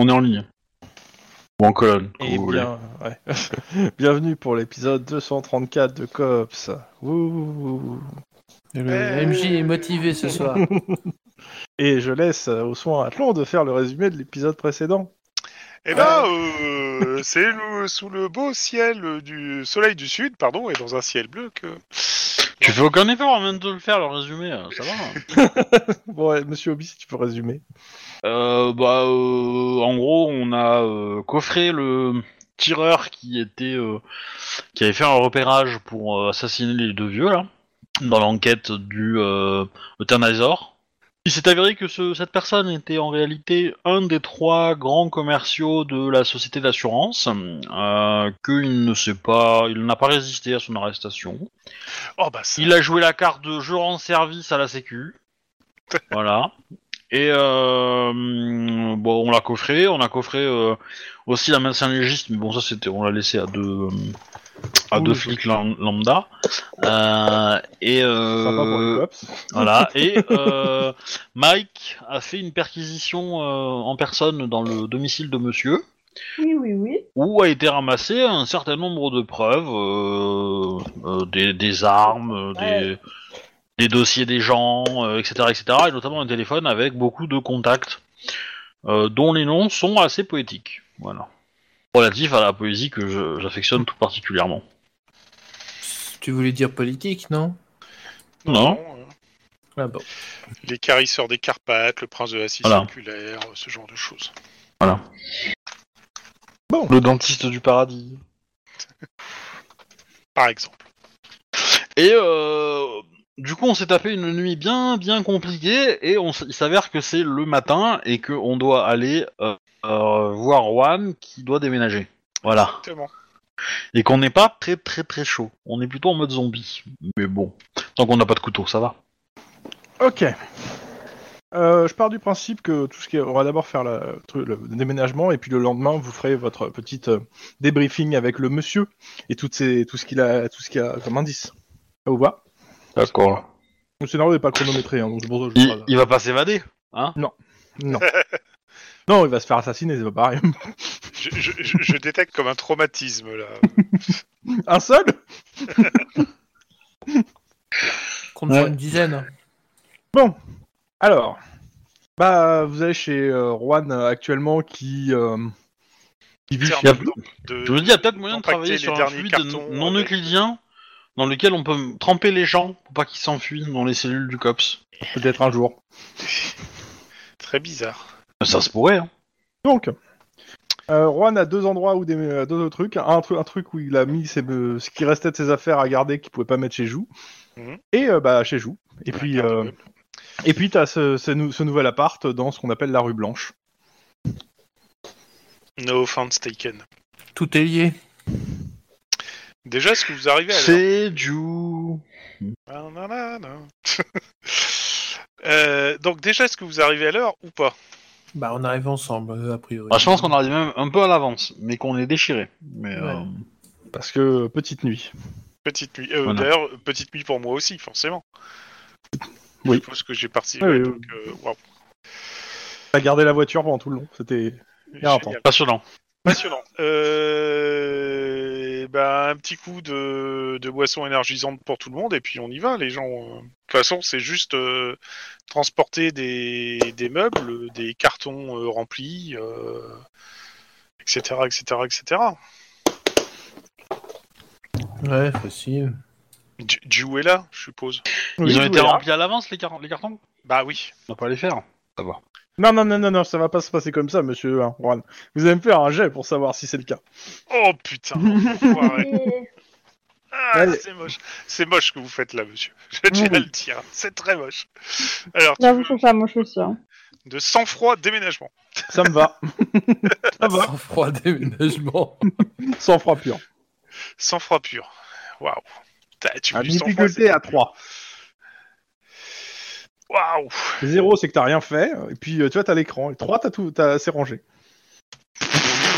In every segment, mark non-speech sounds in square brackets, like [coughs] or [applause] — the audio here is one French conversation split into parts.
On est en ligne. Ou en colonne, comme Eh vous voulez. bien, ouais. [laughs] Bienvenue pour l'épisode 234 de Cops. Wouh. Le MJ est motivé ce soir. [laughs] Et je laisse euh, au soin Athlon de faire le résumé de l'épisode précédent. Eh ben, euh, c'est le- sous le beau ciel euh, du soleil du sud, pardon, et dans un ciel bleu que. Tu fais aucun effort avant de le faire, le résumé, euh, ça va [laughs] Bon, ouais, monsieur Obi, si tu peux résumer. Euh, Bah, euh, en gros, on a euh, coffré le tireur qui était, qui avait fait un repérage pour assassiner les deux vieux là, dans l'enquête du euh. Il s'est avéré que ce- cette personne était en réalité un des trois grands commerciaux de la société d'assurance, qu'il ne sait pas, il n'a pas résisté à son arrestation. Oh bah ça. Il a joué la carte de je rends service à la sécu. [laughs] voilà. Et euh, bon, on l'a coffré. On a coffré euh, aussi la médecin légiste, mais bon, ça c'était, on l'a laissé à deux, euh, à Oui, deux flics lam- lambda. Euh, et euh, [laughs] voilà. Et euh, Mike a fait une perquisition euh, en personne dans le domicile de Monsieur Oui, oui, oui. où a été ramassé un certain nombre de preuves, euh, euh, des, des armes, des, Des dossiers des gens, euh, etc., etc., et notamment un téléphone avec beaucoup de contacts, euh, dont les noms sont assez poétiques. Voilà. Relatif à la poésie que j'affectionne tout particulièrement. tu voulais dire politique, non? Non. euh, Ah bon. Les carisseurs des Carpates, le prince de la Scie Voilà. circulaire, ce genre de choses. Le dentiste du paradis. Par exemple. Et euh, du coup, on s'est tapé une nuit bien, bien compliquée, et on, s- il s'avère que c'est le matin et qu'on doit aller euh, euh, voir Juan qui doit déménager. Voilà. Exactement. Et qu'on n'est pas très, très, très chaud. On est plutôt en mode zombie. Mais bon, tant qu'on n'a pas de couteau, ça va. Ok. Euh, je pars du principe que tout ce qui est... on va d'abord faire la- le déménagement et puis le lendemain vous ferez votre petite euh, débriefing avec le monsieur et toutes ces... tout ce qu'il a tout ce qu'il a comme indice. Ça vous va? D'accord. Le scénario n'est pas chronométré, hein, donc c'est pour ça que je Il, parle. il va pas s'évader, hein? Non. [laughs] Non, il va se faire assassiner, c'est pas pareil. [laughs] Je, je- je- je détecte comme un traumatisme là. [laughs] Un seul? Compte Ouais. une dizaine. Bon, alors, bah, vous allez chez euh, Juan euh, actuellement qui, euh, qui vit Tiens, chez... de- de- Je me dis, il y a peut-être moyen de Compacter travailler les sur un derniers fluide cartons non avec- euclidien dans lequel on peut tremper les gens pour pas qu'ils s'enfuient dans les cellules du COPS. peut-être un jour. [laughs] Très bizarre. Ça se pourrait, hein. Donc, euh, Juan a deux endroits où des euh, deux autres trucs. Un, tru- un truc où il a mis ses, euh, ce qui restait de ses affaires à garder qu'il pouvait pas mettre chez Jou. Mhm. Et euh, bah chez Jou. Et puis, euh, et puis t'as ce, ce, nou- ce nouvel appart dans ce qu'on appelle la rue Blanche. No offense taken. Tout est lié. Déjà, est-ce que vous arrivez à l'heure C'est du... [laughs] Euh, donc déjà, est-ce que vous arrivez à l'heure ou pas? Bah, on arrive ensemble, euh, a priori. Bah, je pense qu'on arrive même un peu à l'avance, mais qu'on est déchiré. Mais Ouais. euh, Parce que petite nuit. Petite nuit. Euh, Voilà. D'ailleurs, petite nuit pour moi aussi, forcément. Oui. Je pense que j'ai participé. Oui, oui, donc, euh, waouh. T'as gardé la voiture pendant tout le long. C'était passionnant. Passionnant. Euh, ben, un petit coup de, de boisson énergisante pour tout le monde et puis on y va, les gens. euh. De toute façon, c'est juste euh, transporter des, des meubles, des cartons euh, remplis, euh, etc., etc., etc. Ouais, facile. Du, du est là, je suppose. Ils ont Jou été remplis à l'avance, les, car- les cartons? Bah oui. On va pas les faire. Ça va. Non, non, non, non, non, ça va pas se passer comme ça, monsieur hein, Juan. Vous allez me faire un jet pour savoir si c'est le cas. Oh putain. enfoiré. [laughs] Ah, Allez. c'est moche. C'est moche ce que vous faites là, monsieur. [laughs] Je tiens à Oui. le dire. C'est très moche. Alors, tu J'avoue, veux je trouve ça moche aussi. hein. de sang-froid déménagement. Ça me va. [laughs] ça va. Sans froid déménagement. Sans froid pur. Sang-froid pur. Waouh. Tu veux du sang-froid, difficulté c'est- à 3. Waouh. 0, c'est que t'as rien fait. Et puis, euh, tu vois, t'as l'écran. Et 3, t'as tout, t'as, c'est rangé.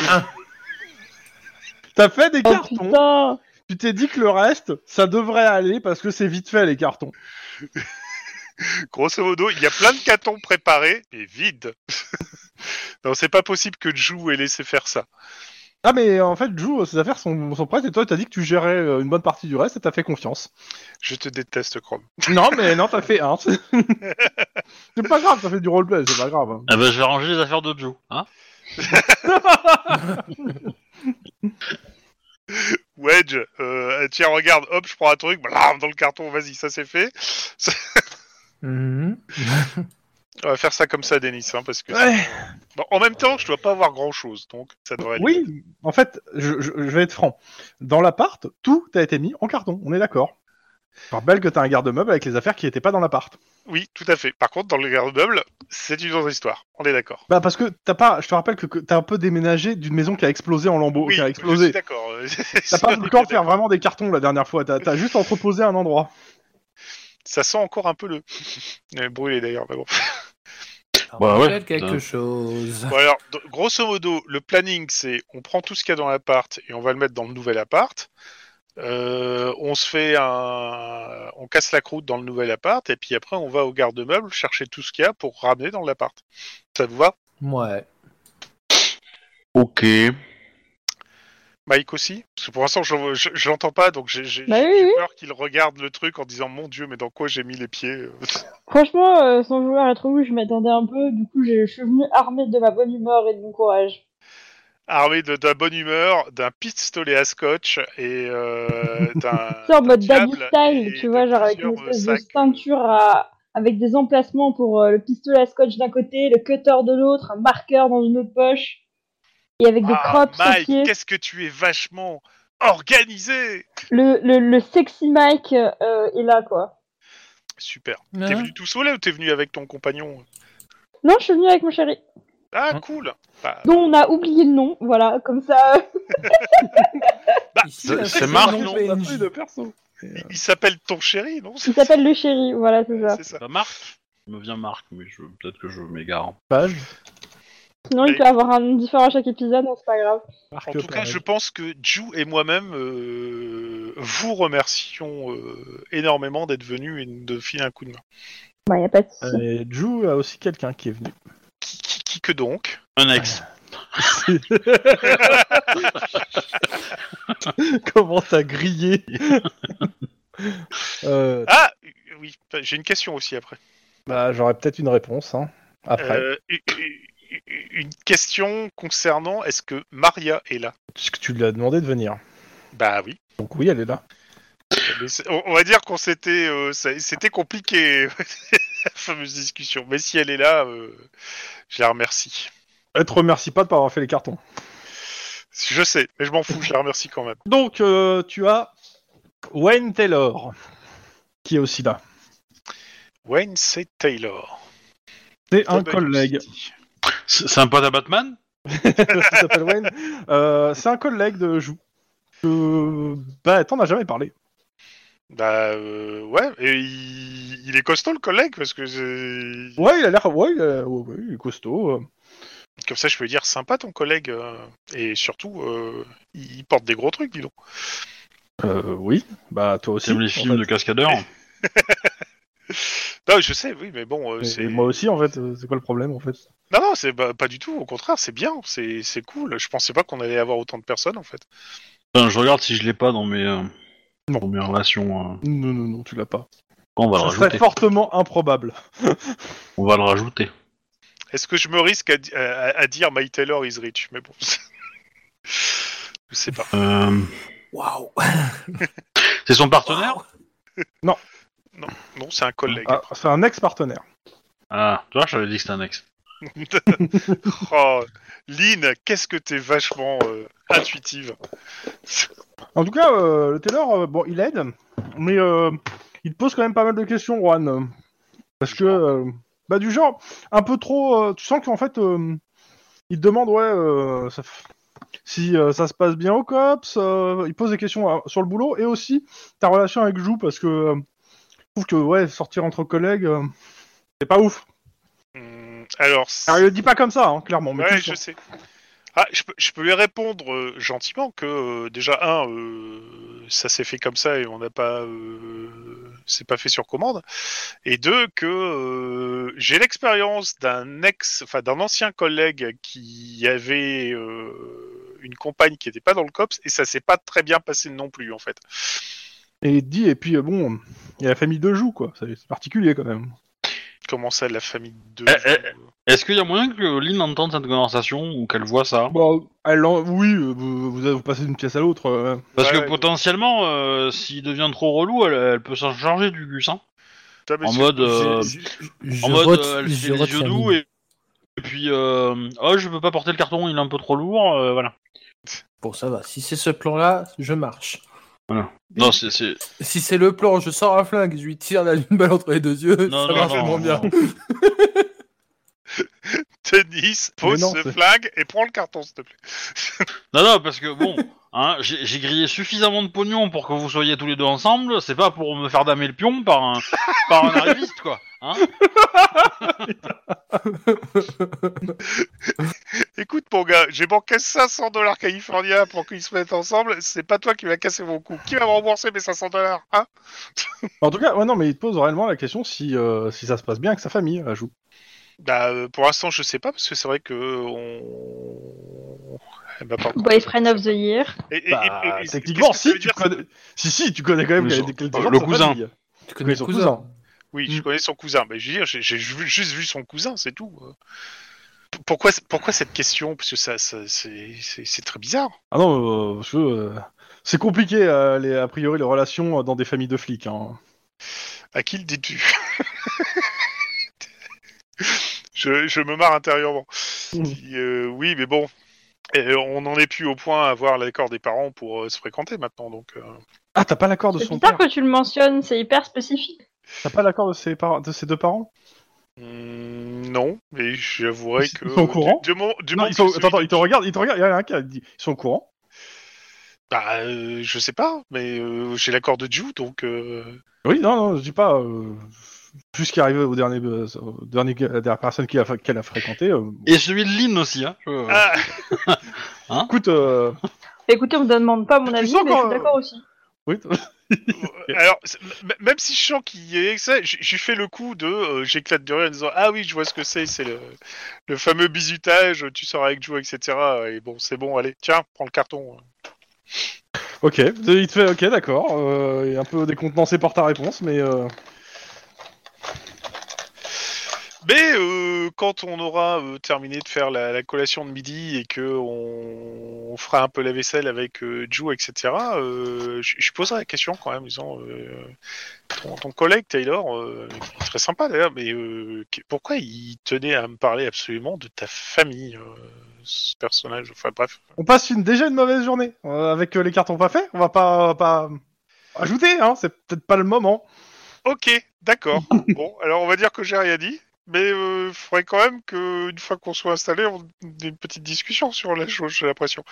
Un. T'as fait des Oh cartons. putain Tu t'es dit que le reste, ça devrait aller parce que c'est vite fait les cartons. [laughs] Grosso modo, il y a plein de cartons préparés, mais vides. [laughs] Non, c'est pas possible que Jou ait laissé faire ça. Ah mais en fait, Jou, ses affaires sont, sont prêtes et toi t'as dit que tu gérais euh, une bonne partie du reste et t'as fait confiance. Je te déteste, Chrome. [laughs] non mais non, t'as fait un. [laughs] c'est pas grave, ça fait du roleplay, c'est pas grave. hein. Ah bah, je vais ranger les affaires de Joe. Hein [laughs] Wedge, euh, tiens, regarde, hop, je prends un truc, blam, dans le carton, vas-y, ça c'est fait. Mhm. On va faire ça comme ça, Denis, hein, parce que... Ouais. Bon, en même temps, je dois pas avoir grand-chose, donc ça devrait aller. Oui, en fait, je, je- je vais être franc. Dans l'appart, tout a été mis en carton, on est d'accord. Je rappelle que t'as un garde-meuble avec les affaires qui étaient pas dans l'appart. Oui, tout à fait. Par contre, dans le garde-meuble, c'est une autre histoire. On est d'accord. Bah parce que t'as pas, je te rappelle que, que t'as un peu déménagé d'une maison qui a explosé en lambeaux, oui, qui a je suis explosé. d'accord. [laughs] T'as pas eu le temps de faire vraiment des cartons la dernière fois, t'as as juste entreposé un endroit. Ça sent encore un peu le... [laughs] le brûlé d'ailleurs, mais bon. Ça Bah ouais, quelque chose. Bon, alors, grosso modo, le planning, c'est on prend tout ce qu'il y a dans l'appart et on va le mettre dans le nouvel appart. Euh, on se fait un, on casse la croûte dans le nouvel appart et puis après on va au garde-meuble chercher tout ce qu'il y a pour ramener dans l'appart. Ça vous va? Ouais. Ok. Mike aussi Parce que pour l'instant je, je, je l'entends pas donc j'ai Bah j'ai oui, oui. peur qu'il regarde le truc en disant mon dieu mais dans quoi j'ai mis les pieds [laughs] Franchement, euh, sans vouloir être rouge, je m'attendais un peu. Du coup, je suis venu armé de ma bonne humeur et de mon courage. Armé de, la bonne humeur, d'un pistolet à scotch et euh, [laughs] d'un. C'est en mode daddy style, tu vois, genre avec une espèce euh, de sacs. ceinture à... avec des emplacements pour euh, le pistolet à scotch d'un côté, le cutter de l'autre, un marqueur dans une autre poche, et avec des Ah, crops Mike, pieds. qu'est-ce que tu es vachement organisé Le, le, le sexy Mike euh, est là, quoi. Super. T'es venu tout seul ou t'es venu avec ton compagnon? Non, je suis venue avec mon chéri, Ah, Hein? cool bah, dont on a oublié le nom, voilà, comme ça. [laughs] bah, c'est- Marc, non On de perso. il, il s'appelle ton chéri, non? Il s'appelle le chéri, voilà, c'est ça. C'est ça. Bah, Marc Il me vient Marc, mais je... peut-être que je m'égare. Page. Sinon, il peut avoir un nom différent à chaque épisode, non, c'est pas grave. En tout cas, je pense que Ju et moi-même euh, vous remercions euh, énormément d'être venus et de filer un coup de main. Bah, y a pas de souci. Et Ju a aussi quelqu'un qui est venu. Qui, qui- qui que donc Un ex. [laughs] Comment t'as grillé [laughs] euh, Ah oui, j'ai une question aussi après. Bah j'aurais peut-être une réponse. Hein. Après, Euh, une question concernant est-ce que Maria est là? Puisque tu lui as demandé de venir. Bah oui. Donc oui, elle est là. Mais c'est- on, on va dire qu'on s'était, euh, ça- c'était compliqué [laughs] la fameuse discussion. Mais si elle est là, euh, je la remercie. Elle te remercie pas de pas avoir fait les cartons. Je sais, mais je m'en fous, je la remercie quand même. [laughs] Donc euh, tu as Wayne Taylor qui est aussi là. Wayne C. Taylor. C'est un collègue. City. C'est un pote à Batman? [laughs] S'appelle Wayne. Euh, c'est un collègue de Jou. Euh, bah t'en as jamais parlé. Bah euh, ouais, et il, il est costaud le collègue parce que c'est- Ouais, il a l'air. Ouais, il, a- ouais, ouais, il est costaud. euh. comme ça je peux dire sympa ton collègue euh, et surtout euh, il porte des gros trucs, dis donc. Euh, oui. Bah toi aussi. T'aimes les en films fait. de cascadeurs [laughs] [laughs] Non, je sais, oui, mais bon, euh, Et- c'est et moi aussi en fait. euh, C'est quoi le problème en fait? Non non, c'est pas, pas du tout. Au contraire, c'est bien, c'est c'est cool. Je pensais pas qu'on allait avoir autant de personnes en fait. Enfin, Je regarde si je l'ai pas dans mes, euh, Non. dans mes relations. euh. Non, non, non, tu l'as pas. Quand on va le Ça serait rajouter fortement improbable. [laughs] On va le rajouter. Est-ce que je me risque à, di- à- à dire My Taylor is rich Mais bon, [laughs] je sais pas. Waouh C'est son partenaire? Non, c'est un collègue. Ah, c'est un ex-partenaire. Ah, tu vois, j'avais dit que c'était un ex. [laughs] oh, Lynn, qu'est-ce que t'es vachement euh, intuitive. En tout cas, euh, le Taylor, euh, bon, il aide, mais euh, il te pose quand même pas mal de questions, Juan. Parce que, euh, bah, du genre, un peu trop. euh, tu sens qu'en fait, euh, il te demande, ouais, euh, ça si euh, ça se passe bien au COPS, euh, il pose des questions euh, sur le boulot, et aussi ta relation avec Jou, parce que euh, trouve que, ouais, sortir entre collègues, euh, c'est pas ouf. Hum, alors, Alors, il le dit pas comme ça, hein, clairement, mais ouais, je sais. Ah, je peux, je peux lui répondre euh, gentiment que euh, déjà un, euh, ça s'est fait comme ça et on n'a pas, c'est pas fait sur commande. Et deux, que j'ai l'expérience d'un ex, enfin d'un ancien collègue qui avait une compagne qui n'était pas dans le cops et ça s'est pas très bien passé non plus en fait. Et il te dit, et puis euh, bon, il y a la famille de Joux, quoi. C'est c'est particulier quand même. Comment ça, la famille de Eh, eh, Est-ce qu'il y a moyen que Lynn entende cette conversation ou qu'elle voit ça? Bon, elle, en- oui, euh, vous, vous, vous passez d'une pièce à l'autre. euh. Parce Ouais, que ouais. potentiellement, euh, s'il devient trop relou, elle, elle peut s'en charger du Gus. Hein. Putain, mais En c'est- mode, euh, je- en mode euh, elle je fait les yeux doux et, et puis euh, oh je peux pas porter le carton, il est un peu trop lourd, euh, voilà. Bon, ça va. Si c'est ce plan-là, je marche. Non, c'est c'est Si c'est le plan, je sors un flingue, je lui tire la une balle entre les deux yeux, non ça non marche non, vraiment bien. non. [laughs] [laughs] Denis, pose non, ce c'est- flingue et prends le carton, s'il te plaît. Non, non, parce que bon, [laughs] hein, j'ai grillé suffisamment de pognon pour que vous soyez tous les deux ensemble. C'est pas pour me faire damer le pion par un, par un arriviste, quoi. Hein [laughs] Écoute, mon gars, j'ai manqué 500 dollars californiens pour qu'ils se mettent ensemble. C'est pas toi qui vas casser mon cou. Qui va me rembourser mes 500 dollars hein [laughs] En tout cas, ouais, non, mais il te pose réellement la question si, euh, si ça se passe bien avec sa famille, à Joux. Bah, euh, pour l'instant, je sais pas parce que c'est vrai que on. Pas. Boyfriend of the year. Et- et- Bah, et- et- techniquement, si tu connais... Si, si, tu connais quand même Le cousin. Tu connais son cousin. cousin. Oui, je Mm. connais son cousin. Mais je veux dire, j'ai juste vu son cousin, c'est tout. euh. Pourquoi, pourquoi cette question? Parce que ça, ça c'est très bizarre. Ah non, euh, parce que, euh, c'est compliqué, euh, les, a priori, les relations dans des familles de flics. Hein. À qui le dis-tu? [laughs] Je, je me marre intérieurement. Mm. Euh, oui, mais bon, euh, on n'en est plus au point à avoir l'accord des parents pour euh, se fréquenter maintenant. Donc, euh, Ah, t'as pas l'accord de C'est son bizarre père que tu le mentionnes, c'est hyper spécifique. T'as pas l'accord de ses, parents, de ses deux parents? Hmm, non, mais j'avouerai Ils que sont au courant? du, du mo- du Non, moment ils sont... que Attends, attends, celui ils te regardent, ils te regardent, il y en a un qui a dit, ils sont au courant? Bah, euh, je sais pas, mais euh, j'ai l'accord de Ju, donc. euh, Oui, non, non, je dis pas. Euh, plus ce qui est arrivé au dernier, euh, au dernier, la dernière personne a, qu'elle a fréquenté. euh, Et celui de Lynn aussi, hein. je- Ah, [laughs] Écoute, euh, Écoutez, on me demande pas mon Tu avis, sens mais je quand- suis d'accord aussi. oui, t- [laughs] alors, c'est- m- même si je sens qu'il y a ça, j'ai j'ai fait le coup de. euh, J'éclate de rire en disant Ah oui, je vois ce que c'est, c'est le, le fameux bisutage, tu sors avec Ju, etc. Et bon, c'est bon, allez, tiens, prends le carton. ok, il te fait, ok, d'accord. Euh, il est un peu décontenancé par ta réponse, mais euh, Mais euh, quand on aura euh, terminé de faire la, la collation de midi et que on, on fera un peu la vaisselle avec euh, Ju, etc., euh, je, poserai la question quand même, disant ton, ton collègue Taylor, qui est très sympa d'ailleurs, mais pourquoi il tenait à me parler absolument de ta famille, ce personnage? Enfin bref. on passe une, déjà une mauvaise journée avec les cartons pas faits. On va pas, pas ajouter, hein. C'est peut-être pas le moment. Ok, d'accord. [laughs] bon, alors on va dire que j'ai rien dit. Mais il faudrait quand même qu'une fois qu'on soit installé, on ait une petite discussion sur la chose, j'ai l'impression.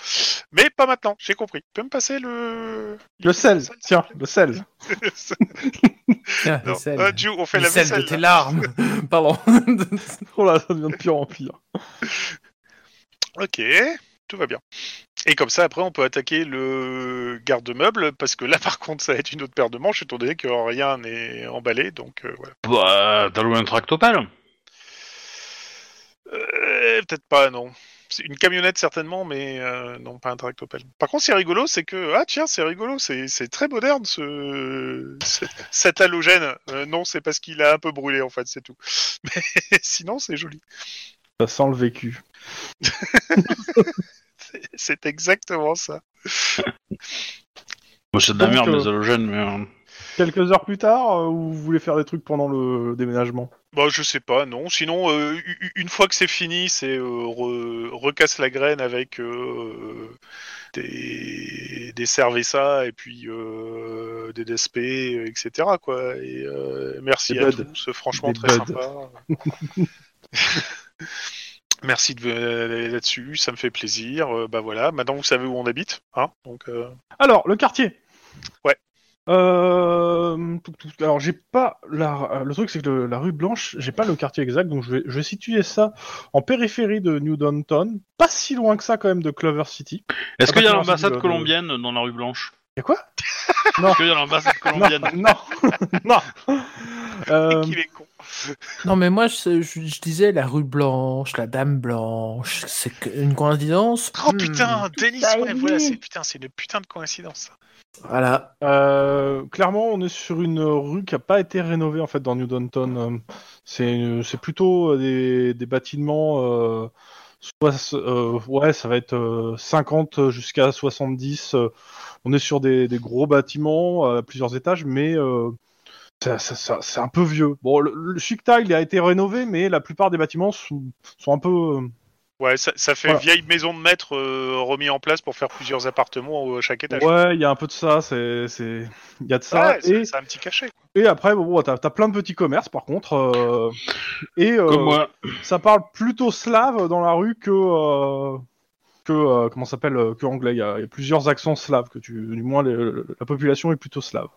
Mais pas maintenant, j'ai compris. Tu peux me passer le... Le [laughs] sel, tiens, le sel. Tiens, Non, le sel. ah, Ju, on fait Le la sel vaisselle. de tes larmes. [laughs] Pardon. [laughs] Oh là, ça devient de pire en pire. Ok, tout va bien. Et comme ça, après, on peut attaquer le garde-meuble, parce que là, par contre, ça va être une autre paire de manches, étant donné que rien n'est emballé, donc euh, voilà. Bah, t'as loué un tractopelle Euh, Peut-être pas, non. C'est une camionnette certainement, mais euh, non, pas un tractopelle. Par contre, ce qui est rigolo, c'est que ah tiens, c'est rigolo, c'est c'est très moderne ce, ce- cet halogène. Euh, non, c'est parce qu'il a un peu brûlé en fait, c'est tout. [laughs] Mais sinon, c'est joli. Ça sent le vécu. C'est- [laughs] C'est exactement ça. Bon, C'est de la merde, les halogènes, mais... euh, Quelques heures plus tard, euh, ou vous voulez faire des trucs pendant le déménagement? Bah, je sais pas, non. Sinon, euh, une fois que c'est fini, c'est euh, re- recasse la graine avec euh, des, des cerveza et puis euh, des DSP, etc. Quoi. Et euh, merci Des à buds. tous, franchement Des très buds. sympa. [laughs] merci de venir là-dessus, ça me fait plaisir. Euh, bah voilà, maintenant vous savez où on habite, hein. Donc euh, Alors, le quartier. Ouais. Euh, tout- tout- alors j'ai pas la. Le truc c'est que le- la rue Blanche, j'ai pas le quartier exact, donc je vais, je vais situer ça en périphérie de New Downton, pas si loin que ça quand même de Clover City. Est-ce Ah, qu'il y a l'ambassade de- colombienne dans la rue Blanche? Y'a quoi? Non. Parce qu'il y a l'ambassade Non, colombienne? non, non. [laughs] Euh, [laughs] est con. Non, mais moi, je, je- je disais la rue Blanche, la Dame Blanche. C'est une coïncidence? Oh Hmm. putain, Denis, ouais, oui. voilà, c'est putain, c'est une putain de coïncidence. Voilà. Euh, clairement, on est sur une rue qui a pas été rénovée en fait dans New Downton. C'est plutôt des, bâtiments. Euh, euh, ouais, ça va être euh, 50 jusqu'à 70. euh, on est sur des, gros bâtiments à plusieurs étages, mais c'est un peu vieux. Bon, le, le Chicta, il a été rénové, mais la plupart des bâtiments sont un peu. Ouais, ça, ça fait Voilà. vieille maison de maître euh, remis en place pour faire plusieurs appartements à chaque étage. ouais, il y a un peu de ça. C'est, c'est, il y a de ça. Ouais, et c'est un petit cachet. Et après, bon, t'as as plein de petits commerces par contre. euh, et euh, Comme moi. ça parle plutôt slave dans la rue que. euh, que euh, comment ça s'appelle que anglais. Il y, a il y a plusieurs accents slaves que tu. Du moins, les- la population est plutôt slave.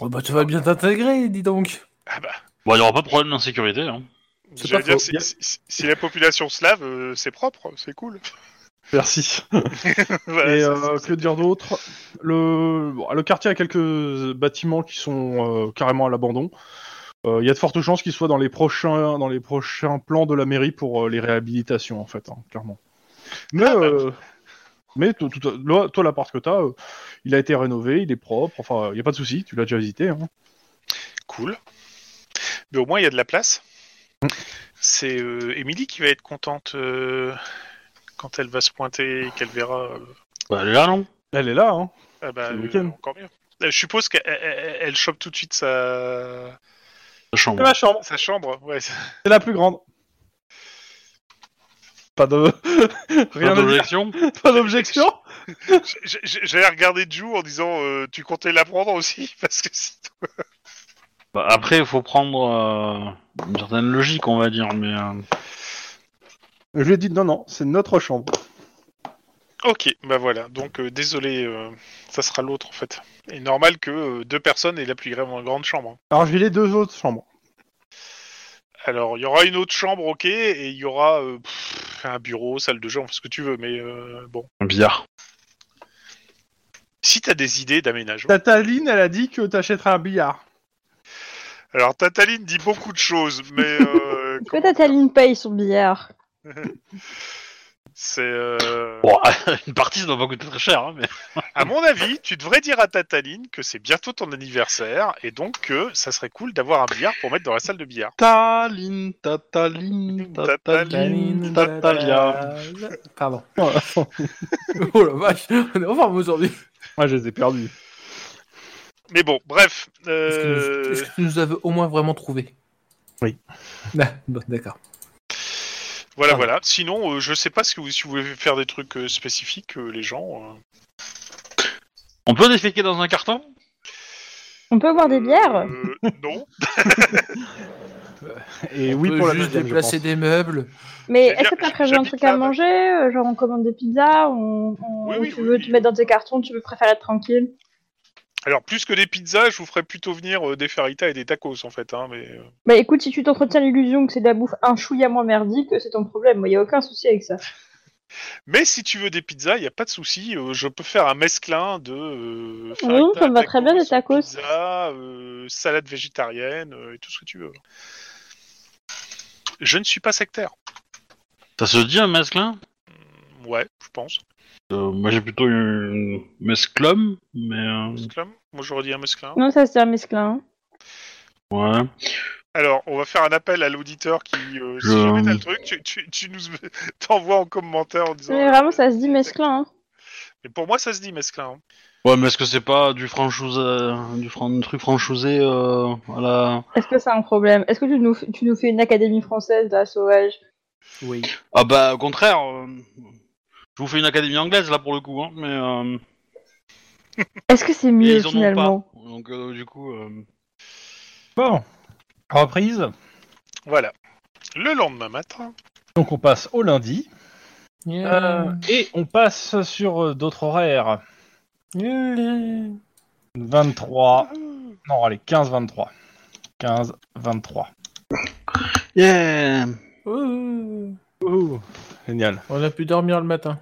Oh, bah, tu vas bien t'intégrer, dis donc. Ah bah, Bon, il n'y aura pas de problème d'insécurité. Hein. C'est j'allais pas dire, faux. si, si- si- si la population slave, euh, c'est propre, c'est cool. [laughs] Merci. [laughs] Voilà, et ça, euh, que dire d'autre? Le, bon, le quartier a quelques bâtiments qui sont euh, carrément à l'abandon. Euh, Il y a de fortes chances qu'ils soient dans les prochains dans les prochains plans de la mairie pour euh, les réhabilitations en fait, hein, clairement. Mais Ah, bah. euh, mais là, toi l'appart que t'as, euh, il a été rénové, il est propre. Enfin, il y a pas de souci, tu l'as déjà visité. Hein. Cool. Mais au moins, il y a de la place. C'est euh, Émilie qui va être contente euh, quand elle va se pointer et qu'elle verra. euh, Bah, elle est là, non? Elle est là. Hein. ah bah, euh, encore mieux. Je suppose qu'elle elle- elle chope tout de suite sa, chambre. ma chambre, sa chambre. Ouais. c'est la plus grande. Pas de [laughs] rien d'objection pas d'objection. [laughs] J'allais regarder Jou en disant euh, Tu comptais la prendre aussi [laughs] Parce que si. Bah, Après, il faut prendre euh, une certaine logique, on va dire. Mais euh, Je lui ai dit non non, c'est notre chambre. Ok, bah voilà. Donc euh, désolé, euh, ça sera l'autre en fait. Et normal que euh, deux personnes aient la plus gra- grande chambre. Alors j'ai les deux autres chambres. Alors, il y aura une autre chambre, ok, et il y aura euh, pff, un bureau, salle de jeu, enfin, ce que tu veux, mais euh, bon. un billard. Si t'as des idées d'aménagement. Tataline, elle a dit que t'achèteras un billard. Alors, Tataline dit beaucoup de choses, mais euh, [laughs] Tataline paye son billard [laughs] c'est... euh, Bon, [laughs] une partie, ça doit pas coûter très cher. Hein, mais... À mon avis, tu devrais dire à Tataline que c'est bientôt ton anniversaire, et donc que ça serait cool d'avoir un billard pour mettre dans la salle de billard. Taline, tataline, tataline, tatalia. Pardon. oh la vache, on est en forme aujourd'hui. Moi, je les ai perdus. Mais bon, bref. Est-ce que, nous- Euh... est-ce que tu nous avais au moins vraiment trouvé Oui. [laughs] Ah, bon, D'accord. Voilà, voilà. Sinon, euh, je sais pas si vous, si vous voulez faire des trucs euh, spécifiques, euh, les gens. euh. On peut déféquer dans un carton? On peut boire des bières [laughs] Euh, Non. Et On oui peut pour la juste deuxième, déplacer des meubles. Mais est-ce que t'as prévu un truc à manger? Genre on commande des pizzas on, on- Oui, ou oui, tu oui, veux oui. te mettre dans tes cartons, tu veux préférer être tranquille? Alors, plus que des pizzas, je vous ferais plutôt venir euh, des faritas et des tacos, en fait. Hein, mais, euh, Bah écoute, si tu t'entretiens l'illusion que c'est de la bouffe un chouïa moins merdique, c'est ton problème. Moi, y a aucun souci avec ça. mais si tu veux des pizzas, il n'y a pas de souci. euh, je peux faire un mesclin de. Euh, faritas, ça me va très bien, des tacos. Pizza, euh, salade végétarienne, euh, et tout ce que tu veux. Je ne suis pas sectaire. Ça se dit un mesclin? Ouais, je pense. Euh, Moi j'ai plutôt une mesclum, mais euh, Mesclin Moi, j'aurais dit un mesclin. Non, ça c'est un mesclin. hein. ouais. Alors, on va faire un appel à l'auditeur qui, euh, si Je- jamais t'as le truc, tu, tu, tu nous [laughs] t'envoies en commentaire en disant. Mais vraiment, ça se dit mesclin. hein. Mais pour moi, ça se dit mesclin. hein. Ouais, mais est-ce que c'est pas du franchise, du fran- truc franchoisé euh, à la... Est-ce que c'est un problème? Est-ce que tu nous, tu nous fais une académie française de la sauvage? Oui. Ah bah au contraire, euh, je vous fais une académie anglaise là pour le coup, hein, mais euh, Est-ce que c'est mieux ils en ont finalement? Pas. Donc euh, du coup, euh, Bon, reprise. Voilà. Le lendemain matin. Donc on passe au lundi. Yeah. Euh, et on passe sur euh, d'autres horaires. Yeah. 23. Non, allez, 15-23. 15-23. yeah, Ouh. Génial. On a pu dormir le matin.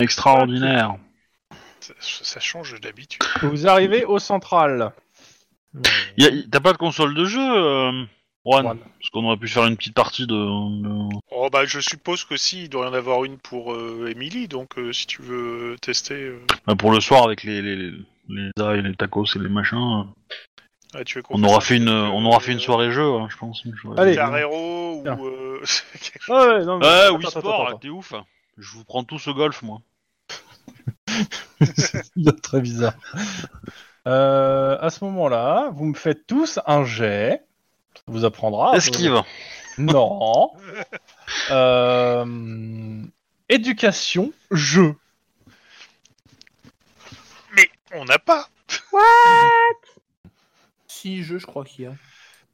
extraordinaire. Ça, ça change d'habitude. Vous arrivez au central. Y a- y- T'as pas de console de jeu, euh, Juan? Juan. Parce qu'on aurait pu faire une petite partie de. de- Oh bah je suppose que si, il doit y en avoir une pour euh, Emily, donc euh, si tu veux tester, euh, bah, pour le soir avec les les les, les as et les tacos et les machins. euh, ouais, tu veux qu'on On fasse aura un fait une truc, on aura fait une soirée jeu, hein, je pense. une soirée- Allez. Carrero Tiens. ou euh, [laughs] quelque chose. Ah ouais, non, mais- attends, attends, sport, attends, t'es ouf. Je vous prends tous au golf, moi. [laughs] attends. Très bizarre. Euh, à ce moment-là, vous me faites tous un jet. Ça vous apprendra. Esquive. Non. [laughs] Euh, Éducation, jeu. Mais on n'a pas. Si, je, je crois qu'il y a.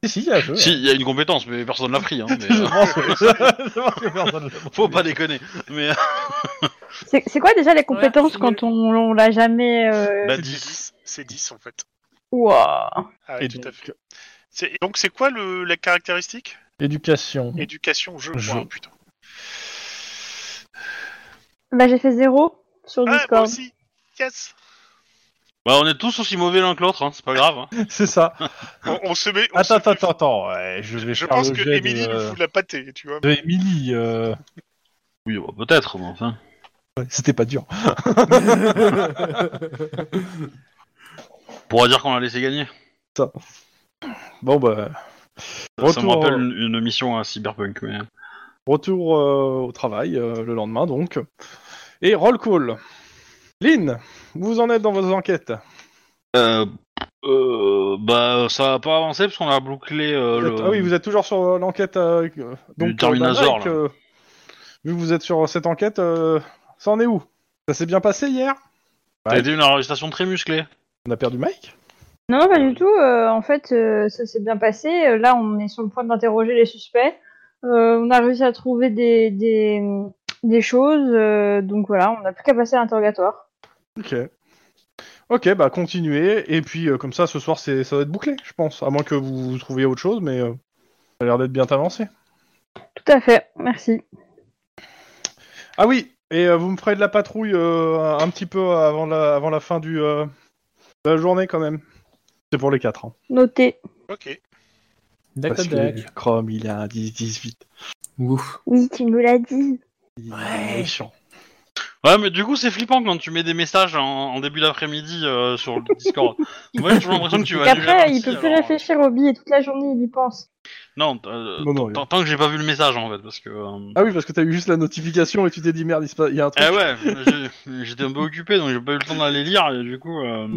Si, si, il y a jeu. Si, il y a une compétence, mais personne l'a pris. Hein, [laughs] mais, Je euh, pense que- [laughs] je pense que personne l'a faut pas déconner. Mais C'est c'est quoi déjà les compétences quand on, on l'a jamais. Euh... bah, C'est 10. 10. C'est 10 en fait. Ouah. Ah, ouais, tout à donc, fait. C'est- Donc c'est quoi le, la caractéristique? Éducation. Éducation, jeu. Jeu. Oh, putain. Bah j'ai fait zéro sur Ah, moi Discord. aussi. Yes. Bah, on est tous aussi mauvais l'un que l'autre, hein, c'est pas grave. Hein. [laughs] C'est ça. On, on se met. on Attends, se fait- attends, attends. Ouais, je vais Je faire pense le que jet Emily de, nous fout la pâtée, tu vois. de Emily. euh, [laughs] Oui, bah, peut-être, mais enfin. ouais, C'était pas dur. [laughs] On pourra dire qu'on l'a laissé gagner. Bon, bah. Ça, ça me Retour, rappelle euh, une, une mission à Cyberpunk. Mais... Retour euh, au travail euh, le lendemain, donc. Et roll call. Lynn, vous en êtes dans vos enquêtes? Euh, euh, bah, ça va pas avancer parce qu'on a bouclé euh, êtes- le. Ah oui, vous êtes toujours sur l'enquête. euh, donc, Terminazor, euh, là. vu que vous êtes sur cette enquête, euh, ça en est où? Ça s'est bien passé hier? A été une arrestation très musclée. On a perdu Mike? Non, pas du tout. euh, en fait, euh, ça s'est bien passé. Là, on est sur le point d'interroger les suspects. Euh, on a réussi à trouver des, des, des choses. euh, donc voilà, on n'a plus qu'à passer à l'interrogatoire. Ok. Ok, bah continuez. Et puis, euh, comme ça, ce soir, c'est ça va être bouclé, je pense. À moins que vous trouviez autre chose, mais euh, ça a l'air d'être bien avancé. Tout à fait, merci. Ah oui, et euh, vous me ferez de la patrouille euh, un petit peu avant la, avant la fin du, euh, de la journée, quand même. C'est pour les quatre. Hein. Noté. Ok. D'accord, Parce que d'accord. Chrome, il a un 10-18. Ouf. Oui, tu me l'as dit. Il est Ouais. méchant. Ouais, mais du coup, c'est flippant quand tu mets des messages en, en début d'après-midi euh, sur le Discord. Moi, j'ai toujours l'impression que tu vas Après, il partie, peut plus alors, réfléchir au billet toute la journée, il y pense. Non, euh, Non, non, tant- tant que j'ai pas vu le message en fait, parce que. euh, Ah oui, parce que t'as eu juste la notification et tu t'es dit merde, il se passe- il y a un truc. Eh ouais, j'étais un peu occupé donc j'ai pas eu le temps d'aller lire et du coup. euh,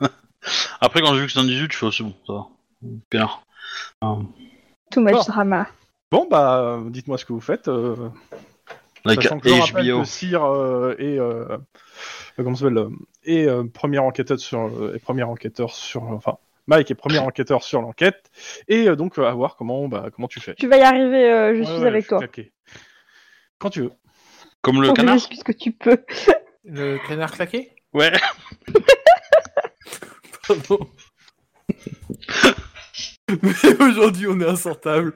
[laughs] Après, quand j'ai vu que c'était un 18, je fais aussi bon, ça va. Père. Euh, Too much Bon. drama. Bon, bah, dites-moi ce que vous faites. Euh, like Sachant que je rappelle HBO. que Cyr euh, est, euh, euh, comment ça s'appelle, euh, est euh, premier enquêteur sur, euh, est premier enquêteur sur, enfin, Mike est premier [laughs] enquêteur sur l'enquête, et euh, donc euh, à voir comment, bah, comment tu fais. Tu vas y arriver, euh, je Ouais, suis ouais, avec toi. claqué. Quand tu veux. Comme le Oh, canard je puisque tu peux. [laughs] Le canard claqué? Ouais. [laughs] Pardon. Mais aujourd'hui, on est insortable.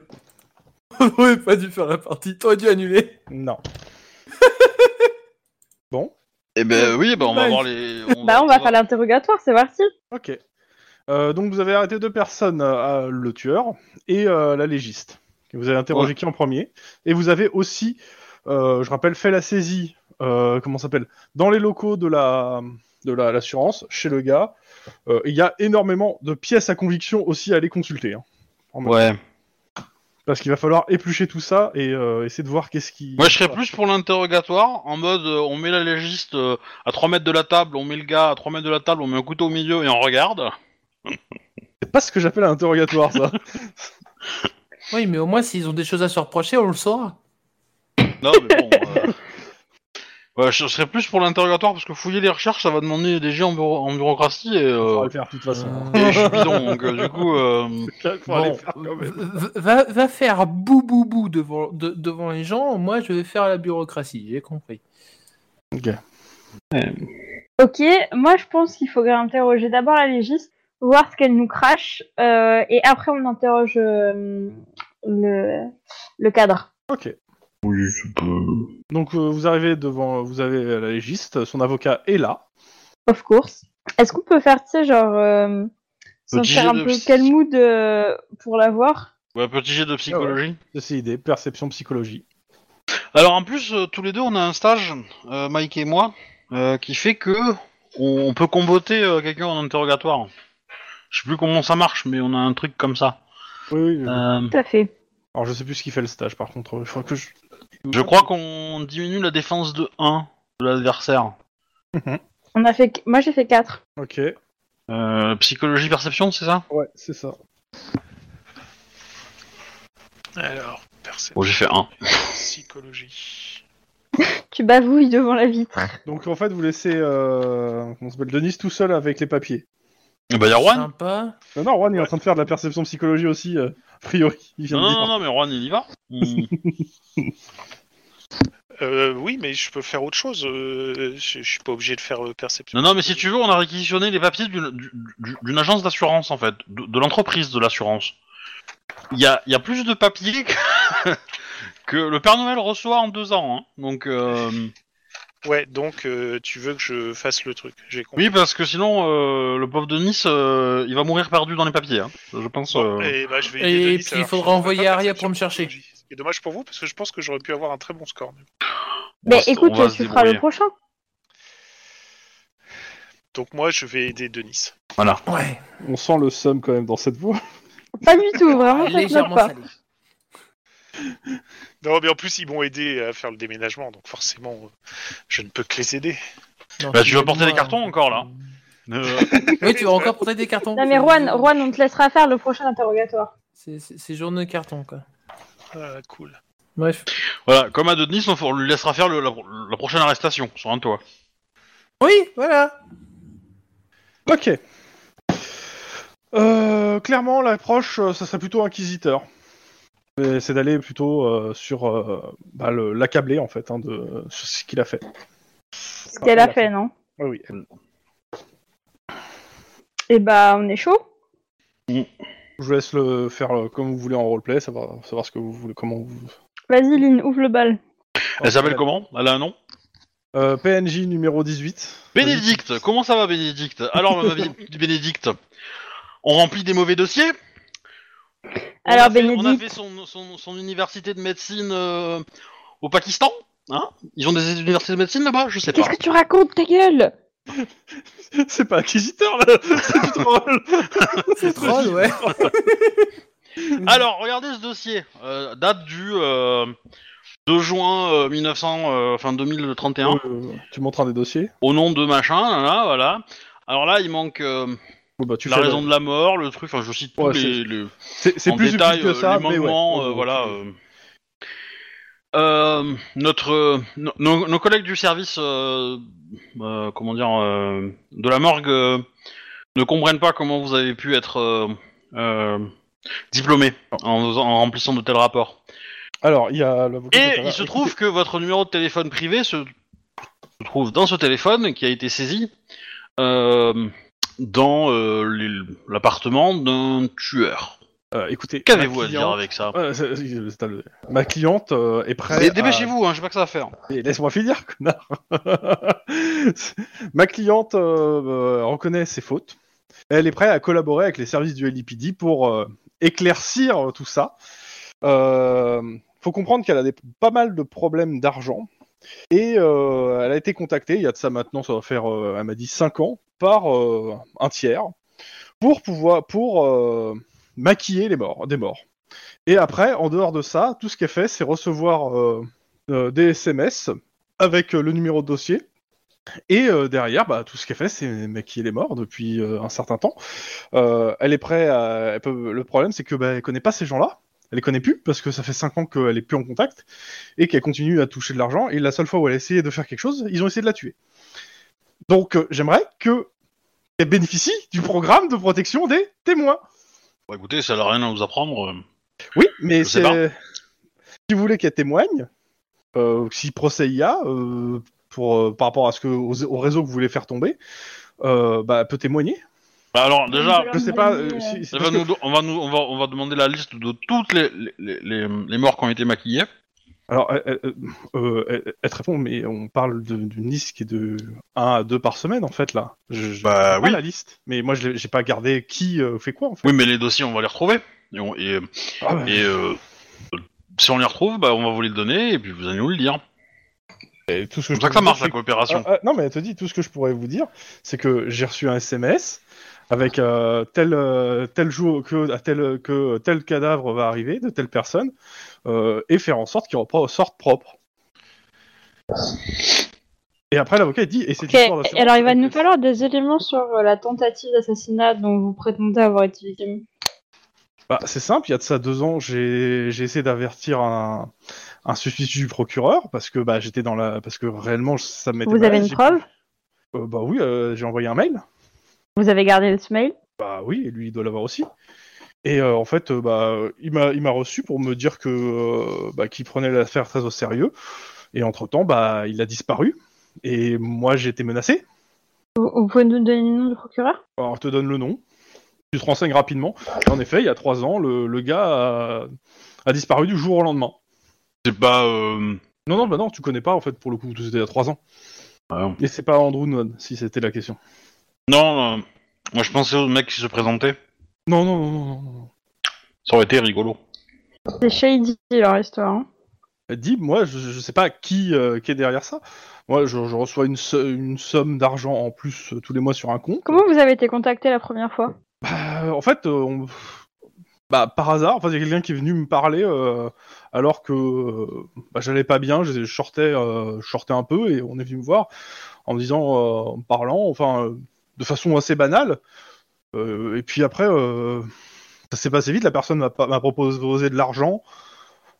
[laughs] On n'aurait pas dû faire la partie. T'aurais dû annuler. Non. [laughs] bon, Eh ben oui, bah on va Nice. voir les. Bah, on va faire l'interrogatoire, c'est parti. ok. Euh, donc vous avez arrêté deux personnes, euh, le tueur et euh, la légiste. Vous avez interrogé Ouais. qui en premier Et vous avez aussi, euh, je rappelle, fait la saisie, euh, comment ça s'appelle, dans les locaux de la de la- l'assurance, chez le gars. Euh, Il y a énormément de pièces à conviction aussi à aller consulter. hein. En même Ouais. Parce qu'il va falloir éplucher tout ça et euh, essayer de voir qu'est-ce qui... Moi, je serais plus pour l'interrogatoire, en mode euh, on met la légiste euh, à 3 mètres de la table, on met le gars à 3 mètres de la table, on met un couteau au milieu et on regarde. [laughs] C'est pas ce que j'appelle un interrogatoire, ça. [laughs] Oui, mais au moins, s'ils ont des choses à se reprocher, on le saura. Non, mais bon. Ouais, je serais plus pour l'interrogatoire parce que fouiller les recherches, ça va demander des jets en, bureau- en bureaucratie et, On va euh, le faire de toute façon. Euh, et je suis bidon, donc euh, du coup. euh, [laughs] Faut aller Bon, faire quand même. v- va, va faire bou bou bou devant, de- devant les gens. Moi, je vais faire la bureaucratie. J'ai compris. Ok, moi je pense qu'il faudrait interroger d'abord la légiste, voir ce qu'elle nous crache, euh, et après on interroge euh, le, le cadre. Ok. Oui, c'est peu. Donc euh, vous arrivez devant, vous avez la légiste, son avocat est là. of course. Est-ce qu'on peut faire, tu sais, genre, euh, Petit sentir jet un de peu psy- quel mood euh, pour l'avoir Ouais, petit jet de psychologie. C'est idée, perception, psychologie. Alors en plus, euh, tous les deux, on a un stage, euh, Mike et moi, euh, qui fait que on, on peut convoter euh, quelqu'un en interrogatoire. Je sais plus comment ça marche, mais on a un truc comme ça. Oui, oui. Euh, Tout à fait. Alors je sais plus ce qui fait le stage par contre. Il faudra que je. Je crois qu'on diminue la défense de 1 de l'adversaire. On a fait... Moi, j'ai fait 4. Ok. Euh, psychologie, perception, c'est ça? Ouais, c'est ça. Alors, perception, Bon, j'ai fait 1. psychologie. [laughs] Tu bavouilles devant la vitre. Donc en fait, vous laissez euh, comment s'appelle Denis tout seul avec les papiers. Et bah, y'a Juan. Sympa. Non, non, Juan il est en train de faire de la perception psychologie aussi, euh, a priori. Il vient Non, de non, dire. non, non, mais Juan, il y va. [laughs] Hmm. Euh, oui, mais je peux faire autre chose. euh, je, je suis pas obligé de faire euh, perception. non, non, mais si tu veux, on a réquisitionné les papiers d'une du- du- d'une agence d'assurance, en fait, de, de l'entreprise de l'assurance. Il y a, il y a plus de papiers que, [laughs] que le Père Noël reçoit en deux ans. hein. Donc, euh, Ouais, donc euh, tu veux que je fasse le truc. J'ai compris. oui, parce que sinon, euh, le pauvre de Nice, euh, il va mourir perdu dans les papiers. hein. Je pense. Euh, et bah, je vais Et Denis, puis, il faudra envoyer pas Aria pour me chercher. psychologie. Ce qui est dommage pour vous parce que je pense que j'aurais pu avoir un très bon score. mais- écoute, tu feras le prochain. Donc moi, je vais aider Denis. Voilà. Ouais. On sent le somme quand même dans cette voix. Pas du tout, vraiment, Légèrement pas. salé. [laughs] Non, mais en plus, ils m'ont aidé à faire le déménagement, donc forcément, euh, je ne peux que les aider. Non, Bah, tu vas porter moi, des cartons encore, là Euh, [laughs] Oui, tu vas encore porter des cartons. Non mais Juan, Juan, on te laissera faire le prochain interrogatoire. C'est- journée de carton, quoi. Ah, cool. Bref. voilà, comme à de Nice, on, lui laissera faire le- la, la prochaine arrestation sur un toit. Oui, voilà. Ok. Euh, clairement, l'approche, euh, ça serait plutôt inquisiteur. C'est d'aller plutôt euh, sur euh, bah, le- l'accabler en fait hein, de sur ce qu'il a fait. Ce qu'elle a fait, non? Oui, oui. Et bah, on est chaud? Je vous laisse le faire euh, comme vous voulez en roleplay, savoir, savoir ce que vous voulez, comment vous. Vas-y, Lynn, ouvre le bal. Elle s'appelle comment? Elle a un nom? Euh, PNJ numéro 18. Bénédicte, comment ça va Bénédicte? Alors, ma vie- Bénédicte, on remplit des mauvais dossiers? On Alors, a fait- On a fait son, son, son université de médecine euh, au Pakistan Hein? Ils ont des universités de médecine là-bas? Je sais pas. Qu'est-ce que tu racontes, ta gueule? [laughs] C'est pas inquisiteur là, [laughs] c'est du troll. C'est troll, ouais. [laughs] Alors, regardez ce dossier. Euh, date du euh, 2 juin euh, 1900, euh, enfin 2031, Euh, tu montres un des dossiers? au nom de machin, là, là, voilà. Alors là, il manque euh, Bon, bah, tu la fais raison le- de la mort, le truc, enfin je cite tous Ouais, les, les- C'est c'est en plus détail que euh, ça, les mais ouais. manquements, euh, voilà. euh. Euh, notre, euh, no- nos, nos collègues du service, euh, euh, comment dire, euh, de la morgue, euh, ne comprennent pas comment vous avez pu être euh, euh, diplômé en, faisant- en remplissant de tels rapports. Alors, il y a l'avocat. Et qui est il se trouve que votre numéro de téléphone privé se, se trouve dans ce téléphone qui a été saisi euh, dans euh, l'appartement d'un tueur. Euh, écoutez, Qu'avez-vous à dire cliente- avec ça Ouais, c'est- c'est- c'est le- Ma cliente euh, est prête. Dé- à- Dépêchez-vous, hein, j'ai pas que ça à faire. Et Laisse-moi finir, [laughs] connard. Ma cliente euh, euh, reconnaît ses fautes. Elle est prête à collaborer avec les services du LIPD pour euh, éclaircir tout ça. Euh, faut comprendre qu'elle a des, pas mal de problèmes d'argent. Et euh, elle a été contactée, il y a de ça maintenant, ça va faire, euh, elle m'a dit 5 ans, par euh, un tiers, pour pouvoir, pour maquiller les morts, des morts. Et après, en dehors de ça, tout ce qu'elle fait, c'est recevoir des SMS avec le numéro de dossier. Et derrière, bah, tout ce qu'elle fait, c'est maquiller les morts depuis un certain temps. Elle est prête à... Le problème, c'est que bah, elle connaît pas ces gens-là. Elle les connaît plus parce que ça fait 5 ans qu'elle est plus en contact et qu'elle continue à toucher de l'argent. Et la seule fois où elle a essayé de faire quelque chose, ils ont essayé de la tuer. Donc, euh, j'aimerais que elle bénéficie du programme de protection des témoins. Bon, écoutez, ça n'a rien à vous apprendre. euh. Oui, mais c'est. Si vous voulez qu'elle témoigne, euh, si procès y a, pour, par rapport à ce que, aux- au réseau que vous voulez faire tomber, euh, bah, elle peut témoigner. Bah, alors, déjà, Je sais pas. Euh, euh, si- si- elle parce va que- nous- on, va nous, on, va, on va demander la liste de toutes les, les, les, morts qui ont été maquillées. Alors, elle, elle- euh, elle- elle te répond, mais on parle d'une liste qui est de 1 à 2 par semaine, en fait, là. Je, je Bah oui. la liste, mais moi, j'ai pas gardé qui euh, fait quoi, en fait. Oui, mais les dossiers, on va les retrouver. Et, on- et, Ah, bah, et, euh, si on les retrouve, bah, on va vous les donner et puis vous allez nous le dire. C'est je comme ça que ça marche dire, la coopération. Ah, ah, non, mais elle te dit tout ce que je pourrais vous dire, c'est que j'ai reçu un SMS avec euh, tel euh, tel jour que à tel que tel cadavre va arriver de telle personne euh, et faire en sorte qu'il ressorte propre. Et après l'avocat dit et c'est Ok, alors il va nous falloir des éléments sur la tentative d'assassinat dont vous prétendez avoir été victime. Bah, c'est simple, il y a de ça deux ans, j'ai essayé d'avertir un, un suspicieux du procureur parce que bah j'étais dans la parce que réellement ça m'était Vous avez une preuve Euh, Bah oui, euh, j'ai envoyé un mail. Vous avez gardé ce mail Bah oui, et lui il doit l'avoir aussi. Et euh, en fait, euh, bah, il m'a il m'a reçu pour me dire que euh, bah, qu'il prenait l'affaire très au sérieux. Et entre temps, bah, il a disparu. Et moi, j'ai été menacé. vous, vous pouvez nous donner le nom du procureur? Alors, je te donne le nom. Tu te renseignes rapidement. Et en effet, il y a trois ans, le, le gars a, a disparu du jour au lendemain. C'est pas. euh, Non, non, bah non, tu connais pas en fait pour le coup. C'était il y a trois ans. ouais. Et c'est pas Andrew Nod, si c'était la question. Non, euh, moi je pensais au mec qui se présentait. Non, non, non, non, non. non. Ça aurait été rigolo. C'est shady leur histoire. hein. Dis, moi, je, je sais pas qui, euh, qui est derrière ça. Moi, je, je reçois une, so- une somme d'argent en plus euh, tous les mois sur un compte. Comment vous avez été contacté la première fois? Bah, en fait, euh, on- bah, par hasard, enfin, il y a quelqu'un qui est venu me parler euh, alors que euh, bah, j'allais pas bien, je, sortais, euh, je sortais un peu et on est venu me voir en me disant, euh, en me parlant, enfin, euh, de façon assez banale. Euh, et puis après, euh, ça s'est passé vite. La personne m'a proposé de l'argent.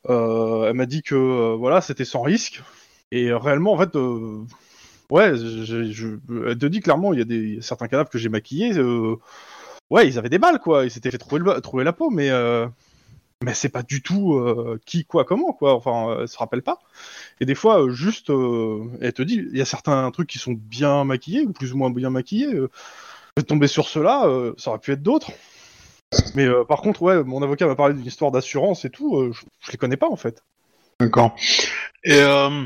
Euh, elle m'a dit que voilà, c'était sans risque. Et réellement, en fait, ouais, je, elle te dit clairement, il y a des certains cadavres que j'ai maquillés. ouais, ils avaient des balles, quoi. Ils s'étaient fait trouver, le- trouver la peau, mais mais c'est pas du tout euh, qui, quoi, comment, quoi. Enfin, euh, elle se rappelle pas. Et des fois, euh, juste, euh, elle te dit, il y a certains trucs qui sont bien maquillés ou plus ou moins bien maquillés. Euh, vais tomber sur cela, euh, ça aurait pu être d'autres. Mais euh, par contre, ouais, mon avocat m'a parlé d'une histoire d'assurance et tout. euh, je, je les connais pas en fait. D'accord. Et euh,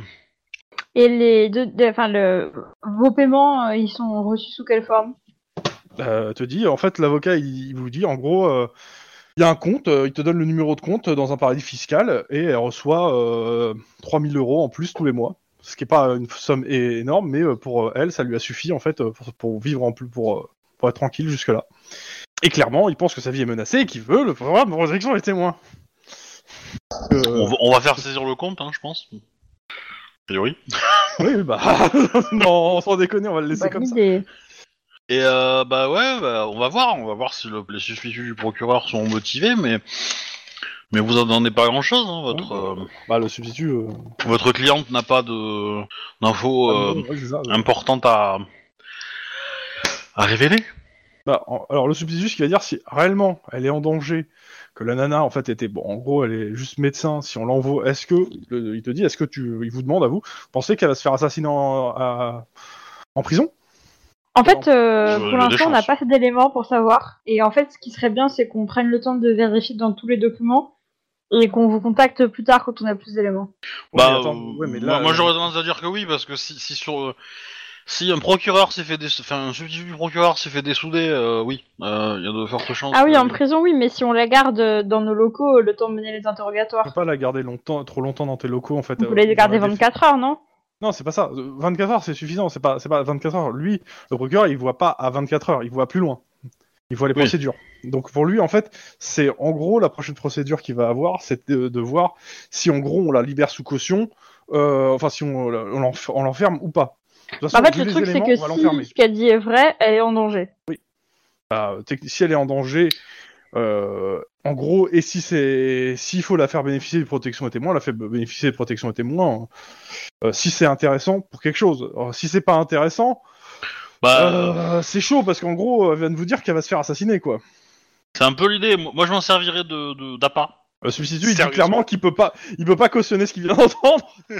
Et les deux, de- enfin le, vos paiements, euh, ils sont reçus sous quelle forme? Euh, elle te dit, en fait, l'avocat, il, il vous dit, en gros, euh, il y a un compte, euh, il te donne le numéro de compte dans un paradis fiscal et elle reçoit euh, 3000 euros en plus tous les mois. Ce qui est pas une somme énorme, mais euh, pour euh, elle, ça lui a suffi en fait euh, pour, pour vivre en plus, pour, euh, pour être tranquille jusque-là. Et clairement, il pense que sa vie est menacée et qu'il veut le programme de protection des témoins. Euh, on, va, on va faire saisir le compte, hein, je pense. A priori. Oui, bah, [laughs] non, sans déconner, on va le laisser Bonne comme ça. Et euh, bah ouais, bah, on va voir, on va voir si le- les suspicieux du procureur sont motivés, mais mais vous en donnez pas grand chose. Hein, votre euh, Bah, le substitut. euh, votre cliente n'a pas de d'infos euh, ouais, ça, ouais. importantes à à révéler. Bah, en- alors le substitut, ce qui va dire si réellement elle est en danger, que la nana en fait était bon, en gros elle est juste médecin. Si on l'envoie, est-ce que le- il te dit, est-ce que tu, il vous demande à vous, pensez qu'elle va se faire assassiner en, à- en prison? En fait, euh, pour l'instant, on n'a pas d'éléments pour savoir. Et en fait, ce qui serait bien, c'est qu'on prenne le temps de vérifier dans tous les documents et qu'on vous contacte plus tard quand on a plus d'éléments. Ouais, Bah, mais attends, euh, ouais, mais moi, là, moi, euh, j'aurais tendance à dire que oui, parce que si, si sur euh, si un procureur s'est fait des, enfin un substitut du procureur s'est fait dessouder, euh, oui, euh, il y a de fortes chances. Ah oui, que- en prison, oui, mais si on la garde dans nos locaux, le temps de mener les Tu peux interrogatoires. pas la garder longtemps, trop longtemps dans tes locaux en fait. Vous euh, voulez garder la défense. 24 heures, non? Non, c'est pas ça. Euh, 24 heures, c'est suffisant. C'est pas, c'est pas 24 heures. Lui, le procureur, il voit pas à 24 heures. Il voit plus loin. Il voit les Oui. procédures. Donc pour lui, en fait, c'est en gros la prochaine procédure qu'il va avoir, c'est de, de voir si en gros on la libère sous caution, euh, enfin si on, on l'enf- on l'enferme ou pas. Façon, En fait, le truc, c'est que si ce qu'elle dit est vrai, elle est en danger. Bah, techni- si elle est en danger, euh, en gros, et si c'est, s'il faut la faire bénéficier de protection des témoins, la fait bénéficier de protection des témoins. hein. Euh, si c'est intéressant pour quelque chose. Alors, si c'est pas intéressant, Bah, euh, c'est chaud parce qu'en gros, elle vient de vous dire qu'elle va se faire assassiner, quoi. c'est un peu l'idée. Moi, je m'en servirais de de- d'appât. Le substitut, il dit clairement qu'il peut pas, il peut pas cautionner ce qu'il vient d'entendre. [laughs] [laughs]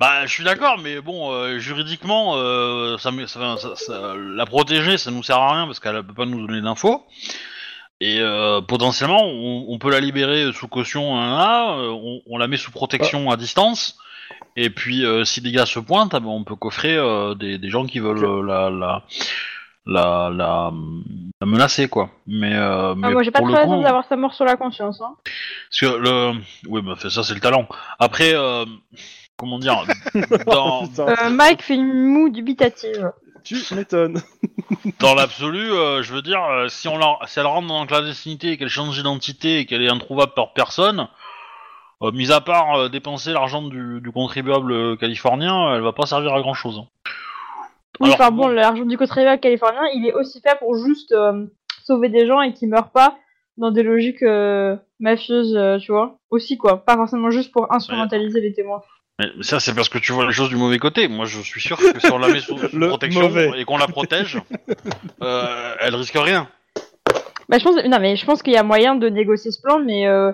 Bah, je suis d'accord, mais bon, euh, juridiquement, euh, ça, me- ça- ça- ça- la protéger, ça nous sert à rien parce qu'elle peut pas nous donner d'infos. et euh, potentiellement, on, on peut la libérer sous caution, hein, là, euh, on, on la met sous protection à distance. Et puis, euh, si des gars se pointent, ah ben, on peut coffrer euh, des, des gens qui veulent euh, la, la, la, la, la menacer, quoi. Mais, euh, mais Ah, moi, j'ai pas pour très le raison coup, d'avoir sa mort sur la conscience. Hein. parce que le, oui, bah, ça c'est le talent. Après, euh, comment dire, [laughs] [laughs] dans, Euh, Mike fait une moue dubitative. tu m'étonnes. [laughs] dans l'absolu, euh, je veux dire, si on la, si elle rentre dans la clandestinité et qu'elle change d'identité et qu'elle est introuvable par personne, euh, mis à part euh, dépenser l'argent du, du contribuable euh, californien, elle va pas servir à grand chose. Oui, enfin bon, l'argent du contribuable californien, il est aussi fait pour juste euh, sauver des gens et qui meurent pas dans des logiques euh, mafieuses, euh, tu vois. Aussi, quoi. Pas forcément juste pour instrumentaliser les témoins. Mais ça, c'est parce que tu vois les choses du mauvais côté. Moi, je suis sûr que si on la met sous, [laughs] protection mauvais. et qu'on la protège, [laughs] euh, elle risque rien. Bah, je pense, non, mais je pense qu'il y a moyen de négocier ce plan, mais euh,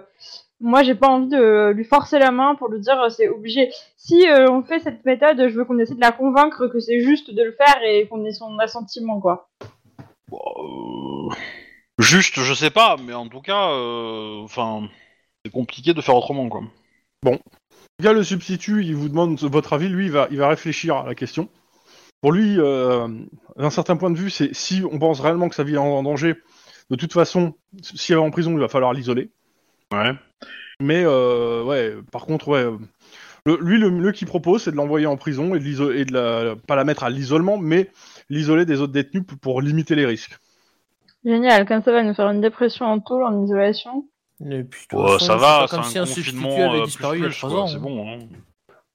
moi, j'ai pas envie de lui forcer la main pour lui dire euh, c'est obligé. Si euh, on fait cette méthode, je veux qu'on essaie de la convaincre que c'est juste de le faire et qu'on ait son assentiment, quoi. Bon, euh, Juste, je sais pas, mais en tout cas, euh, enfin, c'est compliqué de faire autrement, quoi. Le gars, le substitut, il vous demande votre avis. Lui, il va, il va réfléchir à la question. Pour lui, euh, d'un certain point de vue, c'est si on pense réellement que sa vie est en danger, de toute façon, si elle est en prison, il va falloir l'isoler. Ouais. Mais euh, ouais, par contre, ouais, le- lui, le mieux qu'il propose, c'est de l'envoyer en prison et de, l'iso- et de la, pas la mettre à l'isolement, mais l'isoler des autres détenus pour, pour limiter les risques. Génial, comme ça va nous faire une dépression en tôle, en isolation. Et puis, de toute Ouais, façon, ça c'est va, pas c'est comme un si un substitut confinement avait euh, disparu plus, il y a plus, trois quoi, ans. c'est bon. Hein.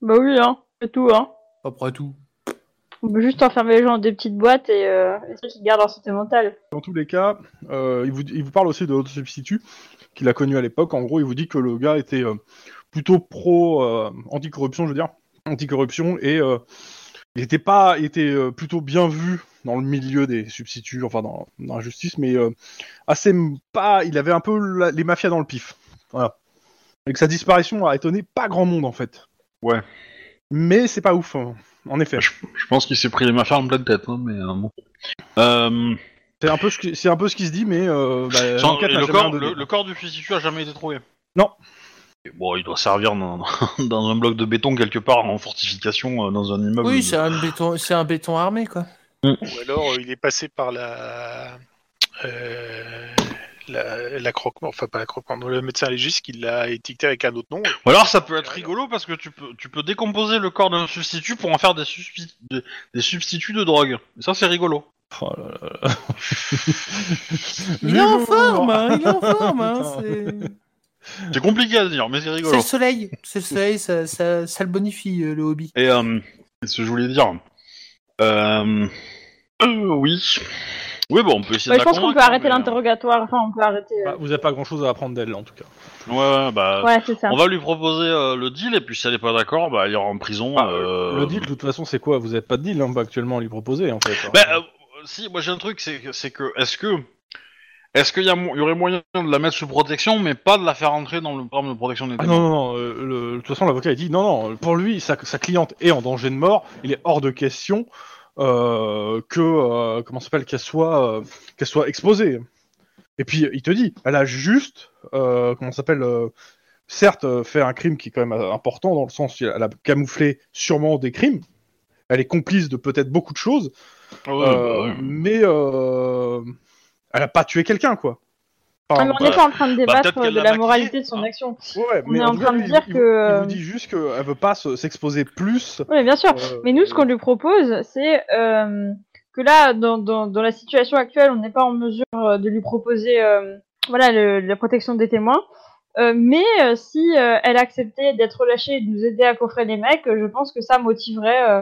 Bah oui, hein, c'est tout, hein. Après tout. On peut juste enfermer les gens dans des petites boîtes et euh, essayer qu'ils gardent leur santé mentale. Dans tous les cas, euh, il, vous, il vous parle aussi de l'autre substitut qu'il a connu à l'époque. En gros, il vous dit que le gars était euh, plutôt pro euh, anticorruption, je veux dire, anticorruption, et euh, il était pas, il était euh, plutôt bien vu dans le milieu des substituts, enfin dans, dans la justice, mais euh, assez pas. Il avait un peu la- les mafias dans le pif. Voilà. Et que sa disparition a étonné pas grand monde en fait. Ouais. Mais c'est pas ouf, hein, en effet. Je, je pense qu'il s'est pris les en pleine tête, hein, mais euh, bon. Euh, C'est un peu ce qui, c'est un peu ce qui se dit, mais euh, bah, sans- l'enquête et n'a le, jamais corps, rien donné. le, le corps du substitut a jamais été trouvé. Non. Et Bon, il doit servir dans, [laughs] dans un bloc de béton quelque part en fortification euh, dans un immeuble. Oui, c'est un béton, c'est un béton armé quoi. Ou alors euh, il est passé par la. Euh, la, la croque enfin pas la croque le médecin légiste qui l'a étiqueté avec un autre nom. Ou alors ça peut être rigolo parce que tu peux, tu peux décomposer le corps d'un substitut pour en faire des, substi- des, des substituts de drogue. Et ça c'est rigolo. Oh là là là. [laughs] Il est en forme, hein, il est en forme. Hein, [laughs] c'est... C'est compliqué à dire, mais c'est c'est rigolo. le soleil. C'est le soleil, ça, ça, ça le bonifie euh, le hobby. Et euh, ce que je voulais dire. Euh, euh, oui. Oui, bon, on peut essayer Ouais, de je la pense qu'on peut arrêter mais, euh, l'interrogatoire. Enfin, on peut arrêter. euh, Bah, vous n'avez pas grand chose à apprendre d'elle en tout cas. Ouais, ouais, bah. Ouais, c'est ça. On va lui proposer euh, le deal et puis si elle est pas d'accord, bah il ira en prison. Ah, euh, Le deal, de toute façon, c'est quoi? Vous n'avez pas de deal hein, actuellement à lui proposer en fait. Bah, euh, si, moi j'ai un truc, c'est que, c'est que, est-ce que, est-ce qu'il y, a mo- y aurait moyen de la mettre sous protection, mais pas de la faire entrer dans le programme de protection des Ah non, non, non. euh, le- de toute façon, l'avocat il dit non, non. Pour lui, sa, sa cliente est en danger de mort. Il est hors de question euh, que euh, comment s'appelle qu'elle soit euh, qu'elle soit exposée. Et puis il te dit, elle a juste comment s'appelle certes fait un crime qui est quand même important dans le sens où elle a camouflé sûrement des crimes. Elle est complice de peut-être beaucoup de choses, Ah bah, ouais. mais elle a pas tué quelqu'un quoi. Enfin, Ah, mais on bah, n'est pas en train de débattre peut-être qu'elle de l'a moralité de son hein. action. Ouais, On mais est en train cas, de dire il, que, il euh, vous dit juste qu'elle veut pas se- s'exposer plus. Oui, bien sûr. euh, Mais nous, ce qu'on lui propose, c'est euh, que là, dans, dans, dans la situation actuelle, on n'est pas en mesure euh, de lui proposer euh, voilà, le- la protection des témoins. Euh, mais euh, si euh, elle acceptait d'être relâchée et de nous aider à coffrer les mecs, euh, je pense que ça motiverait euh,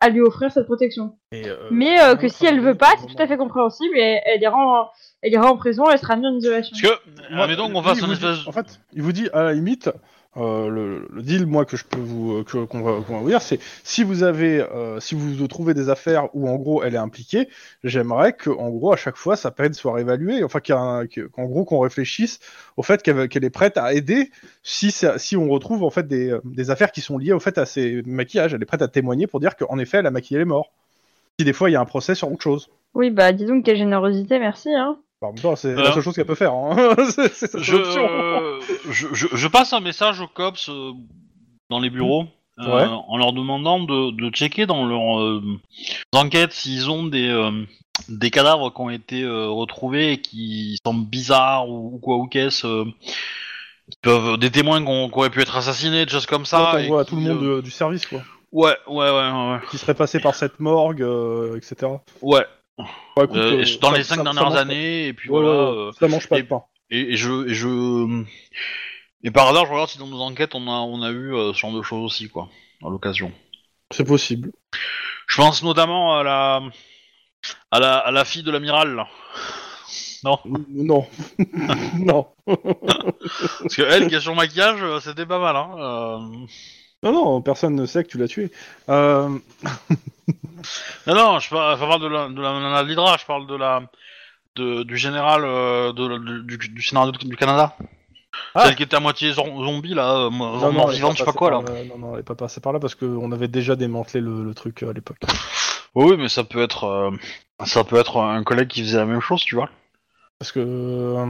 à lui offrir cette protection. et, euh, Mais euh, que si elle veut pas, c'est tout à fait compréhensible et elle ira en, elle ira en prison, elle sera mise en isolation. Parce que, lui, fasse il un vous dit- espèce. En fait, il vous dit à la limite, euh, le, deal, moi, que je peux vous, euh, qu'on va, vous dire, c'est si vous avez, euh, si vous trouvez des affaires où en gros elle est impliquée, j'aimerais que, en gros, à chaque fois, sa peine soit réévaluée, enfin, qu'en gros, qu'on réfléchisse au fait qu'elle est prête à aider si, si on retrouve en fait des, affaires qui sont liées au fait à ses maquillages. Elle est prête à témoigner pour dire qu'en effet, elle a maquillé les morts. Si des fois il y a un procès sur autre chose. Oui, bah dis donc quelle générosité, merci. Hein. En même temps, c'est Euh. la seule chose qu'elle peut faire. Hein. c'est [laughs] c'est sa Je, solution. euh, je, je, je passe un message aux cops euh, dans les bureaux euh, Ouais. en leur demandant de, de checker dans leurs enquêtes s'ils ont des, des cadavres qui ont été retrouvés et qui semblent bizarres ou, ou quoi ou qu'est-ce. peuvent, des témoins qui, auraient pu être assassinés, des choses comme ça. Ouais, et à tout le monde de- du service, quoi. Ouais, ouais, ouais, ouais. Qui serait passé par cette morgue, etc. Ouais, Écoute, Euh, euh, dans ça- les cinq ça- ça dernières années, et puis Ouais, voilà. ouais, euh, ça mange pas et- de pain. Et, et je, et je, et par hasard, je regarde si dans nos enquêtes on a, on a eu ce genre de choses aussi, quoi, à l'occasion. C'est possible. Je pense notamment à la, à la, à la fille de l'amiral, là. Non, Non. [laughs] non. [laughs] parce que elle, question maquillage, c'était pas mal, hein. euh. Non, non, personne ne sait que tu l'as tué. Euh, [laughs] Non, non, je parle, je parle de la, de la de l'Hydra, je parle de la, de, du général euh, de, du, du scénario du Canada. Ah. Celle qui était à moitié zom- zombie, là, euh, non, mort non, vivante, je sais pas quoi, là. là. Non, non, elle est pas passée par là parce qu'on avait déjà démantelé le, le truc euh, à l'époque. [laughs] Oui, mais ça peut être, euh, ça peut être un collègue qui faisait la même chose, tu vois. Parce que.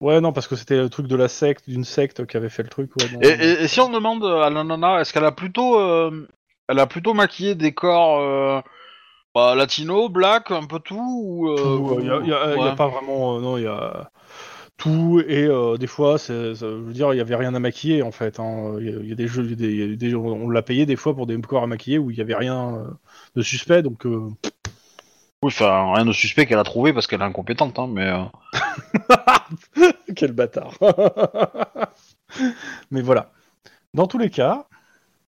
Ouais, non, parce que c'était le truc de la secte, d'une secte qui avait fait le truc. Ouais, non, Et, et- et si on demande à la nana, est-ce qu'elle a plutôt, euh, elle a plutôt maquillé des corps euh, bah, latino, black, un peu tout ou Tout, euh, Il a, pas vraiment. non, il y a tout et des fois, c'est, ça- je veux dire, il y avait rien à maquiller en fait. hein. Il y, il y a des jeux, il y a des- il y a des- on l'a payé des fois pour des corps à maquiller où il y avait rien de suspect, donc. euh, Oui, enfin, rien de suspect qu'elle a trouvé parce qu'elle est incompétente, hein, mais. euh, [laughs] Quel bâtard. [laughs] Mais voilà. Dans tous les cas,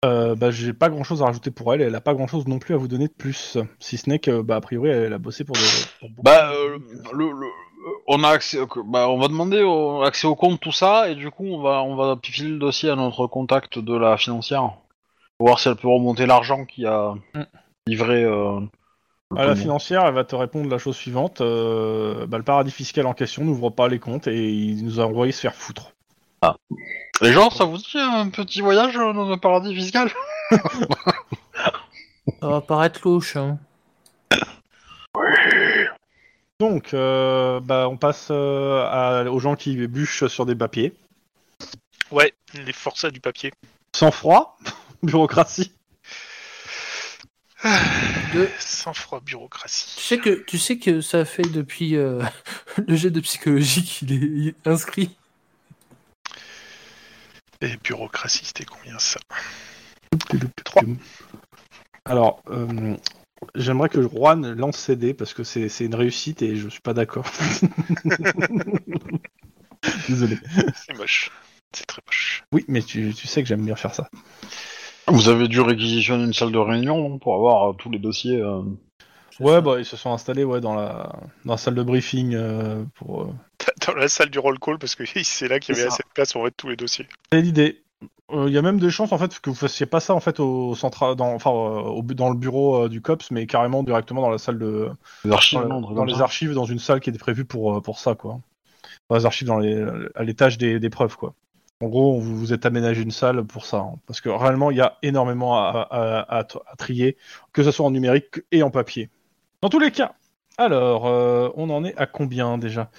euh, bah, j'ai pas grand chose à rajouter pour elle. et Elle a pas grand chose non plus à vous donner de plus. Si ce n'est que, bah, a priori, elle a bossé pour des. pour Bah, euh, le, le- on a accès, bah, on va demander au, accès au compte, tout ça, et du coup, on va, on va filer le dossier à notre contact de la financière pour voir si elle peut remonter l'argent qui a Mm. livré. Euh, À la financière, elle va te répondre la chose suivante. euh, bah, le paradis fiscal en question n'ouvre pas les comptes et il nous a envoyé se faire foutre. Les gens, ça vous dit un petit voyage dans le paradis fiscal? Ça va paraître louche. Hein. Donc, euh, bah, on passe euh, à- aux gens qui bûchent sur des papiers. Ouais, les forçats du papier. Sans froid, [laughs] bureaucratie. De- Sans froid, bureaucratie. Tu sais que tu sais que ça fait depuis euh, [laughs] le jet de psychologie qu'il est inscrit. Et bureaucratie, c'était combien ça? Trois. Alors, euh, j'aimerais que Juan lance CD parce que c'est c'est une réussite et je suis pas d'accord. [laughs] Désolé. C'est moche. C'est très moche. Oui, mais tu, tu sais que j'aime bien faire ça. Vous avez dû réquisitionner une salle de réunion non, pour avoir euh, tous les dossiers. euh. Ouais, bah ils se sont installés ouais dans la dans la salle de briefing euh, pour. euh, [laughs] Dans la salle du roll call, parce que [laughs] c'est là qu'il y C'est avait ça. assez de place pour mettre tous les dossiers. C'est l'idée. Euh, Il y a même des chances en fait que vous fassiez pas ça en fait au central, dans, enfin euh, au, bu- dans le bureau euh, du cops, mais carrément directement dans la salle de, Les archives, dans, non, un truc dans comme les ça. archives, dans une salle qui était prévue pour euh, pour ça quoi. Dans les archives, dans les, à l'étage des, des preuves quoi. En gros, vous vous êtes aménagé une salle pour ça, hein, parce que réellement il y a énormément à, à- à- à trier, que ce soit en numérique et en papier. Dans tous les cas. Alors, euh, on en est à combien déjà?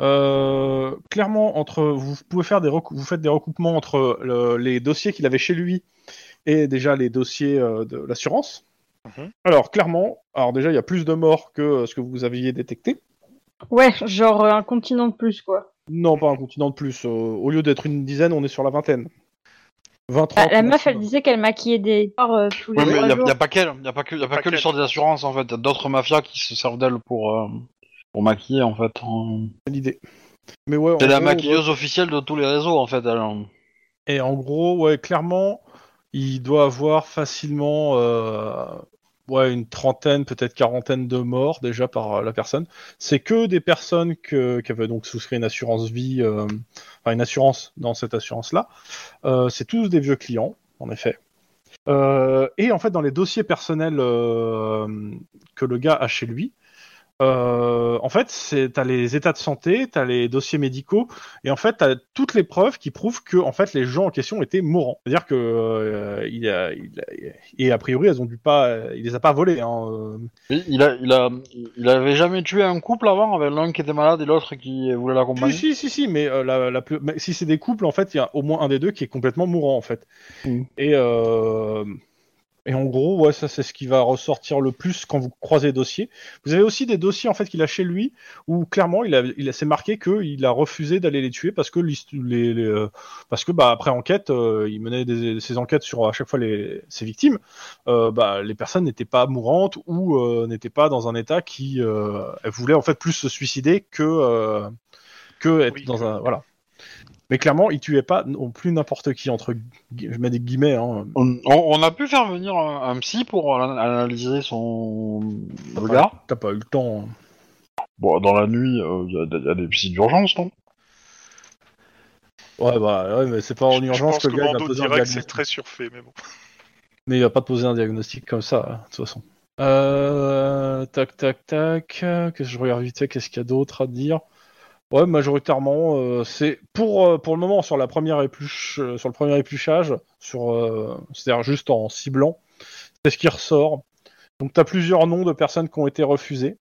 Euh, Clairement, entre vous pouvez faire des vous faites des recoupements entre le- les dossiers qu'il avait chez lui et déjà les dossiers euh, de l'assurance. Mhm. Alors clairement, alors déjà il y a plus de morts que euh, ce que vous aviez détecté. Ouais, genre euh, un continent de plus, quoi. Non, pas un continent de plus. euh, au lieu d'être une dizaine, on est sur la vingtaine. 20, Bah, 30 la meuf, elle disait qu'elle maquillait des corps euh, tous les Oui, mais il jours. n'y a, pas qu'elle, y a pas que, y a pas Pas que l'histoire des assurances en fait. Y a d'autres mafias qui se servent d'elle pour, euh, pour maquiller en fait. C'est l'idée. Mais ouais, C'est la gros, maquilleuse officielle de tous les réseaux en fait. Elle. Et en gros, ouais, clairement, il doit avoir facilement euh, ouais, une trentaine, peut-être quarantaine de morts déjà par euh, la personne. C'est que des personnes que, qui avaient donc souscrit une assurance vie, euh, enfin une assurance dans cette assurance-là. Euh, c'est tous des vieux clients, en effet. Euh, et en fait, dans les dossiers personnels euh, que le gars a chez lui, Euh, en fait, c'est t'as les états de santé, t'as les dossiers médicaux, et en fait t'as toutes les preuves qui prouvent que en fait les gens en question étaient mourants. C'est-à-dire que euh, il a, il a- et a priori elles ont dû pas, il les a pas volés. Hein. euh. Il, a, il, a, il avait jamais tué un couple avant, avec l'un qui était malade et l'autre qui voulait Si, l'accompagner. si, si, si, mais, euh, la, la plus- mais si c'est des couples, en fait, il y a au moins un des deux qui est complètement mourant, en fait. Mm. Et, euh, et en gros, ouais, ça c'est ce qui va ressortir le plus quand vous croisez les dossiers. Vous avez aussi des dossiers en fait qu'il a chez lui où clairement il a, il a c'est marqué qu'il a refusé d'aller les tuer parce que les, les, euh, parce que bah après enquête, euh, il menait des, ses enquêtes sur à chaque fois les, ses victimes. Euh, bah les personnes n'étaient pas mourantes ou euh, n'étaient pas dans un état qui euh, elles voulaient en fait plus se suicider que euh, que être Oui, dans que- un voilà. Mais clairement, il tuait pas non plus n'importe qui entre je mets des guillemets. Hein. On, a pu faire venir un, un psy pour an- analyser son regard. T'as pas eu le temps. hein. Bon, dans la nuit, il y, a- y a des psys d'urgence, non? Ouais, bah, ouais, mais c'est pas en Je urgence pense que que le gars va poser un que c'est diagnostic. très surfait, mais bon. Mais il va pas te poser un diagnostic comme ça, hein, de toute façon. Euh, tac, tac, tac. Qu'est-ce que je regarde vite fait Qu'est-ce qu'il y a d'autre à dire? Ouais, majoritairement, euh, c'est pour euh, pour le moment sur la première épluche, euh, sur le premier épluchage, sur, c'est-à-dire juste en ciblant, c'est ce qui ressort. Donc t'as plusieurs noms de personnes qui ont été refusées.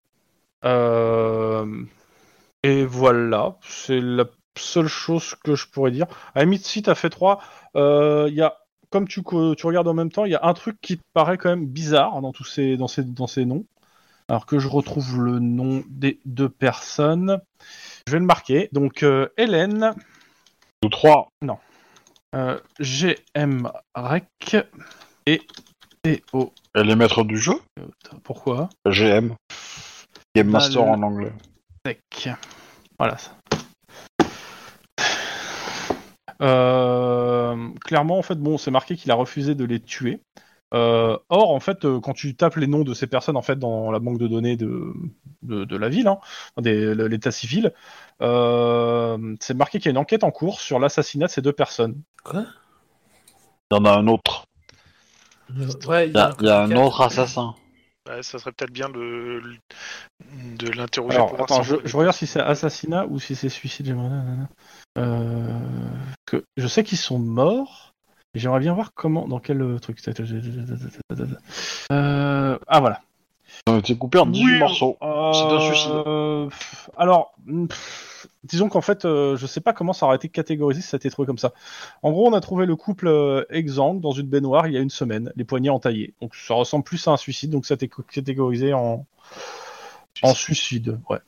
Et voilà, c'est la seule chose que je pourrais dire. À la limite, si t'as fait trois, comme tu, tu regardes en même temps, il y a un truc qui paraît quand même bizarre dans tous dans ces noms. Alors que je retrouve le nom des deux personnes. Je vais le marquer. Donc, euh, Hélène, Ou trois. euh, GM Rec et Théo. Elle est maître du jeu? Pourquoi? GM. Game Master en anglais. Sec. Voilà. ça. Euh, clairement, en fait, bon, c'est marqué qu'il a refusé de les tuer. Euh, or, en fait, euh, quand tu tapes les noms de ces personnes, en fait, dans la banque de données de, de, de la ville, hein, des- l'état civil, euh, c'est marqué qu'il y a une enquête en cours sur l'assassinat de ces deux personnes. Quoi? Il y en a un autre. Ouais, Il y a, il y a un autre assassin. Ça serait peut-être bien de, de l'interroger Alors, pour voir attends, si je, je regarde si c'est assassinat ou si c'est suicide. Euh, que, je sais qu'ils sont morts. J'aimerais bien voir comment, dans quel euh, truc. Euh, ah voilà. Ont été coupés en 18 Oui, morceaux. C'est un suicide. Euh, alors, pff, disons qu'en fait, euh, je sais pas comment ça aurait été catégorisé si ça a été trouvé comme ça. En gros, on a trouvé le couple euh, exsangue dans une baignoire il y a une semaine, les poignets entaillés. Donc ça ressemble plus à un suicide, donc ça a été catégorisé en, en suicide. Ouais.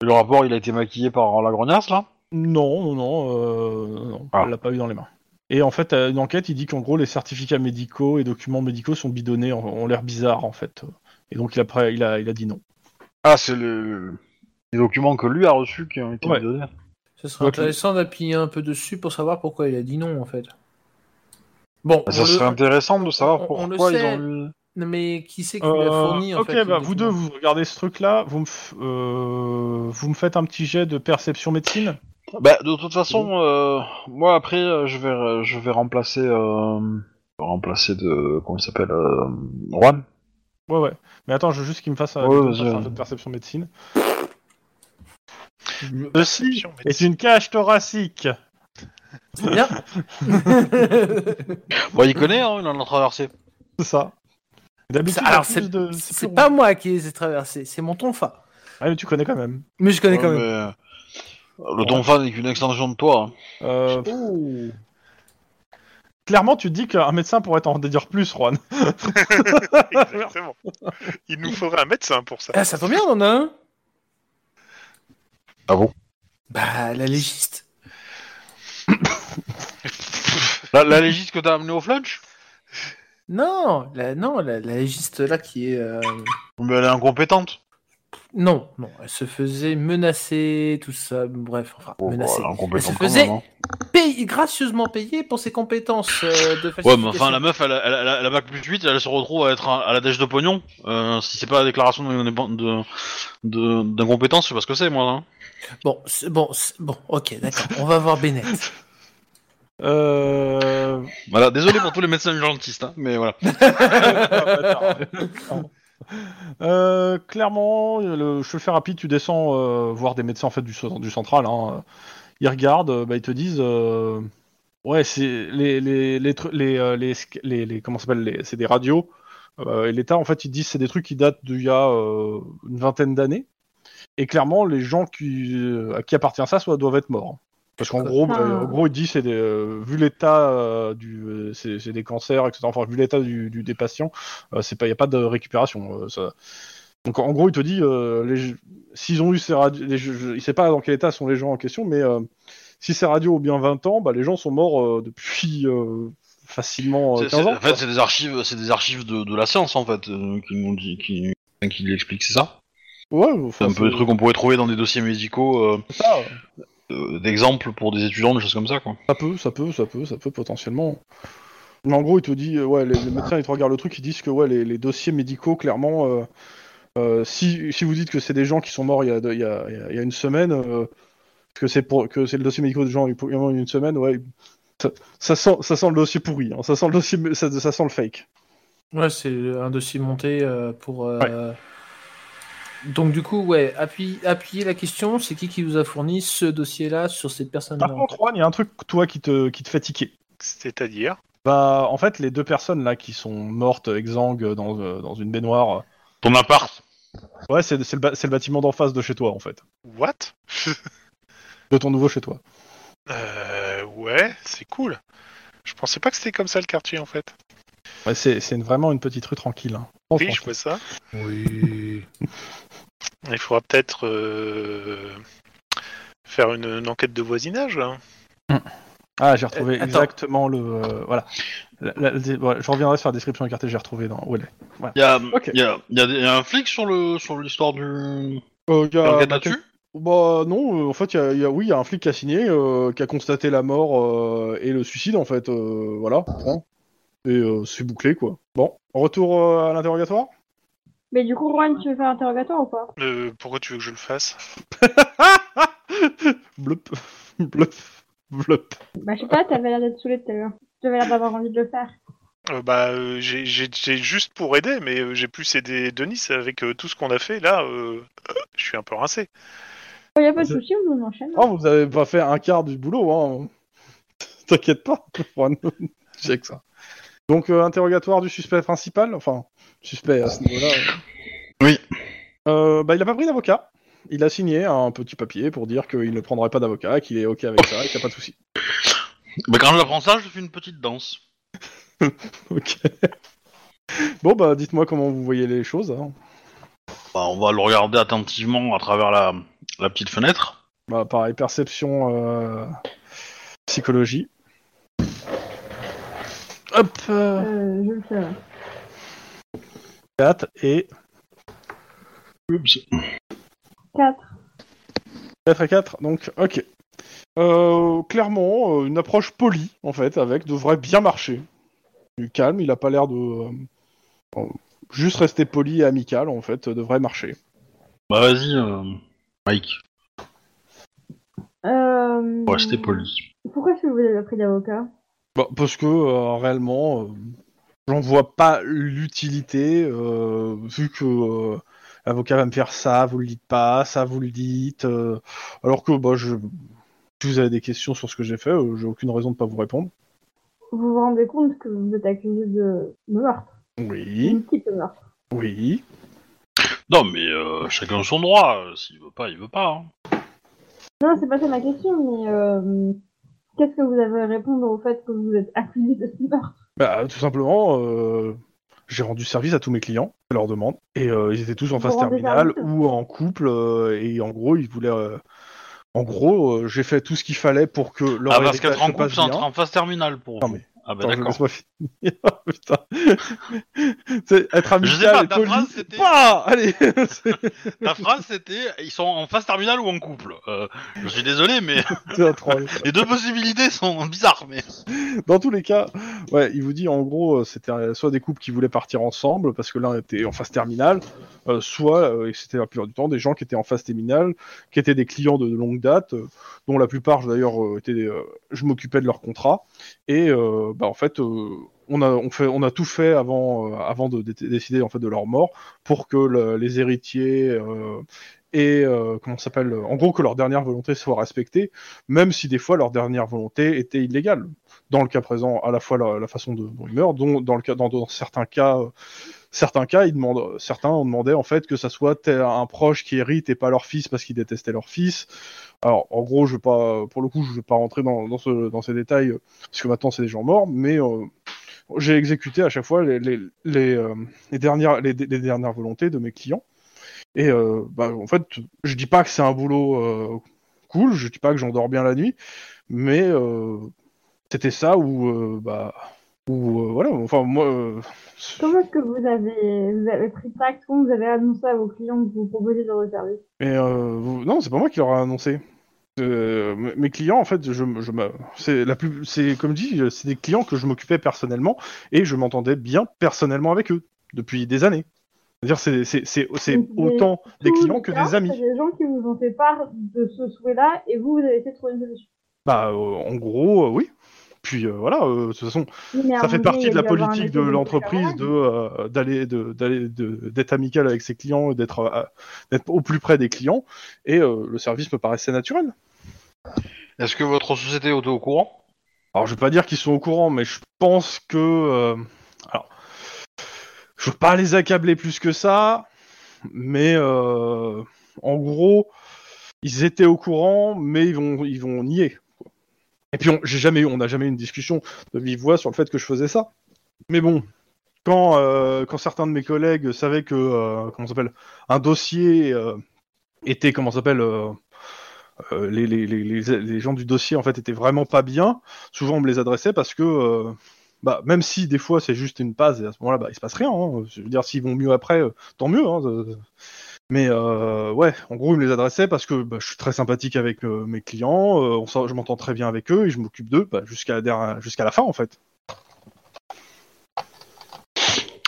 Le rapport, il a été maquillé par la grognasse, là? Non, non, non, euh, non, Ah. elle l'a pas eu dans les mains. Et en fait, euh, une enquête, il dit qu'en gros, les certificats médicaux et documents médicaux sont bidonnés, ont, l'air bizarres en fait. Et donc, il a, il a, il a dit non. Ah, c'est le... les documents que lui a reçus qui ont été Ouais. donnés. Ce serait intéressant d'appuyer un peu dessus pour savoir pourquoi il a dit non en fait. Bon, Ça on serait le- intéressant de savoir on- on le pourquoi ils sait. ont eu... Non, mais qui c'est qui Euh, fourni en ok, fait bah vous deux, vous regardez ce truc-là, vous, me f- euh, vous me faites un petit jet de perception médecine Bah, de toute façon, euh, moi, après, euh, je vais, euh, je vais remplacer... Euh... Remplacer de... Comment il s'appelle euh... Juan Ouais, ouais. Mais attends, je veux juste qu'il me fasse un, Ouais, fasse un de perception médecine. Mais- est une cage thoracique. C'est bien. [laughs] Bon, il connaît, hein, il en a traversé. C'est ça. D'habitude, Alors, c'est de- pas moi qui les ai traversés, c'est mon tonfa. Ah, mais tu connais quand même. Mais je connais quand Ouais, même. mais, Le tonfa n'est qu'une extension de toi. hein. Euh, clairement, tu te dis qu'un médecin pourrait t'en dire plus, Juan. [laughs] Exactement. Il nous faudrait un médecin pour ça. Ah, ça tombe bien, on en a un. Ah bon? Bah, la légiste. [coughs] La, la légiste que t'as amenée au flunch? Non, la, non, la, la légiste là qui est. euh, Mais elle est incompétente. Non, non, elle se faisait menacer, tout ça, bref, enfin, Bon, menacer. elle se faisait même, hein. payer, gracieusement payer pour ses compétences euh, de Ouais, mais enfin, la meuf, elle, a- elle, elle, a- elle a bac plus 8, elle se retrouve à être à, la dèche de pognon. Euh, si c'est pas la déclaration de- de- de- d'incompétence, je sais pas ce que c'est, moi. Hein. Bon, c'est- bon, bon, ok, d'accord, on va voir Bennett. [laughs] Euh... Voilà, désolé pour tous les médecins urgentistes, hein, mais voilà. [laughs] [laughs] Euh, clairement, le, je le fais rapide, tu descends euh, voir des médecins en fait du, central. Hein. Ils regardent, euh, bah, ils te disent, ouais, c'est les les les, les, les, les, les- comment s'appelle, c'est des radios. Et l'État en fait ils disent c'est des trucs qui datent d'il y a une vingtaine d'années. Et clairement les gens qui à qui appartient ça soit doivent être morts. Parce qu'en gros, Ah. bah, en gros, il dit c'est des, euh, vu l'état euh, du, euh, c'est c'est des cancers, etc. Enfin, vu l'état du, du- des patients, euh, c'est pas, y a pas de récupération. euh, ça. Donc en gros, il te dit, euh, les- s'ils ont eu ces radios, les- je- je- il sait pas dans quel état sont les gens en question, mais euh, si ces radios ont bien 20 ans, bah, les gens sont morts euh, depuis euh, facilement euh, C'est- 15 c'est- ans. en fait, c'est des archives, c'est des archives de, de la science en fait euh, qui nous dit, qui, qui l'expliquent, c'est ça? Ouais, C'est un peu des trucs qu'on pourrait trouver dans des dossiers médicaux euh, c'est ça. Euh, d'exemples pour des étudiants, des choses comme ça quoi. Ça peut, ça peut, ça peut, ça peut potentiellement. Mais en gros, il te dit, euh, ouais, les, les médecins, ils te regardent le truc, ils disent que ouais, les, les dossiers médicaux, clairement, euh, euh, si, si vous dites que c'est des gens qui sont morts il y a, il y a, il y a- une semaine, euh, que c'est pour que c'est le dossier médical des gens il y a une semaine, ouais, ça, ça sent, ça sent le dossier pourri, hein, ça sent le dossier, ça, ça sent le fake. Ouais, c'est un dossier monté euh, pour. euh, Donc du coup, ouais, appuyer la question, c'est qui qui vous a fourni ce dossier-là sur cette personne Par contre, Juan, il y a un truc, toi, qui te, qui te fait tiquer. C'est-à-dire? Bah, en fait, les deux personnes là qui sont mortes exsangues dans, euh, dans une baignoire, Ton appart? euh, ouais, c'est c'est le, ba- c'est le bâtiment d'en face de chez toi, en fait, What? [laughs] De ton nouveau chez toi. Euh, ouais, c'est cool. Je pensais pas que c'était comme ça le quartier en fait. Ouais, c'est vraiment une petite rue tranquille. Hein. Oui, Tranquille. je vois ça. Oui. Il faudra peut-être euh, faire une, une enquête de voisinage. hein. Ah, j'ai retrouvé Euh, exactement le. euh, voilà. La- la- la- voilà, Je reviendrai sur la description du quartier, j'ai retrouvé dans. Où elle est. Il y a, Ok. y a, y a des- y a un flic sur le sur l'histoire du. Euh, y a- L'enquête bah, là-dessus? Bah non, euh, en fait, il y a, y a- oui, il y a un flic qui a signé, euh, qui a constaté la mort euh, et le suicide, en fait. euh, voilà. Hein. Et euh, c'est bouclé, quoi. Bon, retour euh, à l'interrogatoire? Mais du coup, Juan, tu veux faire interrogatoire ou pas? Euh, pourquoi tu veux que je le fasse? [laughs] Blup, blup, blup. Bah, je sais pas, t'avais l'air d'être saoulé tout à l'heure. Tu avais l'air d'avoir envie de le faire. Euh, Bah, euh, j'ai j'ai- j'ai juste pour aider, mais euh, j'ai plus aidé Denis avec euh, tout ce qu'on a fait. Là, euh, je suis un peu rincé. Oh, y a pas de Vous- souci, on enchaîne. Oh, vous avez pas fait un quart du boulot, hein. T'inquiète pas, Juan. J'ai que ça. Donc, euh, interrogatoire du suspect principal, enfin, suspect à ce niveau-là. Oui. Euh, bah, il a pas pris d'avocat. Il a signé un petit papier pour dire qu'il ne prendrait pas d'avocat, qu'il est ok avec ça et qu'il n'y a pas de souci. [laughs] Bah, quand j'apprends ça, je fais une petite danse. [laughs] Ok. Bon, bah, dites-moi comment vous voyez les choses. hein. Bah, on va le regarder attentivement à travers la, la petite fenêtre. Bah, pareil, perception, euh, psychologie. Hop, euh, je le fais. ouais. 4 et Oups. 4. 4 et 4, donc ok. Euh, clairement, euh, une approche polie, en fait, avec devrait bien marcher. Du calme, il a pas l'air de... euh, juste rester poli et amical, en fait, devrait marcher. Bah vas-y, euh, Mike, Euh... faut rester poli. Pourquoi est-ce que vous avez pris d'avocat? Bah, parce que, euh, réellement, euh, j'en vois pas l'utilité, euh, vu que euh, l'avocat va me faire ça, vous le dites pas, ça, vous le dites, euh, alors que, bah, je... Si vous avez des questions sur ce que j'ai fait, euh, j'ai aucune raison de pas vous répondre. Vous vous rendez compte que vous êtes accusé de, meurtre Oui, Multiple meurtre. oui. Non mais euh, chacun son droit, s'il veut pas, il veut pas. hein. Non, c'est pas ça ma question, mais euh, qu'est-ce que vous avez à répondre au fait que vous êtes accusé de ce meurtre? Bah, tout simplement, euh, j'ai rendu service à tous mes clients, à leur demande, et euh, ils étaient tous en phase terminale ou en couple, euh, et en gros, ils voulaient... euh, en gros, euh, j'ai fait tout ce qu'il fallait pour que leur Ah parce qu'être en couple, passe c'est en, phase terminale pour Non, mais- Ah bah d'accord. laisse-moi finir. [laughs] Putain. C'est être amical Je sais pas, et ta poli. phrase, c'était- Pas Allez [laughs] Ta phrase c'était ils sont en phase terminale ou en couple. Euh, je suis désolé mais [laughs] C'est un troll. les deux possibilités sont bizarres mais. Dans tous les cas, ouais, il vous dit en gros, euh, c'était soit des couples qui voulaient partir ensemble parce que l'un était en phase terminale, euh, soit, euh, et c'était la plupart du temps, des gens qui étaient en phase terminale, qui étaient des clients de, longue date, euh, dont la plupart d'ailleurs étaient, je m'occupais de leur contrat, et bah en fait, on a, on fait, on a tout fait avant, euh, avant de, dé- décider en fait de leur mort pour que le- les héritiers euh, et euh, comment s'appelle, en gros que leur dernière volonté soit respectée, même si des fois leur dernière volonté était illégale. Dans le cas présent, à la fois la, façon dont ils meurent, dont, dans le cas, dans, dans certains cas, certains cas, ils demandent, certains ont demandé en fait que ça soit un proche qui hérite et pas leur fils parce qu'ils détestaient leur fils. Alors, en gros, je vais pas, pour le coup, je vais pas rentrer dans, dans, ce, dans ces détails parce que maintenant c'est des gens morts, mais euh, j'ai exécuté à chaque fois les, les, les, euh, les dernières, les dernières volontés de mes clients. Et euh, bah, en fait, je dis pas que c'est un boulot euh, cool, je dis pas que j'endors bien la nuit, mais euh, c'était ça où, euh, bah, où euh, voilà, enfin moi. euh, Comment est-ce que vous avez, vous avez pris tact Comment vous avez annoncé à vos clients que vous proposez de services Mais euh, vous- non, c'est pas moi qui leur ai annoncé. Euh, mes- clients, en fait, je, je c'est la plus, c'est comme dit, c'est des clients que je m'occupais personnellement et je m'entendais bien personnellement avec eux depuis des années. C'est-à-dire, c'est, autant des clients que des amis. C'est des gens qui vous ont fait part de ce souhait-là et vous, vous avez essayé de trouver une solution. Bah, en gros, oui. Puis euh, voilà, euh, de toute façon, mais ça fait partie de la politique de l'entreprise de euh, d'aller d'être amical avec ses clients et d'être d'être au plus près des clients et euh, le service me paraissait naturel. Est-ce que votre société était au courant Alors je vais pas dire qu'ils sont au courant, mais je pense que euh, alors je veux pas les accabler plus que ça, mais euh, en gros ils étaient au courant, mais ils vont ils vont nier. Et puis on n'a jamais eu une discussion de vive voix sur le fait que je faisais ça. Mais bon, quand euh, certains de mes collègues savaient que euh, comment s'appelle un dossier euh, était comment s'appelle euh, les, gens du dossier en fait étaient vraiment pas bien. Souvent on me les adressait parce que bah, même si des fois c'est juste une passe et à ce moment-là bah, il se passe rien. hein. Je veux dire s'ils vont mieux après, tant mieux. Hein, mais euh, ouais, en gros ils me les adressaient parce que bah, je suis très sympathique avec euh, mes clients, euh, on je m'entends très bien avec eux et je m'occupe d'eux bah, jusqu'à la dernière- jusqu'à la fin en fait.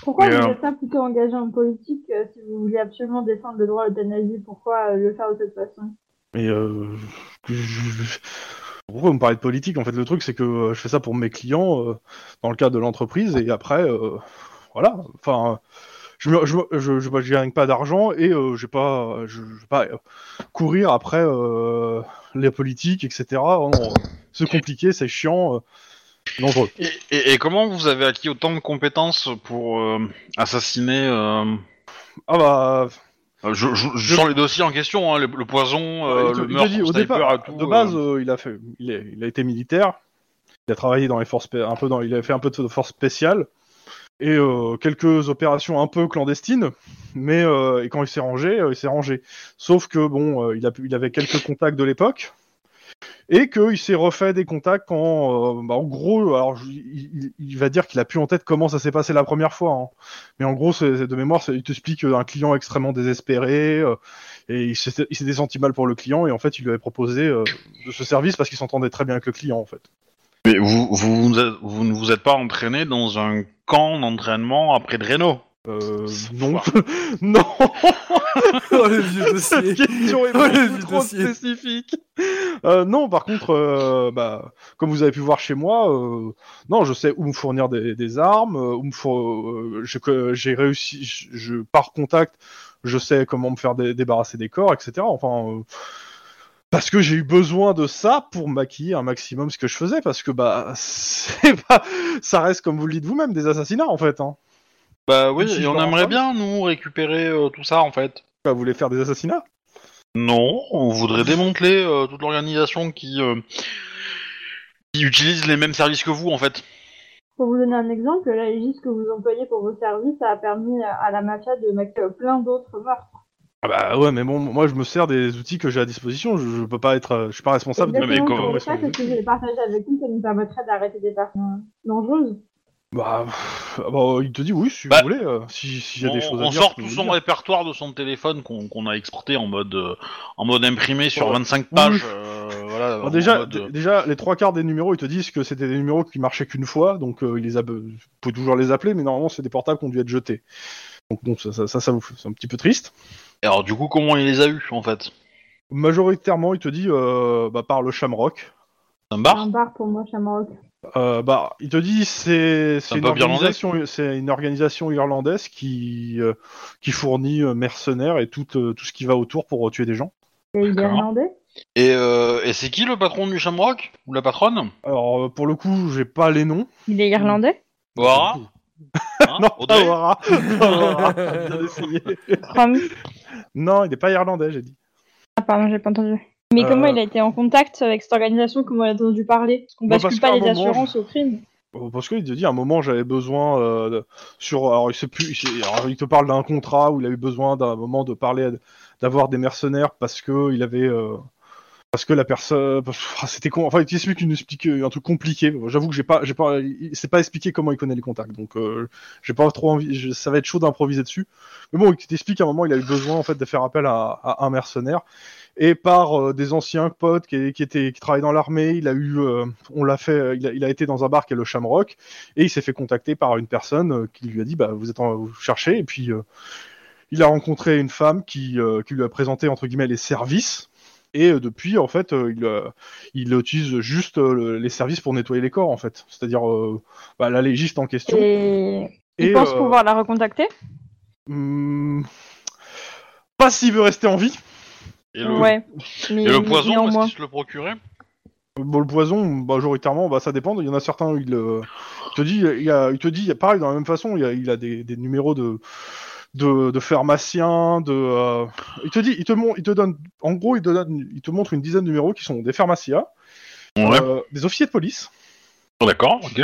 Pourquoi Mais, vous euh, n'êtes pas plutôt engagé en politique euh, si vous voulez absolument défendre le droit à l'euthanasie? Pourquoi euh, le faire de cette façon? Euh, je- je- pourquoi vous me parlez de politique? En fait, le truc, c'est que euh, je fais ça pour mes clients euh, dans le cadre de l'entreprise, et après, euh, voilà. Enfin, je je, je, je, je gagne pas d'argent et euh, j'ai pas, je, vais pas euh, courir après euh, les politiques, etc. Oh c'est compliqué, c'est chiant, euh, dangereux. et, et- et comment vous avez acquis autant de compétences pour assassiner Ah bah, euh, je, je, je sens les dossiers en question, hein, le, le poison, euh, il le meurtre, dit, au sniper départ, tout, de base, euh, il a fait, il, est- il a été militaire. Il a travaillé dans les forces, un peu dans, il a fait un peu de forces spéciales et euh, quelques opérations un peu clandestines. Mais euh, et quand il s'est rangé, euh, il s'est rangé. Sauf que bon, il a, il avait quelques contacts de l'époque et qu'il s'est refait des contacts quand, bah, en gros, alors il, va dire qu'il a plus en tête comment ça s'est passé la première fois. hein. Mais en gros, de mémoire, il te explique un client extrêmement désespéré. et il s'était senti mal pour le client et en fait il lui avait proposé de ce service parce qu'il s'entendait très bien avec le client en fait. Mais vous, vous, vous, êtes- vous ne vous êtes pas entraîné dans un camp d'entraînement après Dreno Euh, non, [laughs] non, Oh, le vieux [laughs] cette dossier. question est Oh, le trop dossier. spécifique. Euh, non, par contre, euh, bah, comme vous avez pu voir chez moi, euh, non, je sais où me fournir des, des armes, euh, où me four- euh, j'ai réussi, je, je- par contact, je sais comment me faire dé- débarrasser des corps, etc. Enfin, euh, parce que j'ai eu besoin de ça pour maquiller un maximum ce que je faisais, parce que bah, c'est pas, ça reste comme vous le dites vous-même, des assassinats en fait. Hein. Bah oui, Si et on me aimerait bien, nous, récupérer euh, tout ça, en fait. Bah, vous voulez faire des assassinats? Non, on voudrait démanteler euh, toute l'organisation qui, euh, qui utilise les mêmes services que vous, en fait. Pour vous donner un exemple, la légiste que vous employez pour vos services a permis à la mafia de mettre plein d'autres meurtres. Ah bah ouais, mais bon, moi je me sers des outils que j'ai à disposition. Je, je peux pas être, euh, je suis pas responsable. de- mais comment- ça que si je les partage avec nous, ça nous permettrait d'arrêter des personnes dangereuses. Bah, ah bah, il te dit oui, si Bah, vous voulez. euh, si s'il y a on des choses à on dire. sort tout son dire. répertoire de son téléphone qu'on a exporté en mode, euh, en mode imprimé sur Ouais. 25 Oui, pages. oui. euh, voilà, Alors en déjà, mode, déjà, les trois quarts des numéros, ils te disent que c'était des numéros qui marchaient qu'une fois, donc euh, il les a, vous pouvez toujours les appeler, mais normalement c'est des portables qui ont dû être jetés. Donc bon, ça, ça, ça, ça vous fait- c'est un petit peu triste. Et alors, du coup, comment il les a eus, en fait? Majoritairement, il te dit euh, bah, par le Shamrock. Un bar? Un bar pour moi, Shamrock. Euh, bah, il te dit c'est c'est Un une organisation c'est une organisation irlandaise qui euh, qui fournit euh, mercenaires et tout euh, tout ce qui va autour pour euh, tuer des gens. Et il est D'accord. irlandais? Et, euh, et c'est qui le patron du Shamrock? Ou la patronne? Alors euh, pour le coup, j'ai pas les noms. Il est irlandais? O'Hara Hein non, Audrey pas O'Hara. Pas O'Hara, bien essayé. Chrome Non, il est pas irlandais, j'ai dit. Ah pardon, j'ai pas entendu. Mais Euh, comment il a été en contact avec cette organisation? Comment il a entendu parler? Parce qu'on Bah, bascule parce pas les moment, assurances au crime. Euh, Parce qu'il te dit à un moment j'avais besoin euh, de- sur alors il sait plus alors, il te parle d'un contrat où il a eu besoin d'un moment de parler d'avoir des mercenaires parce que il avait euh, parce que la personne ah, c'était con enfin il explique un truc compliqué. J'avoue que j'ai pas j'ai pas il s'est pas expliqué comment il connaît les contacts donc euh, j'ai pas trop envie ça va être chaud d'improviser dessus. Mais bon il t'explique à un moment il a eu besoin en fait de faire appel à, un mercenaire. Et par euh, des anciens potes qui, étaient qui travaillaient dans l'armée il a eu euh, on l'a fait il a, il a été dans un bar qui est le Shamrock et il s'est fait contacter par une personne euh, qui lui a dit bah vous êtes en, vous cherchez. Et puis euh, il a rencontré une femme qui, euh, qui lui a présenté entre guillemets les services et euh, depuis en fait euh, il, euh, il utilise juste euh, le- les services pour nettoyer les corps en fait. C'est-à-dire euh, bah, la légiste en question. Et il pense euh, pouvoir la recontacter? Hmm, pas s'il veut rester en vie. Et le, Ouais. Mais et le poison, est-ce qu'il se le procurait? Bon, le poison, majoritairement, bah, ça dépend. Il y en a certains où il, euh, il te dit, il, a, il te dit, pareil, dans la même façon, il, a, il a des, des numéros de, de, de pharmaciens, de, euh, il te dit, il te, mon- il te donne, en gros, il te donne, il te montre une dizaine de numéros qui sont des pharmaciens, Ouais. euh, des officiers de police. D'accord, ok.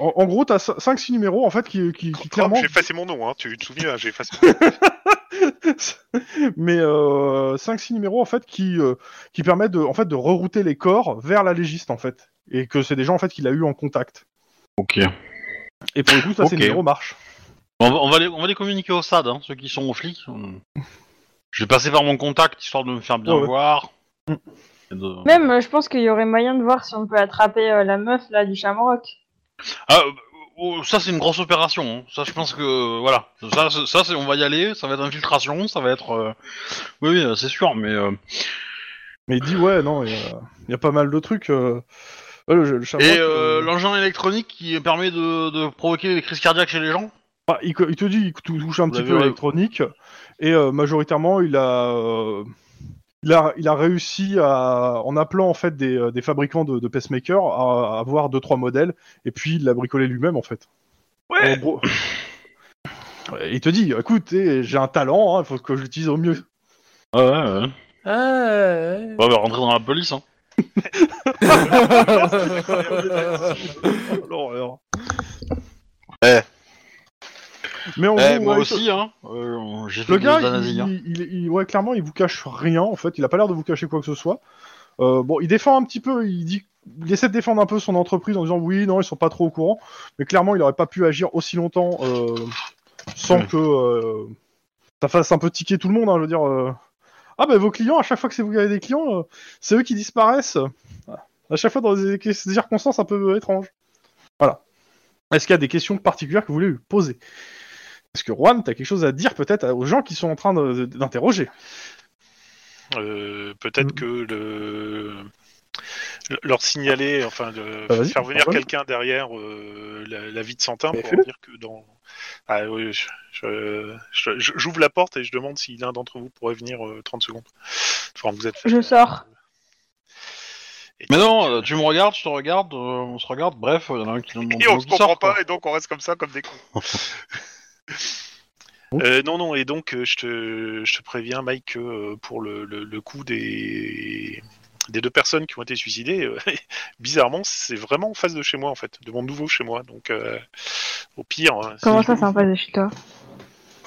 En, en gros, t'as 5-6 numéros, en fait, qui, qui, qui clairement, J'ai effacé mon nom, hein. tu te souviens, j'ai effacé mon nom. [laughs] mais euh, 5-6 numéros, en fait, qui, euh, qui permettent de, en fait, de rerouter les corps vers la légiste, en fait. Et que c'est des gens, en fait, qu'il a eu en contact. Ok. Et pour le coup, ça, ces Ok. numéros marchent. On va, on va les, on va les communiquer au SAD, hein, ceux qui sont aux flics. Je vais passer par mon contact histoire de me faire bien Ouais, ouais. voir. Mm. Et de- Même, euh, je pense qu'il y aurait moyen de voir si on peut attraper euh, la meuf là du Shamrock. Ah, euh, oh, ça c'est une grosse opération. hein. Ça, je pense que voilà. Ça, c'est- ça c'est, on va y aller. Ça va être infiltration. Ça va être. euh, Oui, oui, euh, c'est sûr. Mais euh, Mais il dit ouais non, il y, a- il y a pas mal de trucs. euh, ouais, le, le Shamrock, et euh, euh, l'engin électronique qui permet de, de provoquer des crises cardiaques chez les gens. Ah, il, il te dit il tou- touche un Vous petit peu l'électronique et euh, majoritairement il a, euh, il a il a réussi à en appelant en fait des, euh, des fabricants de, de pacemakers à, à avoir deux trois modèles et puis il l'a bricolé lui-même en fait. En gros. Ouais, Il te dit, écoute, eh, j'ai un talent, il faut que je l'utilise au mieux. Ouais, ouais. ouais. Ah, ouais. On va rentrer dans la police. Hein. [laughs] L'horreur. Eh. Mais en Eh, gros, moi ouais, aussi, hein. Euh, Le gars, il, hein. il- il- ouais, clairement, il vous cache rien, en fait. Il a pas l'air de vous cacher quoi que ce soit. Euh, bon, il défend un petit peu, il dit, il essaie de défendre un peu son entreprise en disant oui, non, ils sont pas trop au courant. Mais clairement, il aurait pas pu agir aussi longtemps euh, sans Ouais. que ça fasse un peu tiquer tout le monde. hein, je veux dire, ah ben vos clients, à chaque fois que c'est vous qui avez des clients, c'est eux qui disparaissent. À chaque fois dans des, des circonstances un peu étranges. Voilà. Est-ce qu'il y a des questions particulières que vous voulez lui poser? Est-ce que Juan, t'as quelque chose à dire peut-être aux gens qui sont en train d'interroger Euh, Peut-être Mm. que le... le- leur signaler, enfin, Bah, vas-y, faire venir quelqu'un derrière euh, la, la vie de Santin Mais pour dire que dans. Ah oui, je- je- je- je- j'ouvre la porte et je demande si l'un d'entre vous pourrait venir euh, 30 secondes. Enfin, vous êtes. Je sors. Et- Mais non, euh, tu me regardes, je te regarde, euh, on se regarde, bref, il y en a un qui, [laughs] Et on se comprend sort, quoi. pas, et donc on reste comme ça, comme des cons. [laughs] Euh, non, non, et donc euh, je te, je te préviens, Mike, que euh, pour le, le, le coup des, des deux personnes qui ont été suicidées, euh, [laughs] bizarrement, c'est vraiment en face de chez moi, en fait, de mon nouveau chez moi. Donc, euh, au pire, hein, Comment ça, c'est en face de chez toi?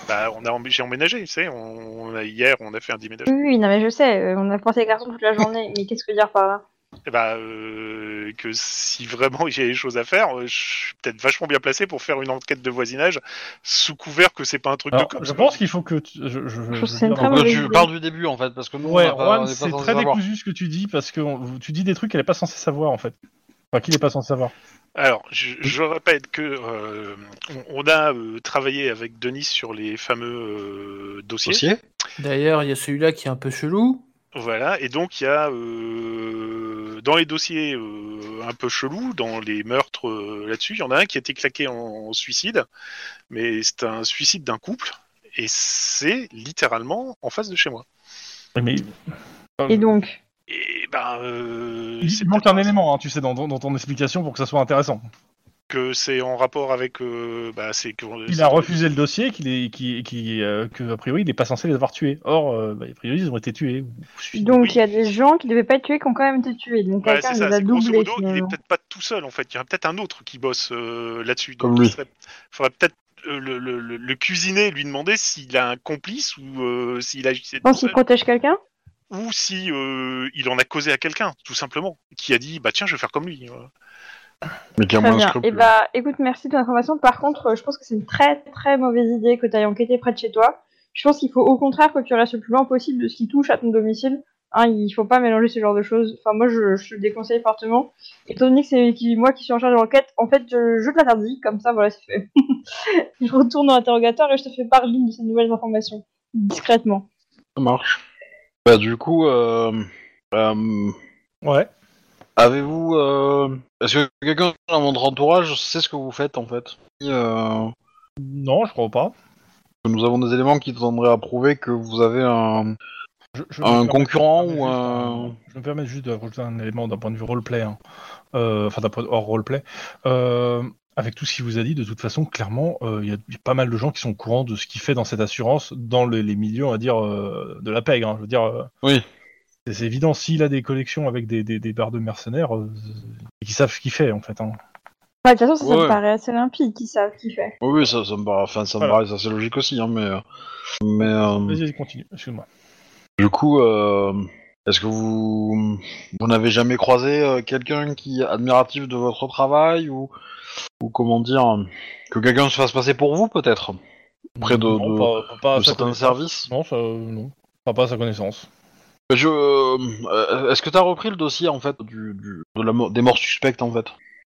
Bah, on a, emb- j'ai emménagé, tu sais, on, on a, hier, on a fait un Oui, déménagement. oui, non mais je sais, on a porté les garçons toute la journée. Mais qu'est-ce que dire par là? Et bah, euh, que si vraiment il y a des choses à faire, euh, je suis peut-être vachement bien placé pour faire une enquête de voisinage sous couvert que c'est pas un truc Alors, de je pense qu'il faut que tu... je, je- dire, Donc, tu parles du début en fait, parce que nous, Ouais, c'est très décousu ce que tu dis parce que on- tu dis des trucs qu'elle est pas censée savoir en fait. Enfin, qu'il est pas censé savoir. Alors, je, je répète que euh, on, on a euh, travaillé avec Denis sur les fameux euh, dossiers. Dossier D'ailleurs, il y a celui-là qui est un peu chelou. Voilà, et donc il y a euh, dans les dossiers euh, un peu chelous, dans les meurtres euh, là-dessus. Il y en a un qui a été claqué en, en suicide, mais c'est un suicide d'un couple, et c'est littéralement en face de chez moi. Mais Et donc Et ben, euh, il, manque un élément, hein, tu sais, dans, dans- dans ton explication pour que ça soit intéressant. Que c'est en rapport avec. euh, bah, c'est que Il a refusé le dossier, qu'il est, qui, qui, euh, que a priori il n'est pas censé les avoir tués. Or, euh, bah, a priori ils ont été tués. Donc Oui. il y a des gens qui devaient pas être tués qui ont quand même été tués. Donc Ouais, quelqu'un c'est les ça. a modo, il est finalement. peut-être pas tout seul en fait. Il y a peut-être un autre qui bosse euh, là-dessus. Comme Donc, lui. Il serait- faudrait peut-être euh, le, le, le- le cuisiner, lui demander s'il a un complice ou euh, s'il agissait Je pense qu'il protège quelqu'un ou si euh, il en a causé à quelqu'un, tout simplement, qui a dit bah tiens, je vais faire comme lui. Voilà. Mais Très bien. Et bah écoute, merci de ton information. Par contre, je pense que c'est une très très mauvaise idée que tu ailles enquêter près de chez toi. Je pense qu'il faut au contraire que tu restes le plus loin possible de ce qui touche à ton domicile. Hein, il faut pas mélanger ce genre de choses. Enfin, moi, je, je déconseille fortement. Étant donné que c'est qui- moi qui suis en charge de l'enquête, en fait, je, je te l'interdis. Comme ça, voilà, c'est fait. [laughs] je retourne dans l'interrogatoire et je te fais part d'une de ces nouvelles informations. Discrètement. Ça marche. Bah, du coup, euh, euh, Ouais. Avez-vous. euh, Est-ce que quelqu'un dans votre entourage sait ce que vous faites en fait Euh, Non, je crois pas. Nous avons des éléments qui tendraient à prouver que vous avez un. Je- je Un concurrent ou un- juste Je me permets juste de rajouter un élément d'un point de vue roleplay. Hein. Euh, Enfin, d'un point hors roleplay. Euh, avec tout ce qu'il vous a dit, de toute façon, clairement, euh, il y, a- il y a pas mal de gens qui sont au courant de ce qu'il fait dans cette assurance dans les, les milieux, on va dire, de la pègre. hein. Je veux dire, Oui. C'est évident, s'il a des collections avec des, des, des barres de mercenaires, euh, et qu'ils savent ce qu'il fait, en fait. Hein. Ouais, de toute façon, ça, ça Ouais. me paraît assez limpide qui savent ce qu'il fait. Oui, oui, ça, ça me paraît, enfin, ça me Voilà. paraît assez logique aussi, hein, mais. euh, Mais. euh, Vas-y, continue, excuse-moi. Du coup, euh, est-ce que vous, vous n'avez jamais croisé euh, quelqu'un qui est admiratif de votre travail ou, ou comment dire, que quelqu'un se fasse passer pour vous peut-être auprès de, Non, de- pas, pas à de sa certains services? Non, ça, euh, non. Pas, pas à sa connaissance. Je, euh, est-ce que t'as repris le dossier en fait du, du- de la, mo- des morts suspectes en fait,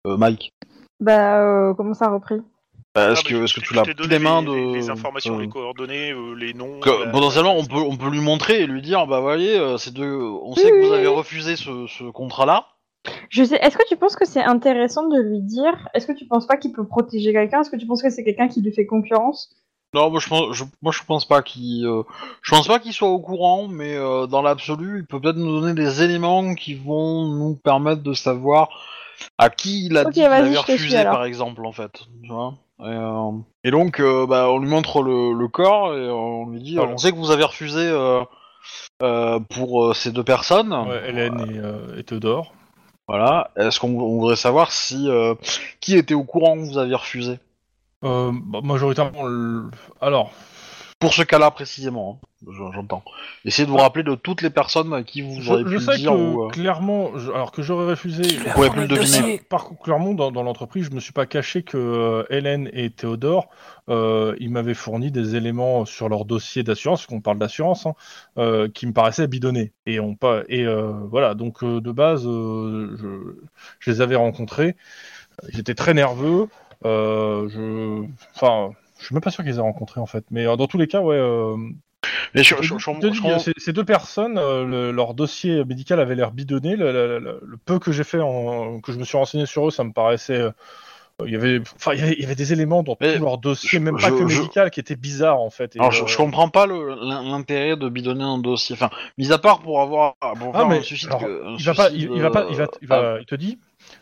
euh, Mike? Bah, euh, comment ça a repris? Bah, Ah, Est-ce bah, que, je- est-ce que je tu l'as pris des mains les, de les- les informations, euh, les coordonnées, euh, les noms. que, la- potentiellement, on peut, on peut lui montrer et lui dire, bah voyez, euh, c'est de, on sait que oui, vous avez refusé ce, ce contrat-là. Je sais. Est-ce que tu penses que c'est intéressant de lui dire Est-ce que tu penses pas qu'il peut protéger quelqu'un? Est-ce que tu penses que c'est quelqu'un qui lui fait concurrence Non, moi je pense, je, moi je pense pas qu'il, euh, je pense pas qu'il soit au courant, mais euh, dans l'absolu, il peut peut-être nous donner des éléments qui vont nous permettre de savoir à qui il a dit qu'il avait refusé, par exemple, en fait. Tu vois et, euh, et donc, euh, bah, on lui montre le, le corps et on lui dit, Voilà. on sait que vous avez refusé euh, euh, pour euh, ces deux personnes. Ouais, Hélène et, euh, et Théodore. Voilà. Est-ce qu'on on voudrait savoir si euh, qui était au courant que vous aviez refusé? Euh, bah, majoritairement, le- alors, pour ce cas-là précisément. hein, je- J'entends. Essayez de vous rappeler de toutes les personnes à qui vous je, aurez je pu sais le dire que ou. euh, clairement, je- alors que j'aurais refusé. Pourrais fourni plus le deviner. Par contre, clairement, dans, dans l'entreprise, je me suis pas caché que euh, Hélène et Théodore, euh, ils m'avaient fourni des éléments sur leur dossier d'assurance, parce qu'on parle d'assurance, hein, euh, qui me paraissaient bidonnés. Et on pas et euh, voilà, donc euh, de base, euh, je, je les avais rencontrés. Ils étaient très nerveux. Euh, je, enfin, je suis même pas sûr qu'ils les aient rencontrés en fait. Mais euh, dans tous les cas, ouais. euh, Mais je, je je- dis, ces, ces deux personnes, le- leur dossier médical avait l'air bidonné. Le, le- le- le peu que j'ai fait, en, que je me suis renseigné sur eux, ça me paraissait. Il y avait, enfin, il y avait, il y avait des éléments dans tout leur dossier, même pas je- que je- médical, qui étaient bizarres en fait. Et, Alors, je, euh, je comprends pas l'intérêt de bidonner un dossier. Enfin, mis à part pour avoir. Pour Ah mais un suicide, alors, un il va pas, il, il va pas, il va, euh, il va, il te dit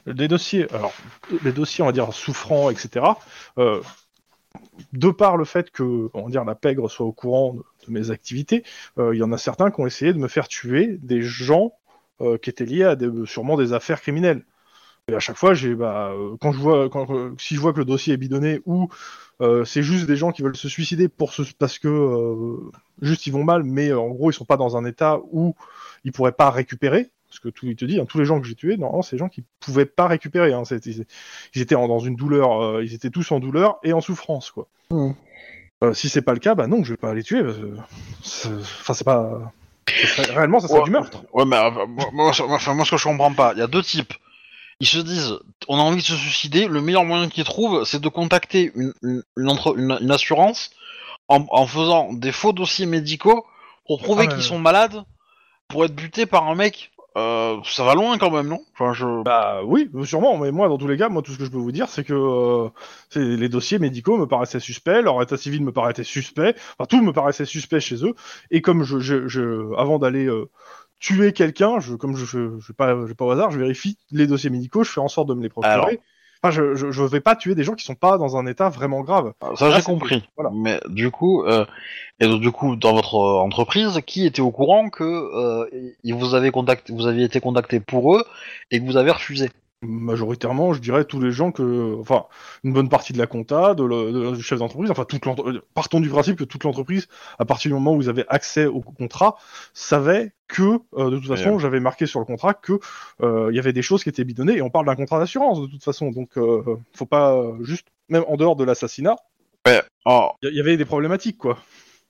les dossiers, alors les dossiers, on va dire souffrants, etc. Euh, de par le fait que, on va dire, la pègre soit au courant de, de mes activités, euh, il y en a certains qui ont essayé de me faire tuer des gens qui étaient liés à des, sûrement des affaires criminelles. Et à chaque fois, j'ai, bah, euh, quand je vois, quand, euh, si je vois que le dossier est bidonné ou euh, c'est juste des gens qui veulent se suicider pour se, parce que euh, juste ils vont mal, mais euh, en gros ils sont pas dans un état où ils pourraient pas récupérer. Parce que tout il te dit, hein, tous les gens que j'ai tués, non, c'est des gens qui pouvaient pas récupérer. Hein, c'était- ils étaient en- dans une douleur, euh, ils étaient tous en douleur et en souffrance, quoi. Euh, si c'est pas le cas, bah non, je vais pas les tuer. parce que c'est- Enfin, c'est pas. Réellement, ça serait Ouais. du meurtre. Ouais, mais euh, moi, moi, moi, ce que je comprends pas, il y a deux types. Ils se disent, on a envie de se suicider, le meilleur moyen qu'ils trouvent, c'est de contacter une, une, une entre- une- une assurance en, en faisant des faux dossiers médicaux pour prouver Ah, qu'ils ouais. sont malades pour être butés par un mec euh, ça va loin quand même, non? Enfin, je... Bah oui, sûrement, mais moi, dans tous les cas, moi, tout ce que je peux vous dire, c'est que euh, les dossiers médicaux me paraissaient suspects, leur état civil me paraissait suspect, enfin tout me paraissait suspect chez eux, et comme je, je, je avant d'aller euh, tuer quelqu'un, je, comme je, je, je vais pas, je pas au hasard, je vérifie les dossiers médicaux, je fais en sorte de me les procurer. Alors. Enfin, je, je vais pas tuer des gens qui sont pas dans un état vraiment grave. Ça, Là, j'ai compris. voilà. Mais du coup, euh, et donc, du coup, dans votre euh, entreprise, qui était au courant que euh, vous avez contacté, vous aviez été contacté pour eux et que vous avez refusé? Majoritairement, je dirais tous les gens que, enfin, une bonne partie de la compta, de le, de- du chef d'entreprise, enfin, toute l'entre- partons du principe que toute l'entreprise, à partir du moment où vous avez accès au contrat, savait que, euh, de toute façon, j'avais marqué sur le contrat que euh, y avait des choses qui étaient bidonnées, et on parle d'un contrat d'assurance de toute façon, donc euh, faut pas euh, juste, même en dehors de l'assassinat, Ouais. Oh, il y, avait des problématiques, quoi.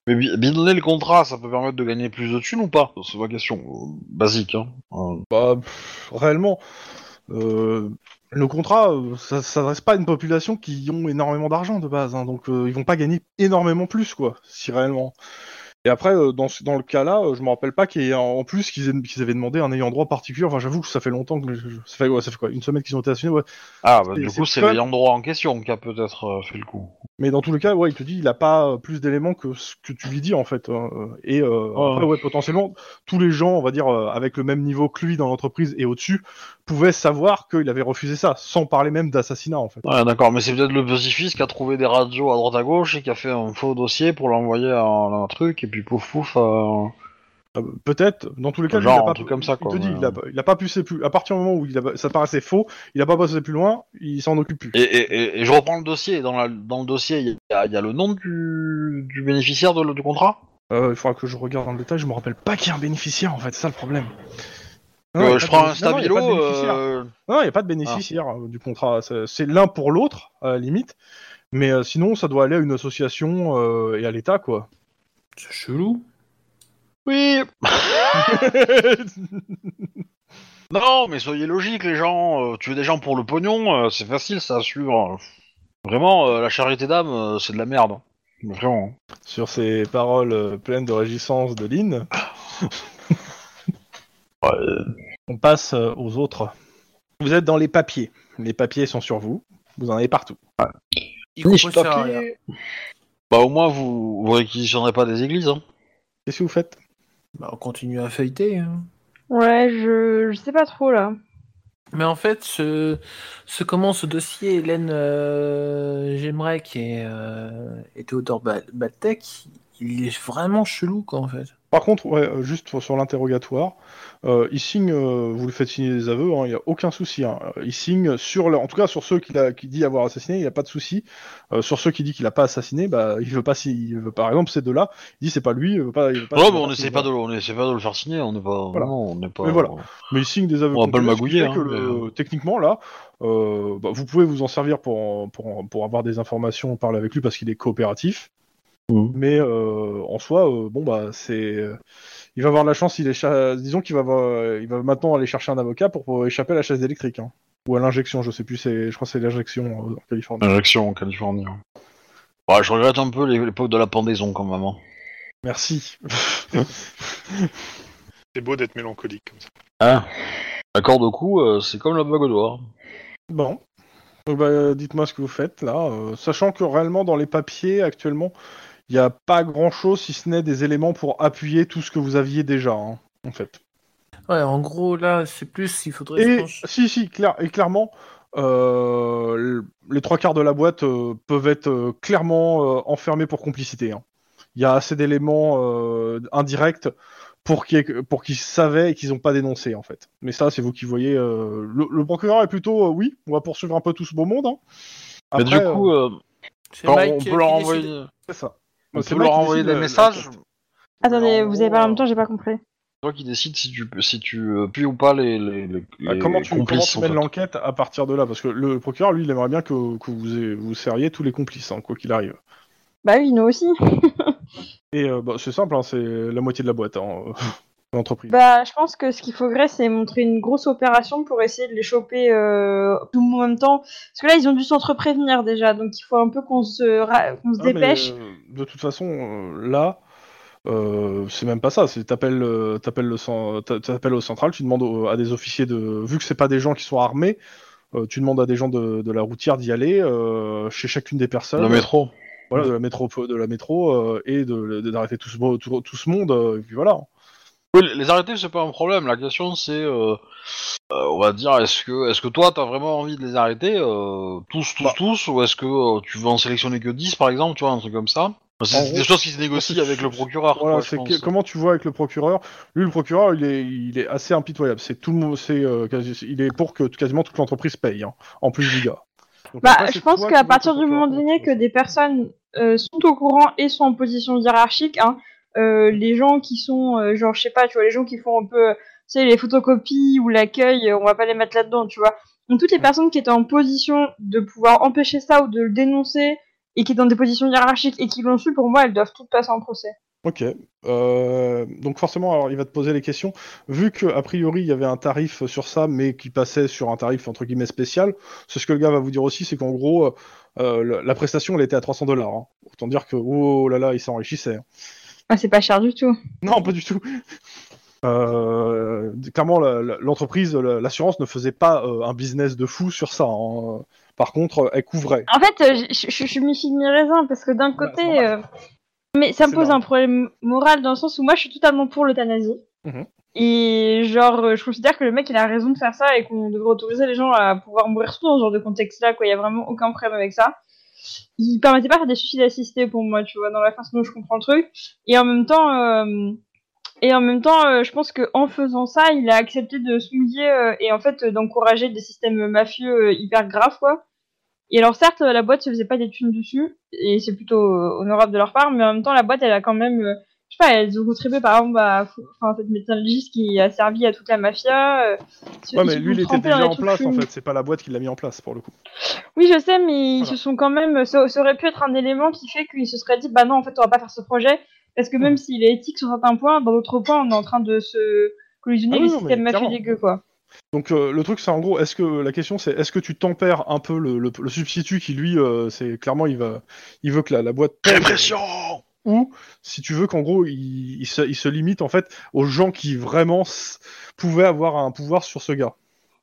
mais bi- bidonner le contrat, ça peut permettre de gagner plus de thunes ou pas? C'est ma question. euh, Basique, hein. Euh, Bah, pff, réellement, euh, le contrat, euh, ça ça s'adresse pas à une population qui ont énormément d'argent de base, hein, donc euh, ils vont pas gagner énormément plus, quoi, si réellement. Et après, euh, dans, ce- dans le cas-là, euh, je me rappelle pas qu'il y ait en plus qu'ils aient- qu'ils avaient demandé un ayant droit particulier. Enfin, j'avoue que ça fait longtemps que je- ça fait, ouais, ça fait quoi, une semaine qu'ils ont été assassinés, ouais. Ah, bah, du c'est coup, c'est l'ayant droit en question qui a peut-être euh, fait le coup. Mais dans tous les cas, ouais, il te dit, il a pas euh, plus d'éléments que ce que tu lui dis en fait. hein, euh, Et euh, Ouais. après, ouais, potentiellement, tous les gens, on va dire, euh, avec le même niveau que lui dans l'entreprise et au-dessus, pouvaient savoir qu'il avait refusé ça, sans parler même d'assassinat en fait. Ouais, d'accord, mais c'est peut-être le petit-fils qui a trouvé des radios à droite à gauche et qui a fait un faux dossier pour l'envoyer à un, truc, et puis pouf pouf. euh, Euh, Peut-être, dans tous les cas, Genre, il a un pas, truc comme ça, il quoi, te dit, ouais. il, a, il a pas plus. À partir du moment où il a, ça paraissait faux, il a pas passé plus loin, il s'en occupe plus. Et, et, et- et je reprends le dossier, dans, la, dans le dossier, il y, a- il y a le nom du, du bénéficiaire de- du contrat? Euh, il faudra que je regarde dans le détail, je me rappelle pas qu'il y a un bénéficiaire en fait, c'est ça le problème. Euh, Je pas prends de- un non, non, il y a stabilo. pas de bénéficiaire. euh, Non, il n'y a pas de bénéficiaire euh, du contrat. C'est l'un pour l'autre, à la limite. Mais euh, sinon, ça doit aller à une association euh, et à l'État, quoi. C'est chelou. Oui [laughs] Non, mais soyez logiques, les gens. tuer des gens pour le pognon, c'est facile, ça à suivre. Vraiment, la charité d'âme, c'est de la merde. Vraiment. Sur ces paroles pleines de régissance de Lynn, [laughs] on passe euh, aux autres. Vous êtes dans les papiers. Les papiers sont sur vous. Vous en avez partout. Il Niche papier. Bah au moins, vous, vous réquisitionnerez pas des églises. Hein. Qu'est-ce que vous faites? Bah, on continue à feuilleter. hein. Ouais, je... je sais pas trop là. Mais en fait, ce, ce comment ce dossier, Hélène euh, qui est, euh, Théodore Ba- Baltec, il est vraiment chelou quoi en fait. Par contre, ouais, euh, juste pour- sur l'interrogatoire, euh, il signe, euh, vous le faites signer des aveux, il n'y a aucun souci. hein. Euh, Il signe sur, le- en tout cas sur ceux qu'il a, qui dit avoir assassiné, il n'y a pas de souci. Euh, sur ceux qui dit qu'il n'a pas assassiné, bah, il veut pas, si, il veut, par exemple, ces deux-là, il dit c'est pas lui, il veut pas. il veut pas mais veut on essaie pas de, on essaie pas de le faire signer. On n'est pas. Voilà. Non, on n'est pas. Mais voilà. Mais il signe des aveux. On va pas le magouiller, hein, le- mais- Techniquement là, euh, bah, vous pouvez vous en servir pour, pour, pour avoir des informations, parler avec lui parce qu'il est coopératif. Mhm. Mais euh, en soi, euh, bon bah c'est, euh, il va avoir la chance, il est, cha- disons qu'il va, avoir- il va maintenant aller chercher un avocat pour, pour échapper à la chaise électrique, hein. ou à l'injection, je sais plus, c'est, je crois que c'est l'injection euh, en Californie. Injection en Californie. Ouais, je regrette un peu l'é- l'époque de la pendaison quand même. hein. Merci. [laughs] C'est beau d'être mélancolique comme ça. Hein L'accord de coup, euh, c'est comme la bague au doigt. Bon. Donc, bah, dites-moi ce que vous faites là, euh, sachant que réellement dans les papiers actuellement, il n'y a pas grand-chose si ce n'est des éléments pour appuyer tout ce que vous aviez déjà, hein, en fait. Ouais, en gros là, c'est plus, il faudrait. Et pense- si, si, clair, et clairement, euh, les trois quarts de la boîte euh, peuvent être euh, clairement euh, enfermés pour complicité. hein. Il y a assez d'éléments euh, indirects pour qu'ils pour qu'ils savaient et qu'ils n'ont pas dénoncé en fait. Mais ça, c'est vous qui voyez. euh, le, le procureur est plutôt euh, oui, on va poursuivre un peu tout ce beau monde. hein. Mais du coup, euh, euh, C'est quand Mike on qui- peut leur qui envoyer, décide. c'est ça. On C'est peut leur envoyer des de- messages. Attendez, En vous avez pas gros, en même temps, j'ai pas compris. C'est toi qui décides si tu si tu euh, puis ou pas les les, les, Ah, les comment tu, comment complices. tu en mènes l'enquête à partir de là? Parce que le procureur, lui, il aimerait bien que, que vous, ayez- vous serriez tous les complices, hein, quoi qu'il arrive. Bah oui, nous aussi. [laughs] Et euh, bah, c'est simple, hein, c'est la moitié de la boîte, hein, euh, [laughs] l'entreprise. Bah, je pense que ce qu'il faudrait, c'est montrer une grosse opération pour essayer de les choper euh, tout en même temps. Parce que là, ils ont dû s'entre-prévenir déjà, donc il faut un peu qu'on se, ra- qu'on se Ah, mais, dépêche. euh, de toute façon, euh, là, Euh, c'est même pas ça. C'est t'appelles, euh, le t'appelles au central, tu demandes au- à des officiers de, vu que c'est pas des gens qui sont armés, euh, tu demandes à des gens de, de la routière d'y aller euh, chez chacune des personnes. Le métro. Voilà, de la métro, de la métro et de d'arrêter tout ce, tout, tout ce monde. et puis voilà. Oui, les arrêter, c'est pas un problème. La question, c'est, on va dire, est-ce que, est-ce que toi, t'as vraiment envie de les arrêter, tous, tous, Bah. tous, ou est-ce que tu veux en sélectionner que 10, par exemple, tu vois, un truc comme ça? C'est des choses qui se négocient avec le procureur. Voilà, quoi, je c'est pense. que- comment tu vois avec le procureur? Lui, le procureur, il est, il est assez impitoyable. C'est tout le monde, c'est, euh, quasi- il est pour que quasiment toute l'entreprise paye, hein, en plus du gars. Donc, Bah, après, je pense qu'à partir du moment donné que des personnes euh, sont au courant et sont en position hiérarchique, hein, euh, les gens qui sont, euh, genre, je sais pas, tu vois, les gens qui font un peu, tu sais, les photocopies ou l'accueil, on va pas les mettre là-dedans, tu vois. Donc toutes les personnes qui étaient en position de pouvoir empêcher ça ou de le dénoncer et qui étaient dans des positions hiérarchiques et qui l'ont su, pour moi, elles doivent toutes passer en procès. Ok. Euh, donc forcément, alors il va te poser les questions. Vu que a priori il y avait un tarif sur ça, mais qui passait sur un tarif entre guillemets spécial, c'est ce que le gars va vous dire aussi, c'est qu'en gros, euh, euh, la- prestation elle était à 300 dollars. hein. Autant dire que oh là là, il s'enrichissait. hein. Ah, c'est pas cher du tout. Non, pas du tout. Euh, clairement, la- la- l'entreprise, la- l'assurance ne faisait pas un business de fou sur ça. hein. Par contre, elle couvrait. En fait, euh, je, je, je suis mi-figue mi-raisin parce que d'un Bah, côté, euh, mais ça me pose normal. un problème moral dans le sens où moi je suis totalement pour l'euthanasie. Mhm. Et genre, euh, je considère que le mec il a raison de faire ça et qu'on devrait autoriser les gens à pouvoir mourir surtout dans ce genre de contexte-là, quoi. Il y a vraiment aucun problème avec ça. Il permettait pas de faire des suicides assistés pour moi, tu vois, dans la façon dont je comprends le truc. Et en même temps, euh, et en même temps, euh, je pense que en faisant ça, il a accepté de se mouiller euh, et en fait euh, d'encourager des systèmes mafieux hyper graves, quoi. Et alors certes, la boîte se faisait pas des thunes dessus, et c'est plutôt honorable de leur part, mais en même temps, la boîte, elle a quand même, je sais pas, elles ont contribué par exemple à enfin, cette médecin légiste qui a servi à toute la mafia. Ouais, mais lui, il était déjà en place en fait. C'est pas la boîte qui l'a mis en place pour le coup. Oui, je sais, mais ils se sont quand même, ça, ça aurait pu être un élément qui fait qu'ils se seraient dit, bah non, en fait, on va pas faire ce projet, parce que même s'il est éthique sur certains points, dans d'autres points, on est en train de se collisionner Ah oui, les non, systèmes mais mafieux quoi. Donc euh, le truc, c'est en gros, est-ce que la question, c'est est-ce que tu tempères un peu le, le- le substitut qui lui, euh, c'est clairement, il va, il veut que la, la boîte Répression ou si tu veux qu'en gros, il, il se, il se limite en fait aux gens qui vraiment s- pouvaient avoir un pouvoir sur ce gars.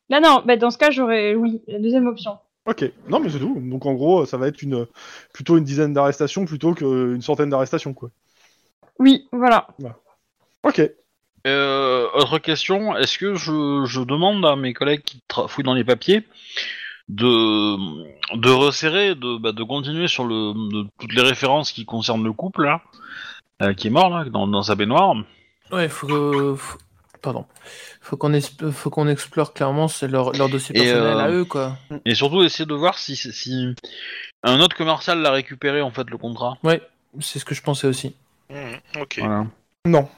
Là, non, bah, dans ce cas, j'aurais, oui, la deuxième option. Ok, non mais c'est tout. Donc en gros, ça va être une plutôt une dizaine d'arrestations plutôt qu'une centaine d'arrestations quoi. Oui, voilà. Ok. Euh, autre question, est-ce que je, je demande à mes collègues qui fouillent dans les papiers de, de resserrer, de, bah, de continuer sur le, de, toutes les références qui concernent le couple là, euh, qui est mort là, dans, dans sa baignoire? Ouais, faut que. faut- Pardon. Faut qu'on esp- faut qu'on explore clairement c'est leur, leur dossier Et, personnel euh, à eux, quoi. Et surtout essayer de voir si, si un autre commercial l'a récupéré en fait le contrat. Ouais, c'est ce que je pensais aussi. Mhm, ok. Voilà. Non.